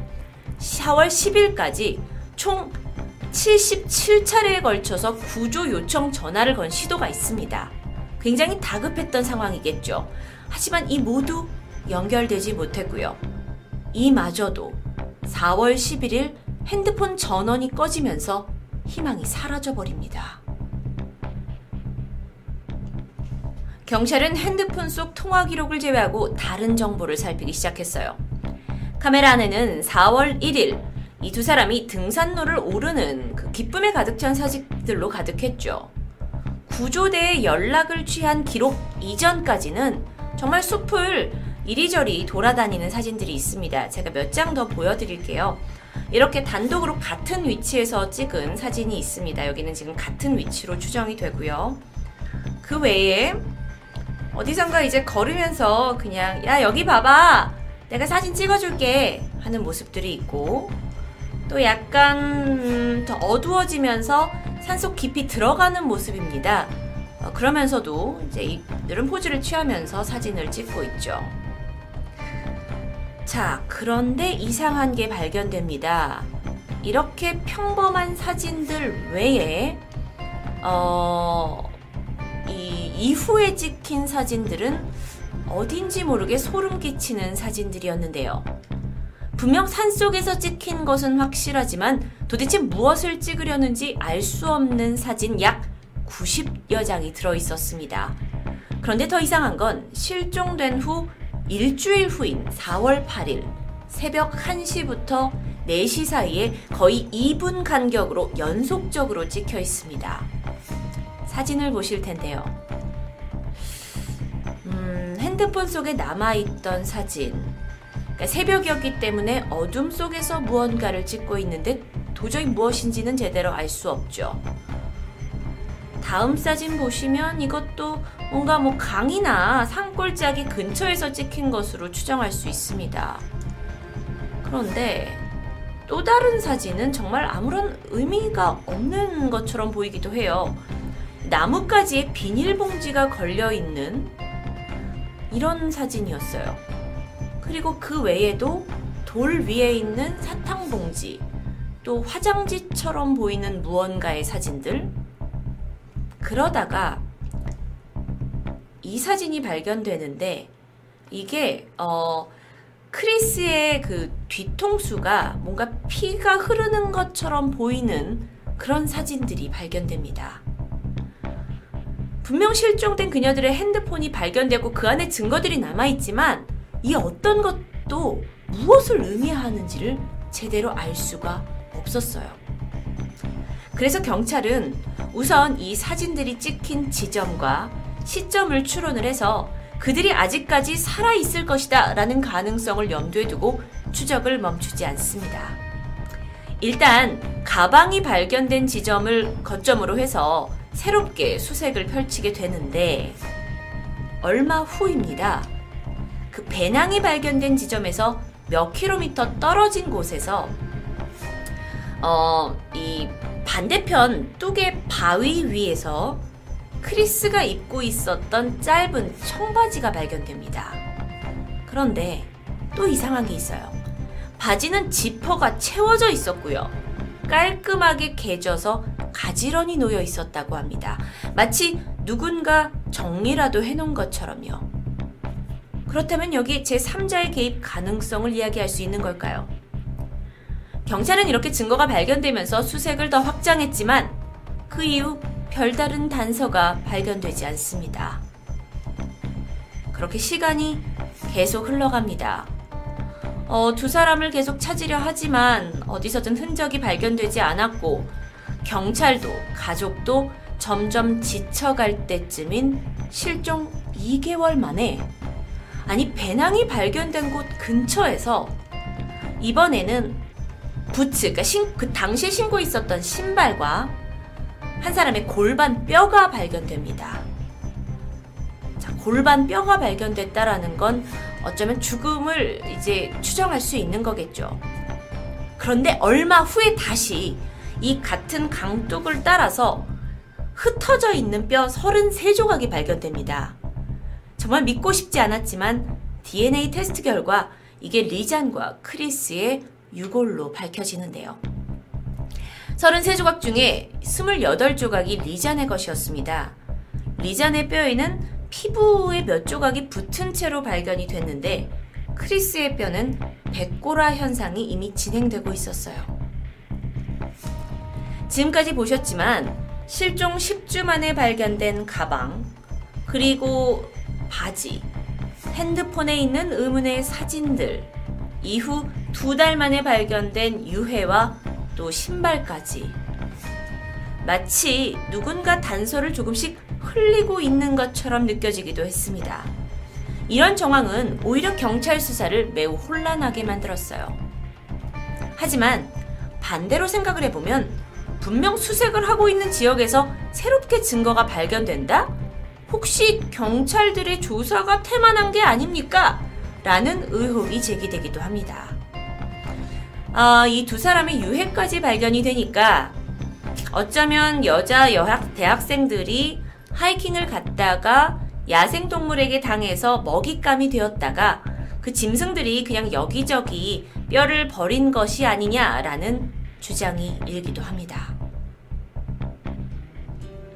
4월 10일까지 총 77차례에 걸쳐서 구조 요청 전화를 건 시도가 있습니다. 굉장히 다급했던 상황이겠죠. 하지만 이 모두 연결되지 못했고요. 이마저도 4월 11일 핸드폰 전원이 꺼지면서 희망이 사라져 버립니다. 경찰은 핸드폰 속 통화 기록을 제외하고 다른 정보를 살피기 시작했어요. 카메라 안에는 4월 1일 이 두 사람이 등산로를 오르는 그 기쁨에 가득 찬 사진들로 가득했죠. 구조대에 연락을 취한 기록 이전까지는 정말 숲을 이리저리 돌아다니는 사진들이 있습니다. 제가 몇 장 더 보여드릴게요. 이렇게 단독으로 같은 위치에서 찍은 사진이 있습니다. 여기는 지금 같은 위치로 추정이 되고요. 그 외에 어디선가 이제 걸으면서 그냥 야 여기 봐봐 내가 사진 찍어줄게 하는 모습들이 있고 또 약간 음, 더 어두워지면서 산속 깊이 들어가는 모습입니다. 어, 그러면서도 이제 이들은 포즈를 취하면서 사진을 찍고 있죠. 자, 그런데 이상한 게 발견됩니다. 이렇게 평범한 사진들 외에, 어, 이 이후에 찍힌 사진들은 어딘지 모르게 소름 끼치는 사진들이었는데요. 분명 산 속에서 찍힌 것은 확실하지만 도대체 무엇을 찍으려는지 알 수 없는 사진 약 90여 장이 들어 있었습니다. 그런데 더 이상한 건 실종된 후 일주일 후인 4월 8일 새벽 1시부터 4시 사이에 거의 2분 간격으로 연속적으로 찍혀 있습니다. 사진을 보실 텐데요. 음, 핸드폰 속에 남아있던 사진. 그러니까 새벽이었기 때문에 어둠 속에서 무언가를 찍고 있는데 도저히 무엇인지는 제대로 알 수 없죠. 다음 사진 보시면 이것도 뭔가 뭐 강이나 산골짜기 근처에서 찍힌 것으로 추정할 수 있습니다. 그런데 또 다른 사진은 정말 아무런 의미가 없는 것처럼 보이기도 해요. 나뭇가지에 비닐봉지가 걸려 있는 이런 사진이었어요. 그리고 그 외에도 돌 위에 있는 사탕 봉지, 또 화장지처럼 보이는 무언가의 사진들. 그러다가 이 사진이 발견되는데 이게 어 크리스의 그 뒤통수가 뭔가 피가 흐르는 것처럼 보이는 그런 사진들이 발견됩니다. 분명 실종된 그녀들의 핸드폰이 발견되고 그 안에 증거들이 남아있지만 이 어떤 것도 무엇을 의미하는지를 제대로 알 수가 없었어요. 그래서 경찰은 우선 이 사진들이 찍힌 지점과 시점을 추론을 해서 그들이 아직까지 살아있을 것이다 라는 가능성을 염두에 두고 추적을 멈추지 않습니다. 일단 가방이 발견된 지점을 거점으로 해서 새롭게 수색을 펼치게 되는데 얼마 후입니다. 그 배낭이 발견된 지점에서 몇 킬로미터 떨어진 곳에서 어, 이 반대편 뚝의 바위 위에서 크리스가 입고 있었던 짧은 청바지가 발견됩니다. 그런데 또 이상한 게 있어요. 바지는 지퍼가 채워져 있었고요. 깔끔하게 개져서 가지런히 놓여 있었다고 합니다. 마치 누군가 정리라도 해놓은 것처럼요. 그렇다면 여기 제3자의 개입 가능성을 이야기할 수 있는 걸까요? 경찰은 이렇게 증거가 발견되면서 수색을 더 확장했지만 그 이후 별다른 단서가 발견되지 않습니다. 그렇게 시간이 계속 흘러갑니다. 어, 두 사람을 계속 찾으려 하지만 어디서든 흔적이 발견되지 않았고 경찰도 가족도 점점 지쳐갈 때쯤인 실종 2개월 만에 아니 배낭이 발견된 곳 근처에서 이번에는 부츠, 그러니까 신, 그 당시에 신고 있었던 신발과 한 사람의 골반 뼈가 발견됩니다. 자, 골반 뼈가 발견됐다라는 건 어쩌면 죽음을 이제 추정할 수 있는 거겠죠. 그런데 얼마 후에 다시 이 같은 강둑을 따라서 흩어져 있는 뼈 33조각이 발견됩니다. 정말 믿고 싶지 않았지만 DNA 테스트 결과 이게 리잔과 크리스의 유골로 밝혀지는데요. 33조각 중에 28조각이 리잔의 것이었습니다. 리잔의 뼈에는 피부의 몇 조각이 붙은 채로 발견이 됐는데 크리스의 뼈는 백골화 현상이 이미 진행되고 있었어요. 지금까지 보셨지만 실종 10주 만에 발견된 가방, 그리고 바지, 핸드폰에 있는 의문의 사진들, 이후 두 달 만에 발견된 유해와 또 신발까지. 마치 누군가 단서를 조금씩 흘리고 있는 것처럼 느껴지기도 했습니다. 이런 정황은 오히려 경찰 수사를 매우 혼란하게 만들었어요. 하지만 반대로 생각을 해보면 분명 수색을 하고 있는 지역에서 새롭게 증거가 발견된다? 혹시 경찰들의 조사가 태만한 게 아닙니까? 라는 의혹이 제기되기도 합니다. 아, 이 두 사람의 유해까지 발견이 되니까 어쩌면 여자 여학 대학생들이 하이킹을 갔다가 야생동물에게 당해서 먹잇감이 되었다가 그 짐승들이 그냥 여기저기 뼈를 버린 것이 아니냐라는 주장이 일기도 합니다.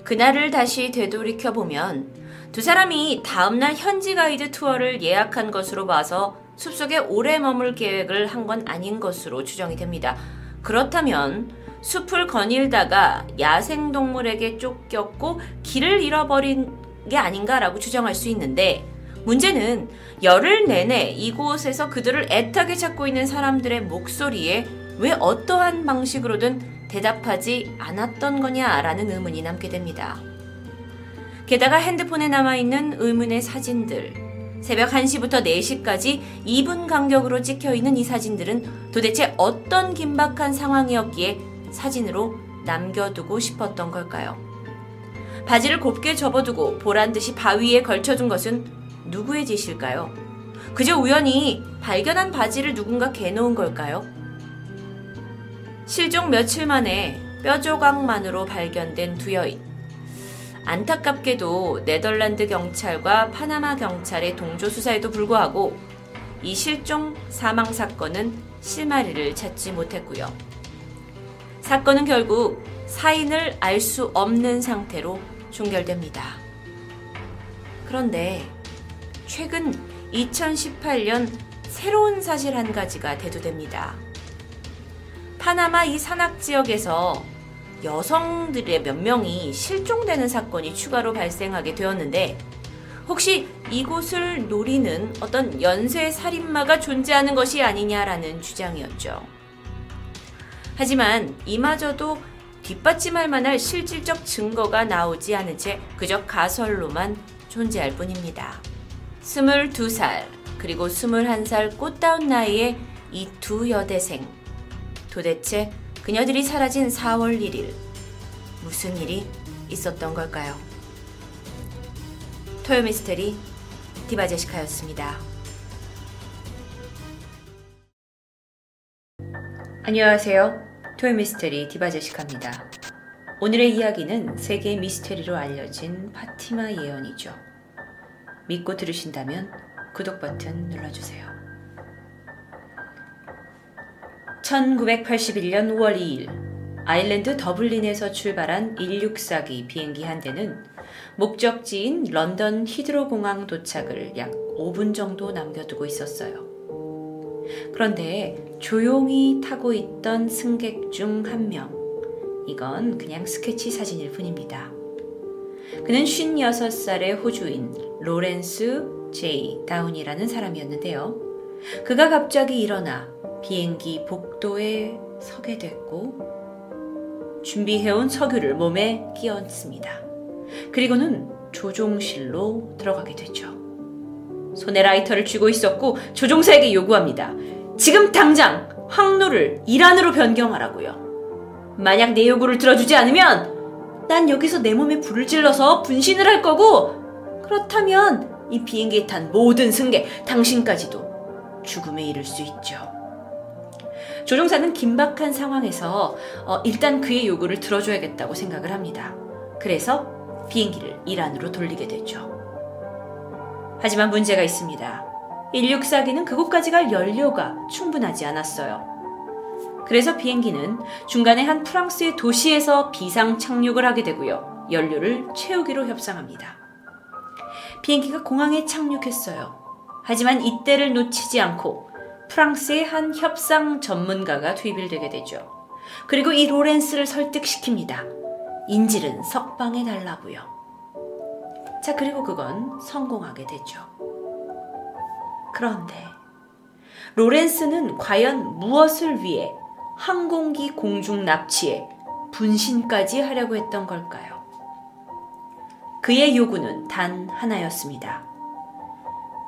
그날을 다시 되돌이켜 보면 두 사람이 다음날 현지 가이드 투어를 예약한 것으로 봐서 숲속에 오래 머물 계획을 한 건 아닌 것으로 추정이 됩니다. 그렇다면 숲을 거닐다가 야생동물에게 쫓겼고 길을 잃어버린 게 아닌가라고 추정할 수 있는데 문제는 열흘 내내 이곳에서 그들을 애타게 찾고 있는 사람들의 목소리에 왜 어떠한 방식으로든 대답하지 않았던 거냐라는 의문이 남게 됩니다. 게다가 핸드폰에 남아있는 의문의 사진들, 새벽 1시부터 4시까지 2분 간격으로 찍혀 있는 이 사진들은 도대체 어떤 긴박한 상황이었기에 사진으로 남겨두고 싶었던 걸까요? 바지를 곱게 접어두고 보란 듯이 바위에 걸쳐둔 것은 누구의 짓일까요? 그저 우연히 발견한 바지를 누군가 개놓은 걸까요? 실종 며칠 만에 뼈조각만으로 발견된 두 여인. 안타깝게도 네덜란드 경찰과 파나마 경찰의 동조 수사에도 불구하고 이 실종 사망 사건은 실마리를 찾지 못했고요. 사건은 결국 사인을 알 수 없는 상태로 종결됩니다. 그런데 최근 2018년 새로운 사실 한 가지가 대두됩니다. 파나마 이 산악 지역에서 여성들의 몇 명이 실종되는 사건이 추가로 발생하게 되었는데 혹시 이곳을 노리는 어떤 연쇄 살인마가 존재하는 것이 아니냐라는 주장이었죠. 하지만 이마저도 뒷받침할 만할 실질적 증거가 나오지 않은 채 그저 가설로만 존재할 뿐입니다. 22살, 그리고 21살 꽃다운 나이에 이두 여대생. 도대체 그녀들이 사라진 4월 1일, 무슨 일이 있었던 걸까요? 토요미스테리 디바제시카였습니다. 안녕하세요. 토요미스테리 디바제시카입니다. 오늘의 이야기는 세계 미스테리로 알려진 파티마 예언이죠. 믿고 들으신다면 구독 버튼 눌러주세요. 1981년 5월 2일 아일랜드 더블린에서 출발한 16사기 비행기 한 대는 목적지인 런던 히드로 공항 도착을 약 5분 정도 남겨두고 있었어요. 그런데 조용히 타고 있던 승객 중 한 명. 이건 그냥 스케치 사진일 뿐입니다. 그는 56살의 호주인 로렌스 제이 다운이라는 사람이었는데요. 그가 갑자기 일어나 비행기 복도에 서게 됐고 준비해온 서규를 몸에 끼얹습니다. 그리고는 조종실로 들어가게 되죠. 손에 라이터를 쥐고 있었고 조종사에게 요구합니다. 지금 당장 항로를 이란으로 변경하라고요. 만약 내 요구를 들어주지 않으면 난 여기서 내 몸에 불을 찔러서 분신을 할 거고 그렇다면 이 비행기에 탄 모든 승객, 당신까지도 죽음에 이를 수 있죠. 조종사는 긴박한 상황에서 어, 일단 그의 요구를 들어줘야겠다고 생각을 합니다. 그래서 비행기를 이란으로 돌리게 되죠. 하지만 문제가 있습니다. 16사기는 그곳까지 갈 연료가 충분하지 않았어요. 그래서 비행기는 중간에 한 프랑스의 도시에서 비상 착륙을 하게 되고요. 연료를 채우기로 협상합니다. 비행기가 공항에 착륙했어요. 하지만 이때를 놓치지 않고 프랑스의 한 협상 전문가가 투입이 되게 되죠. 그리고 이 로렌스를 설득시킵니다. 인질은 석방해 달라고요. 자, 그리고 그건 성공하게 되죠. 그런데 로렌스는 과연 무엇을 위해 항공기 공중 납치에 분신까지 하려고 했던 걸까요? 그의 요구는 단 하나였습니다.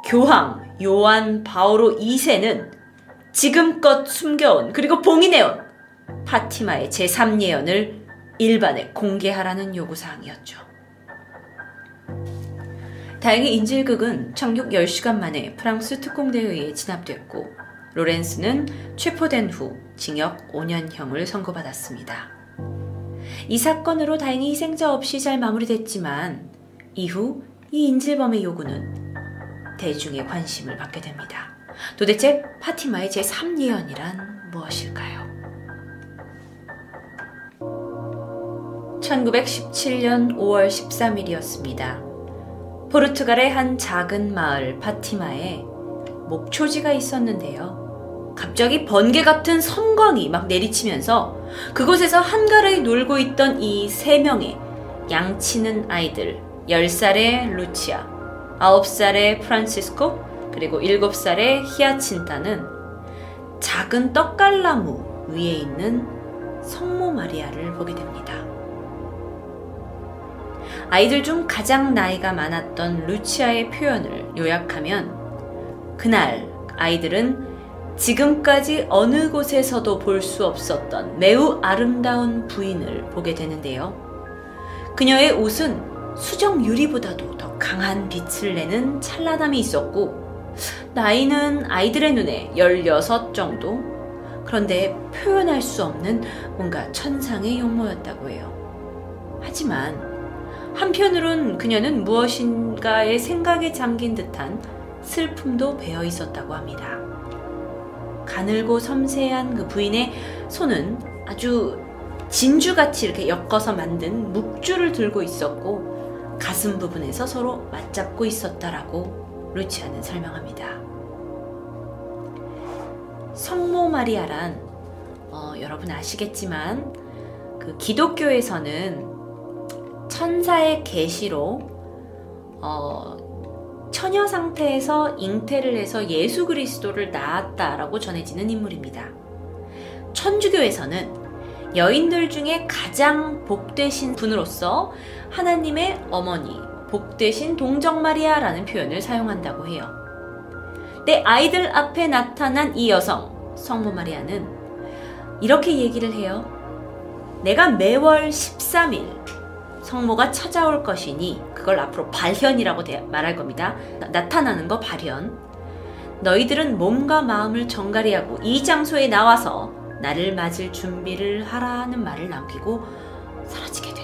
교황 요한 바오로 2세는 지금껏 숨겨온 그리고 봉인해온 파티마의 제3예언을 일반에 공개하라는 요구사항이었죠. 다행히 인질극은 착륙 10시간 만에 프랑스 특공대에 의해 진압됐고 로렌스는 체포된 후 징역 5년형을 선고받았습니다. 이 사건으로 다행히 희생자 없이 잘 마무리됐지만 이후 이 인질범의 요구는 대중의 관심을 받게 됩니다. 도대체 파티마의 제3예언이란 무엇일까요? 1917년 5월 13일이었습니다. 포르투갈의 한 작은 마을 파티마에 목초지가 있었는데요. 갑자기 번개 같은 섬광이 막 내리치면서 그곳에서 한가르이 놀고 있던 이 세 명의 양치는 아이들 10살의 루치아, 9살의 프란시스코, 그리고 7살의 히아친타는 작은 떡갈나무 위에 있는 성모 마리아를 보게 됩니다. 아이들 중 가장 나이가 많았던 루치아의 표현을 요약하면 그날 아이들은 지금까지 어느 곳에서도 볼 수 없었던 매우 아름다운 부인을 보게 되는데요. 그녀의 옷은 수정 유리보다도 더 강한 빛을 내는 찬란함이 있었고, 나이는 아이들의 눈에 16 정도? 그런데 표현할 수 없는 뭔가 천상의 용모였다고 해요. 하지만 한편으론 그녀는 무엇인가의 생각에 잠긴 듯한 슬픔도 배어 있었다고 합니다. 가늘고 섬세한 그 부인의 손은 아주 진주같이 이렇게 엮어서 만든 묵주를 들고 있었고 가슴 부분에서 서로 맞잡고 있었다라고 루치아는 설명합니다. 성모 마리아란 어, 여러분 아시겠지만 그 기독교에서는 천사의 계시로 어, 처녀 상태에서 잉태를 해서 예수 그리스도를 낳았다라고 전해지는 인물입니다. 천주교에서는 여인들 중에 가장 복되신 분으로서 하나님의 어머니, 복되신 동정 마리아라는 표현을 사용한다고 해요. 내 아이들 앞에 나타난 이 여성, 성모 마리아는 이렇게 얘기를 해요. 내가 매월 13일 성모가 찾아올 것이니 그걸 앞으로 발현이라고 말할 겁니다. 나타나는 거 발현. 너희들은 몸과 마음을 정갈이하고 이 장소에 나와서 나를 맞을 준비를 하라는 말을 남기고 사라지게 되죠.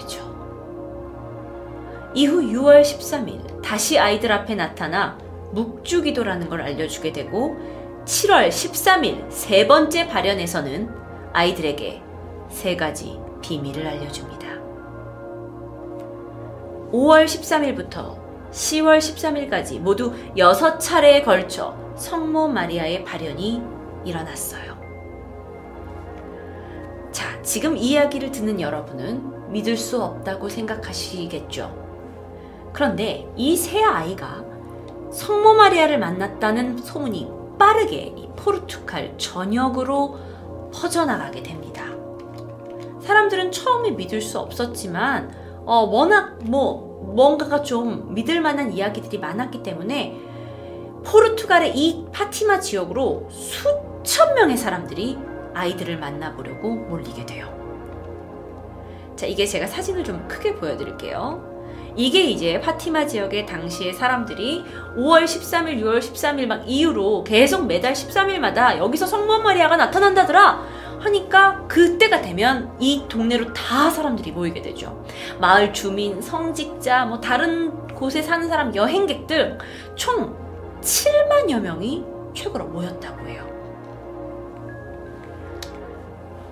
이후 6월 13일 다시 아이들 앞에 나타나 묵주기도라는 걸 알려주게 되고 7월 13일 세 번째 발현에서는 아이들에게 세 가지 비밀을 알려줍니다. 5월 13일부터 10월 13일까지 모두 6차례에 걸쳐 성모 마리아의 발현이 일어났어요. 자, 지금 이야기를 듣는 여러분은 믿을 수 없다고 생각하시겠죠. 그런데 이 세 아이가 성모 마리아를 만났다는 소문이 빠르게 포르투갈 전역으로 퍼져나가게 됩니다. 사람들은 처음에 믿을 수 없었지만 어, 워낙 뭐 뭔가가 좀 믿을 만한 이야기들이 많았기 때문에 포르투갈의 이 파티마 지역으로 수천 명의 사람들이 아이들을 만나보려고 몰리게 돼요. 자, 이게 제가 사진을 좀 크게 보여드릴게요. 이게 이제 파티마 지역의 당시의 사람들이 5월 13일, 6월 13일 막 이후로 계속 매달 13일마다 여기서 성모 마리아가 나타난다더라 하니까 그때가 되면 이 동네로 다 사람들이 모이게 되죠. 마을 주민, 성직자, 뭐 다른 곳에 사는 사람, 여행객들 총 7만여 명이 최고로 모였다고 해요.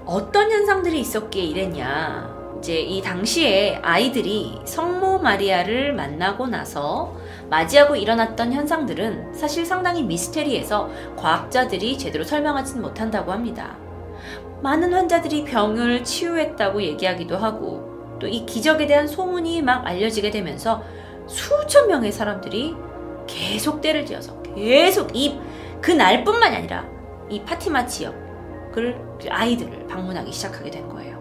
어떤 현상들이 있었기에 이랬냐? 이제 이 당시에 아이들이 성모 마리아를 만나고 나서 맞이하고 일어났던 현상들은 사실 상당히 미스테리해서 과학자들이 제대로 설명하지는 못한다고 합니다. 많은 환자들이 병을 치유했다고 얘기하기도 하고 또 이 기적에 대한 소문이 막 알려지게 되면서 수천 명의 사람들이 계속 때를 지어서 계속 이 그날뿐만이 아니라 이 파티마 지역을 아이들을 방문하기 시작하게 된 거예요.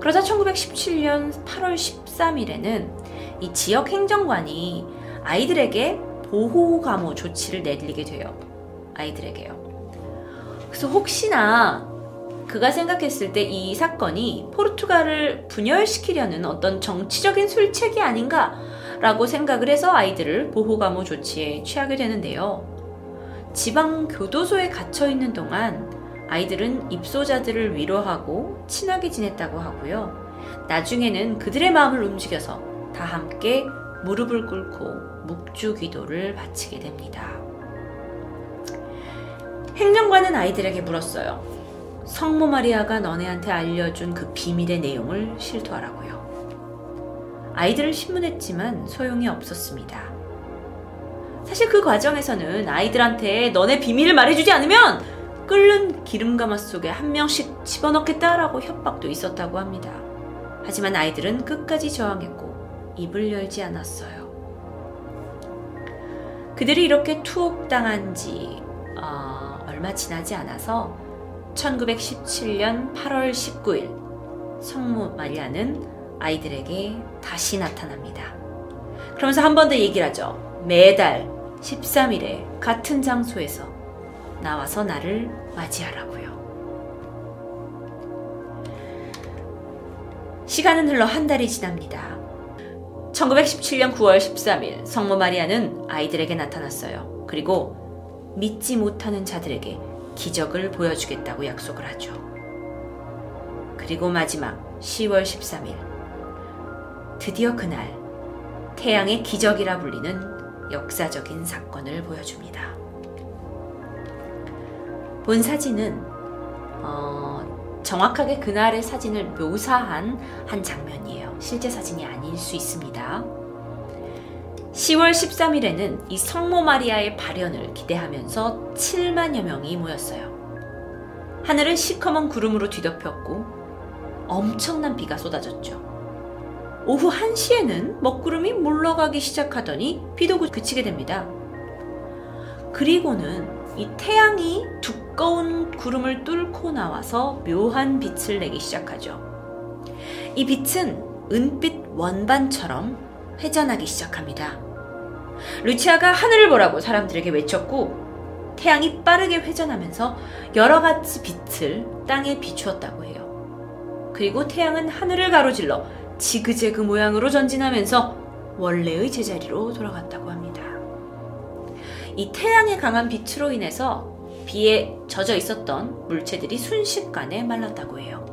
그러자 1917년 8월 13일에는 이 지역 행정관이 아이들에게 보호 감호 조치를 내리게 돼요. 아이들에게요. 그래서 혹시나 그가 생각했을 때 이 사건이 포르투갈을 분열시키려는 어떤 정치적인 술책이 아닌가라고 생각을 해서 아이들을 보호감호 조치에 취하게 되는데요. 지방 교도소에 갇혀 있는 동안 아이들은 입소자들을 위로하고 친하게 지냈다고 하고요. 나중에는 그들의 마음을 움직여서 다 함께 무릎을 꿇고 묵주 기도를 바치게 됩니다. 행정관은 아이들에게 물었어요. 성모 마리아가 너네한테 알려준 그 비밀의 내용을 실토하라고요. 아이들을 신문했지만 소용이 없었습니다. 사실 그 과정에서는 아이들한테 너네 비밀을 말해주지 않으면 끓는 기름가마 속에 한 명씩 집어넣겠다라고 협박도 있었다고 합니다. 하지만 아이들은 끝까지 저항했고 입을 열지 않았어요. 그들이 이렇게 투옥당한 지 어, 얼마 지나지 않아서 1917년 8월 19일 성모 마리아는 아이들에게 다시 나타납니다. 그러면서 한 번 더 얘기를 하죠. 매달 13일에 같은 장소에서 나와서 나를 맞이하라고요. 시간은 흘러 한 달이 지납니다. 1917년 9월 13일 성모 마리아는 아이들에게 나타났어요. 그리고 믿지 못하는 자들에게 기적을 보여주겠다고 약속을 하죠. 그리고 마지막 10월 13일. 드디어 그날 태양의 기적이라 불리는 역사적인 사건을 보여줍니다. 본 사진은 어, 정확하게 그날의 사진을 묘사한 한 장면이에요. 실제 사진이 아닐 수 있습니다. 10월 13일에는 이 성모 마리아의 발현을 기대하면서 7만여 명이 모였어요. 하늘은 시커먼 구름으로 뒤덮였고 엄청난 비가 쏟아졌죠. 오후 1시에는 먹구름이 물러가기 시작하더니 비도 그치게 됩니다. 그리고는 이 태양이 두꺼운 구름을 뚫고 나와서 묘한 빛을 내기 시작하죠. 이 빛은 은빛 원반처럼 회전하기 시작합니다. 루치아가 하늘을 보라고 사람들에게 외쳤고 태양이 빠르게 회전하면서 여러 가지 빛을 땅에 비추었다고 해요. 그리고 태양은 하늘을 가로질러 지그재그 모양으로 전진하면서 원래의 제자리로 돌아갔다고 합니다. 이 태양의 강한 빛으로 인해서 비에 젖어 있었던 물체들이 순식간에 말랐다고 해요.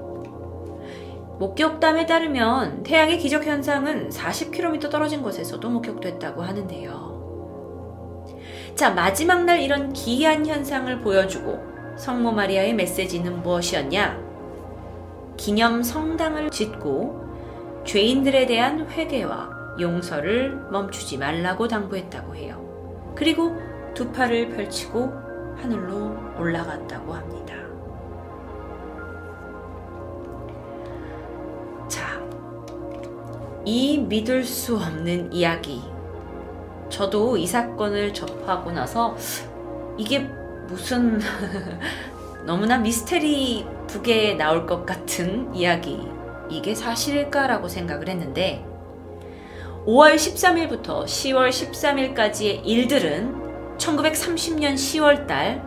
목격담에 따르면 태양의 기적 현상은 40km 떨어진 곳에서도 목격됐다고 하는데요. 자, 마지막 날 이런 기이한 현상을 보여주고 성모 마리아의 메시지는 무엇이었냐? 기념 성당을 짓고 죄인들에 대한 회개와 용서를 멈추지 말라고 당부했다고 해요. 그리고 두 팔을 펼치고 하늘로 올라갔다고 합니다. 자, 이 믿을 수 없는 이야기. 저도 이 사건을 접하고 나서 이게 무슨 너무나 미스테리 북에 나올 것 같은 이야기. 이게 사실일까라고 생각을 했는데 5월 13일부터 10월 13일까지의 일들은 1930년 10월 달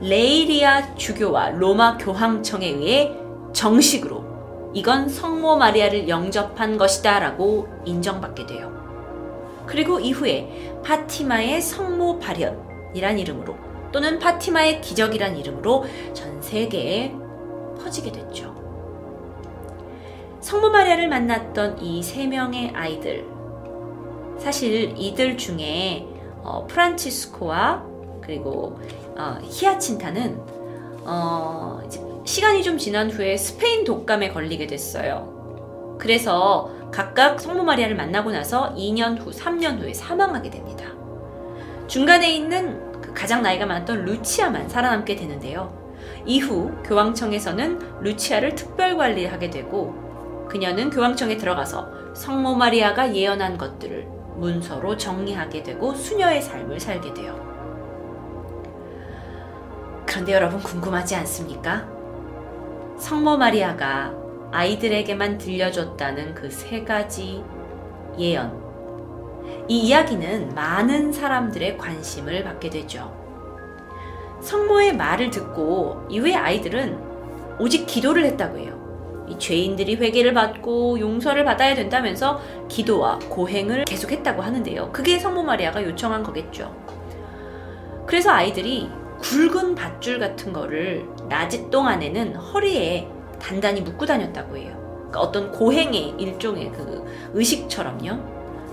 레이리아 주교와 로마 교황청에 의해 정식으로 이건 성모 마리아를 영접한 것이다 라고 인정받게 돼요. 그리고 이후에 파티마의 성모 발현이란 이름으로 또는 파티마의 기적이란 이름으로 전 세계에 퍼지게 됐죠. 성모 마리아를 만났던 이 세 명의 아이들. 사실 이들 중에 어, 프란치스코와 그리고 어, 히아친타는 어, 시간이 좀 지난 후에 스페인 독감에 걸리게 됐어요. 그래서 각각 성모 마리아를 만나고 나서 2년 후, 3년 후에 사망하게 됩니다. 중간에 있는 그 가장 나이가 많았던 루치아만 살아남게 되는데요. 이후 교황청에서는 루치아를 특별 관리하게 되고 그녀는 교황청에 들어가서 성모 마리아가 예언한 것들을 문서로 정리하게 되고 수녀의 삶을 살게 돼요. 그런데 여러분 궁금하지 않습니까? 성모 마리아가 아이들에게만 들려줬다는 그 세 가지 예언. 이 이야기는 많은 사람들의 관심을 받게 되죠. 성모의 말을 듣고 이후에 아이들은 오직 기도를 했다고 해요. 이 죄인들이 회개를 받고 용서를 받아야 된다면서 기도와 고행을 계속했다고 하는데요. 그게 성모 마리아가 요청한 거겠죠. 그래서 아이들이 굵은 밧줄 같은 거를 낮에 동안에는 허리에 단단히 묶고 다녔다고 해요. 그러니까 어떤 고행의 일종의 그 의식처럼요.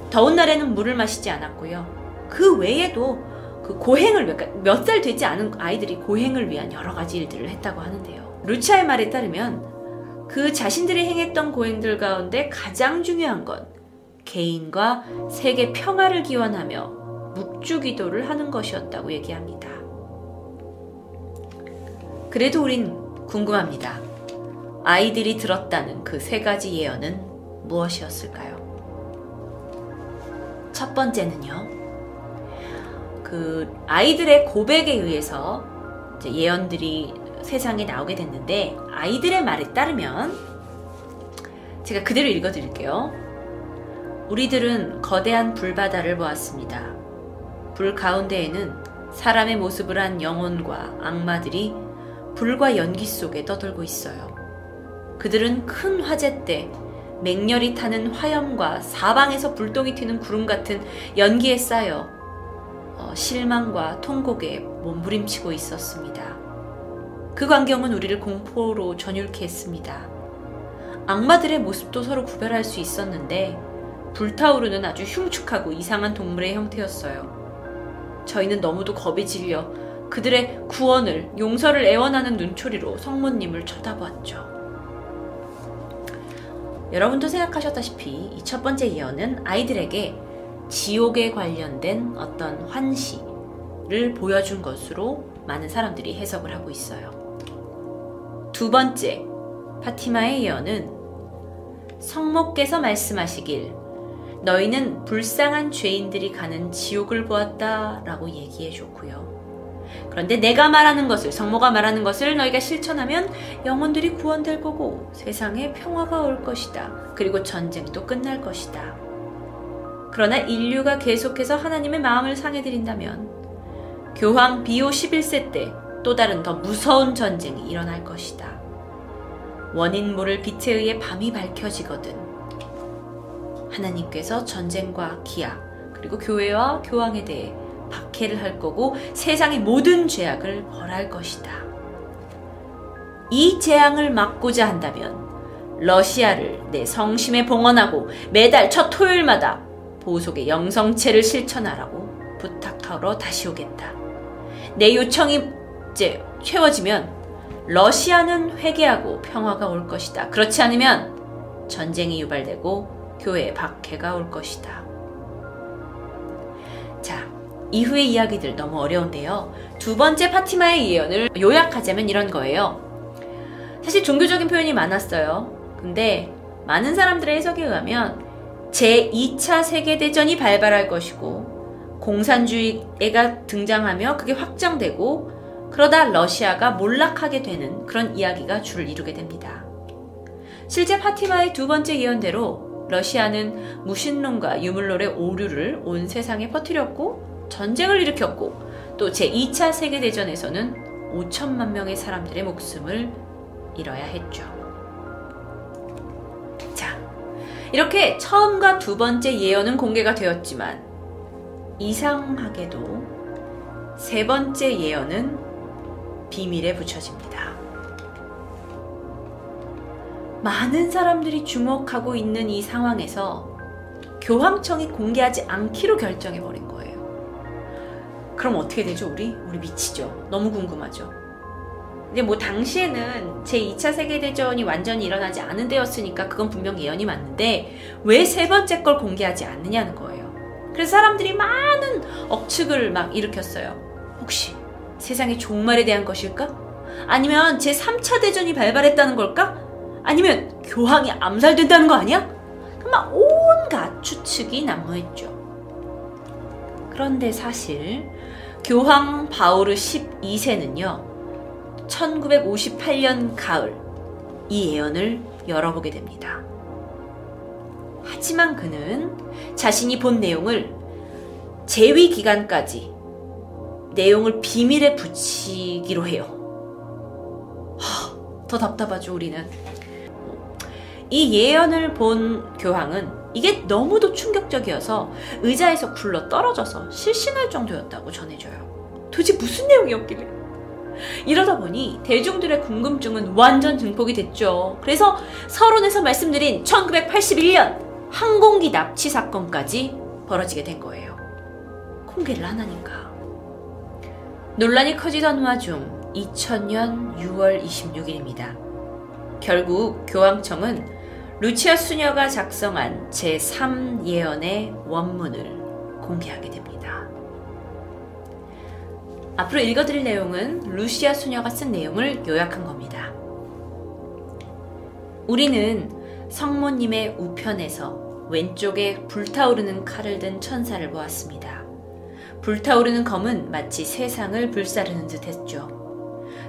더운 날에는 물을 마시지 않았고요. 그 외에도 그 고행을 몇 살 되지 않은 아이들이 고행을 위한 여러 가지 일들을 했다고 하는데요. 루치아의 말에 따르면 그 자신들이 행했던 고행들 가운데 가장 중요한 건 개인과 세계 평화를 기원하며 묵주 기도를 하는 것이었다고 얘기합니다. 그래도 우린 궁금합니다. 아이들이 들었다는 그 세 가지 예언은 무엇이었을까요? 첫 번째는요. 그 아이들의 고백에 의해서 예언들이 세상에 나오게 됐는데 아이들의 말에 따르면 제가 그대로 읽어드릴게요. 우리들은 거대한 불바다를 보았습니다. 불 가운데에는 사람의 모습을 한 영혼과 악마들이 불과 연기 속에 떠돌고 있어요. 그들은 큰 화재 때 맹렬히 타는 화염과 사방에서 불똥이 튀는 구름 같은 연기에 쌓여 어, 실망과 통곡에 몸부림치고 있었습니다. 그 광경은 우리를 공포로 전율케 했습니다. 악마들의 모습도 서로 구별할 수 있었는데 불타오르는 아주 흉측하고 이상한 동물의 형태였어요. 저희는 너무도 겁이 질려 그들의 구원을 용서를 애원하는 눈초리로 성모님을 쳐다보았죠. 여러분도 생각하셨다시피 이 첫 번째 예언은 아이들에게 지옥에 관련된 어떤 환시를 보여준 것으로 많은 사람들이 해석을 하고 있어요. 두 번째, 파티마의 예언은 성모께서 말씀하시길 너희는 불쌍한 죄인들이 가는 지옥을 보았다 라고 얘기해 줬고요. 그런데 내가 말하는 것을, 성모가 말하는 것을 너희가 실천하면 영혼들이 구원될 거고 세상에 평화가 올 것이다. 그리고 전쟁도 끝날 것이다. 그러나 인류가 계속해서 하나님의 마음을 상해드린다면 교황 비오 11세 때 또 다른 더 무서운 전쟁이 일어날 것이다. 원인 모를 빛에 의해 밤이 밝혀지거든. 하나님께서 전쟁과 기아, 그리고 교회와 교황에 대해 박해를 할 거고 세상의 모든 죄악을 벌할 것이다. 이 재앙을 막고자 한다면 러시아를 내 성심에 봉헌하고 매달 첫 토요일마다 보석의 영성체를 실천하라고 부탁하러 다시 오겠다. 내 요청이 이제 채워지면 러시아는 회개하고 평화가 올 것이다. 그렇지 않으면 전쟁이 유발되고 교회에 박해가 올 것이다. 자, 이후의 이야기들 너무 어려운데요. 두 번째 파티마의 예언을 요약하자면 이런 거예요. 사실 종교적인 표현이 많았어요. 근데 많은 사람들의 해석에 의하면 제2차 세계대전이 발발할 것이고 공산주의가 등장하며 그게 확장되고 그러다 러시아가 몰락하게 되는 그런 이야기가 줄을 이루게 됩니다. 실제 파티마의 두 번째 예언대로 러시아는 무신론과 유물론의 오류를 온 세상에 퍼뜨렸고 전쟁을 일으켰고 또 제2차 세계대전에서는 5천만 명의 사람들의 목숨을 잃어야 했죠. 자, 이렇게 처음과 두 번째 예언은 공개가 되었지만 이상하게도 세 번째 예언은 비밀에 붙여집니다. 많은 사람들이 주목하고 있는 이 상황에서 교황청이 공개하지 않기로 결정해버린 거예요. 그럼 어떻게 되죠, 우리? 우리 미치죠. 너무 궁금하죠. 근데 뭐 당시에는 제2차 세계대전이 완전히 일어나지 않은 때였으니까 그건 분명 예언이 맞는데 왜 세 번째 걸 공개하지 않느냐는 거예요. 그래서 사람들이 많은 억측을 막 일으켰어요. 혹시 세상의 종말에 대한 것일까? 아니면 제 3차 대전이 발발했다는 걸까? 아니면 교황이 암살된다는 거 아니야? 막 온갖 추측이 난무했죠. 그런데 사실 교황 바오르 12세는요, 1958년 가을 이 예언을 열어보게 됩니다. 하지만 그는 자신이 본 내용을 재위 기간까지 내용을 비밀에 붙이기로 해요. 하, 더 답답하죠, 우리는. 이 예언을 본 교황은 이게 너무도 충격적이어서 의자에서 굴러 떨어져서 실신할 정도였다고 전해져요. 도대체 무슨 내용이었길래? 이러다 보니 대중들의 궁금증은 완전 증폭이 됐죠. 그래서 서론에서 말씀드린 1981년 항공기 납치 사건까지 벌어지게 된 거예요. 공개를 하나니까. 논란이 커지던 와중 2000년 6월 26일입니다. 결국 교황청은 루치아 수녀가 작성한 제3 예언의 원문을 공개하게 됩니다. 앞으로 읽어드릴 내용은 루시아 수녀가 쓴 내용을 요약한 겁니다. 우리는 성모님의 우편에서 왼쪽에 불타오르는 칼을 든 천사를 보았습니다. 불타오르는 검은 마치 세상을 불사르는 듯 했죠.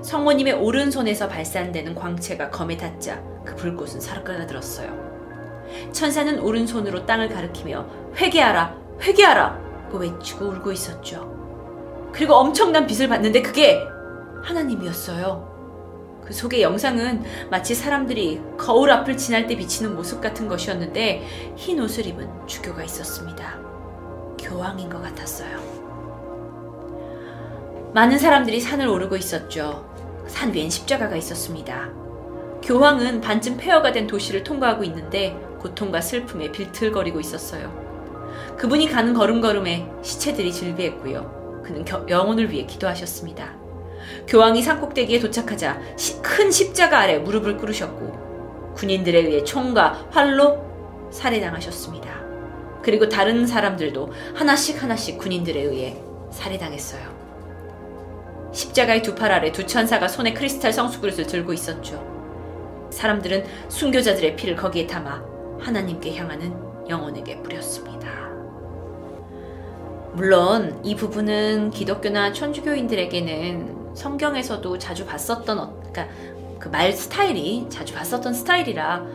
성모님의 오른손에서 발산되는 광채가 검에 닿자 그 불꽃은 사르르들었어요. 천사는 오른손으로 땅을 가리키며 회개하라, 회개하라! 고 외치고 울고 있었죠. 그리고 엄청난 빛을 봤는데 그게 하나님이었어요. 그 속의 영상은 마치 사람들이 거울 앞을 지날 때 비치는 모습 같은 것이었는데 흰 옷을 입은 주교가 있었습니다. 교황인 것 같았어요. 많은 사람들이 산을 오르고 있었죠. 산 위엔 십자가가 있었습니다. 교황은 반쯤 폐허가 된 도시를 통과하고 있는데 고통과 슬픔에 빌틀거리고 있었어요. 그분이 가는 걸음걸음에 시체들이 질비했고요. 그는 겨, 영혼을 위해 기도하셨습니다. 교황이 산꼭대기에 도착하자 시, 큰 십자가 아래 무릎을 꿇으셨고 군인들에 의해 총과 활로 살해당하셨습니다. 그리고 다른 사람들도 하나씩 하나씩 군인들에 의해 살해당했어요. 십자가의 두 팔 아래 두 천사가 손에 크리스탈 성수 그릇을 들고 있었죠. 사람들은 순교자들의 피를 거기에 담아 하나님께 향하는 영혼에게 뿌렸습니다. 물론 이 부분은 기독교나 천주교인들에게는 성경에서도 자주 봤었던 어, 그러니까 그 말 스타일이 자주 봤었던 스타일이라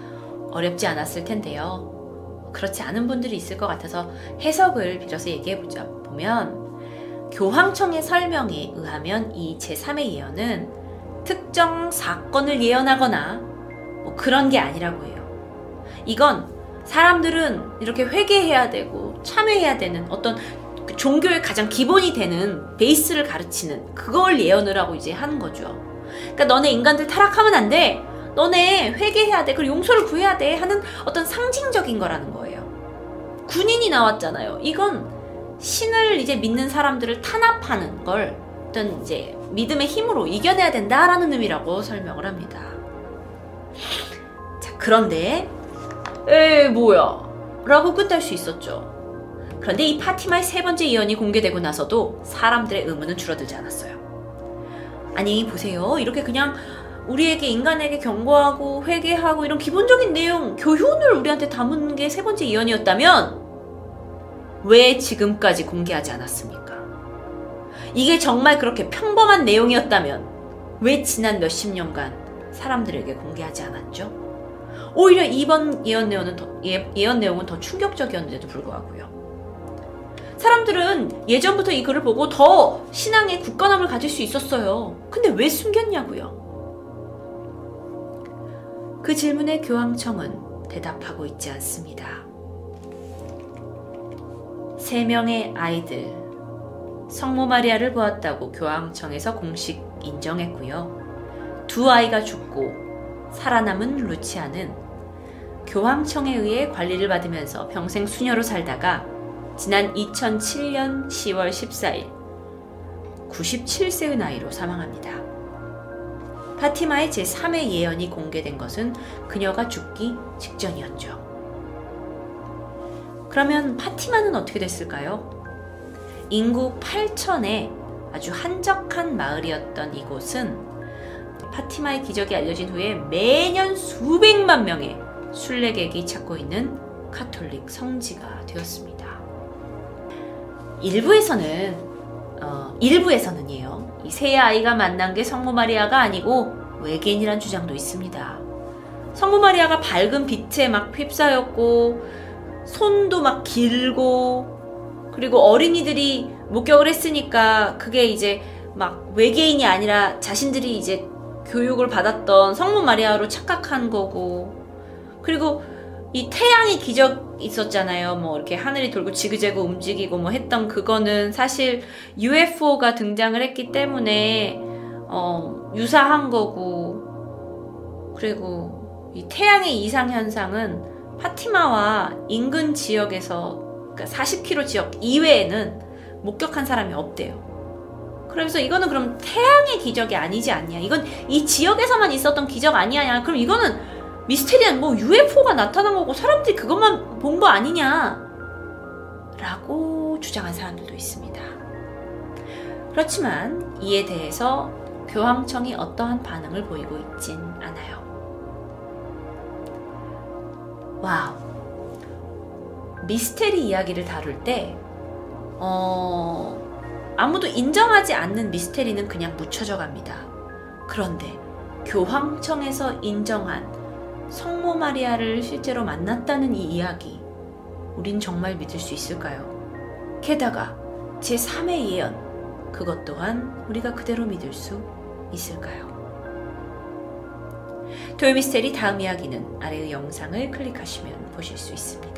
어렵지 않았을 텐데요. 그렇지 않은 분들이 있을 것 같아서 해석을 빌어서 얘기해 보자. 보면 교황청의 설명에 의하면 이 제3의 예언은 특정 사건을 예언하거나 뭐 그런 게 아니라고 해요. 이건 사람들은 이렇게 회개해야 되고 참회해야 되는 어떤 그 종교의 가장 기본이 되는 베이스를 가르치는 그걸 예언을 하고 이제 하는 거죠. 그러니까 너네 인간들 타락하면 안 돼. 너네 회개해야 돼. 그리고 용서를 구해야 돼. 하는 어떤 상징적인 거라는 거예요. 군인이 나왔잖아요. 이건 신을 이제 믿는 사람들을 탄압하는 걸 어떤 이제 믿음의 힘으로 이겨내야 된다라는 의미라고 설명을 합니다. 자, 그런데 에 뭐야 라고 끝날 수 있었죠. 그런데 이 파티마의 세 번째 예언이 공개되고 나서도 사람들의 의문은 줄어들지 않았어요. 아니 보세요 이렇게 그냥 우리에게 인간에게 경고하고 회개하고 이런 기본적인 내용 교훈을 우리한테 담은 게 세 번째 예언이었다면 왜 지금까지 공개하지 않았습니까? 이게 정말 그렇게 평범한 내용이었다면 왜 지난 몇십 년간 사람들에게 공개하지 않았죠? 오히려 이번 예언 내용은 더, 예, 예언 내용은 더 충격적이었는데도 불구하고요. 사람들은 예전부터 이 글을 보고 더 신앙의 굳건함을 가질 수 있었어요. 근데 왜 숨겼냐고요? 그 질문에 교황청은 대답하고 있지 않습니다. 세 명의 아이들, 성모 마리아를 보았다고 교황청에서 공식 인정했고요. 두 아이가 죽고 살아남은 루치아는 교황청에 의해 관리를 받으면서 평생 수녀로 살다가 지난 2007년 10월 14일 97세의 나이로 사망합니다. 파티마의 제3의 예언이 공개된 것은 그녀가 죽기 직전이었죠. 그러면 파티마는 어떻게 됐을까요? 인구 8천의 아주 한적한 마을이었던 이곳은 파티마의 기적이 알려진 후에 매년 수백만 명의 순례객이 찾고 있는 카톨릭 성지가 되었습니다. 일부에서는 어, 일부에서는이에요. 이 세 아이가 만난 게 성모 마리아가 아니고 외계인이란 주장도 있습니다. 성모 마리아가 밝은 빛에 막 휩싸였고 손도 막 길고 그리고 어린이들이 목격을 했으니까 그게 이제 막 외계인이 아니라 자신들이 이제 교육을 받았던 성모 마리아로 착각한 거고 그리고 이 태양의 기적 있었잖아요. 뭐 이렇게 하늘이 돌고 지그재그 움직이고 뭐 했던 그거는 사실 UFO가 등장을 했기 때문에 어, 유사한 거고 그리고 이 태양의 이상 현상은 파티마와 인근 지역에서 그러니까 40km 지역 이외에는 목격한 사람이 없대요. 그래서 이거는 그럼 태양의 기적이 아니지 않냐? 이건 이 지역에서만 있었던 기적 아니야? 그럼 이거는 미스테리한 뭐 UFO가 나타난 거고 사람들이 그것만 본 거 아니냐 라고 주장한 사람들도 있습니다. 그렇지만 이에 대해서 교황청이 어떠한 반응을 보이고 있진 않아요. Wow. 미스테리 이야기를 다룰 때, 어, 아무도 인정하지 않는 미스테리는 그냥 묻혀져 갑니다. 그런데 교황청에서 인정한 성모 마리아를 실제로 만났다는 이 이야기, 우린 정말 믿을 수 있을까요? 게다가 제3의 예언, 그것 또한 우리가 그대로 믿을 수 있을까요? 토요미스테리 다음 이야기는 아래의 영상을 클릭하시면 보실 수 있습니다.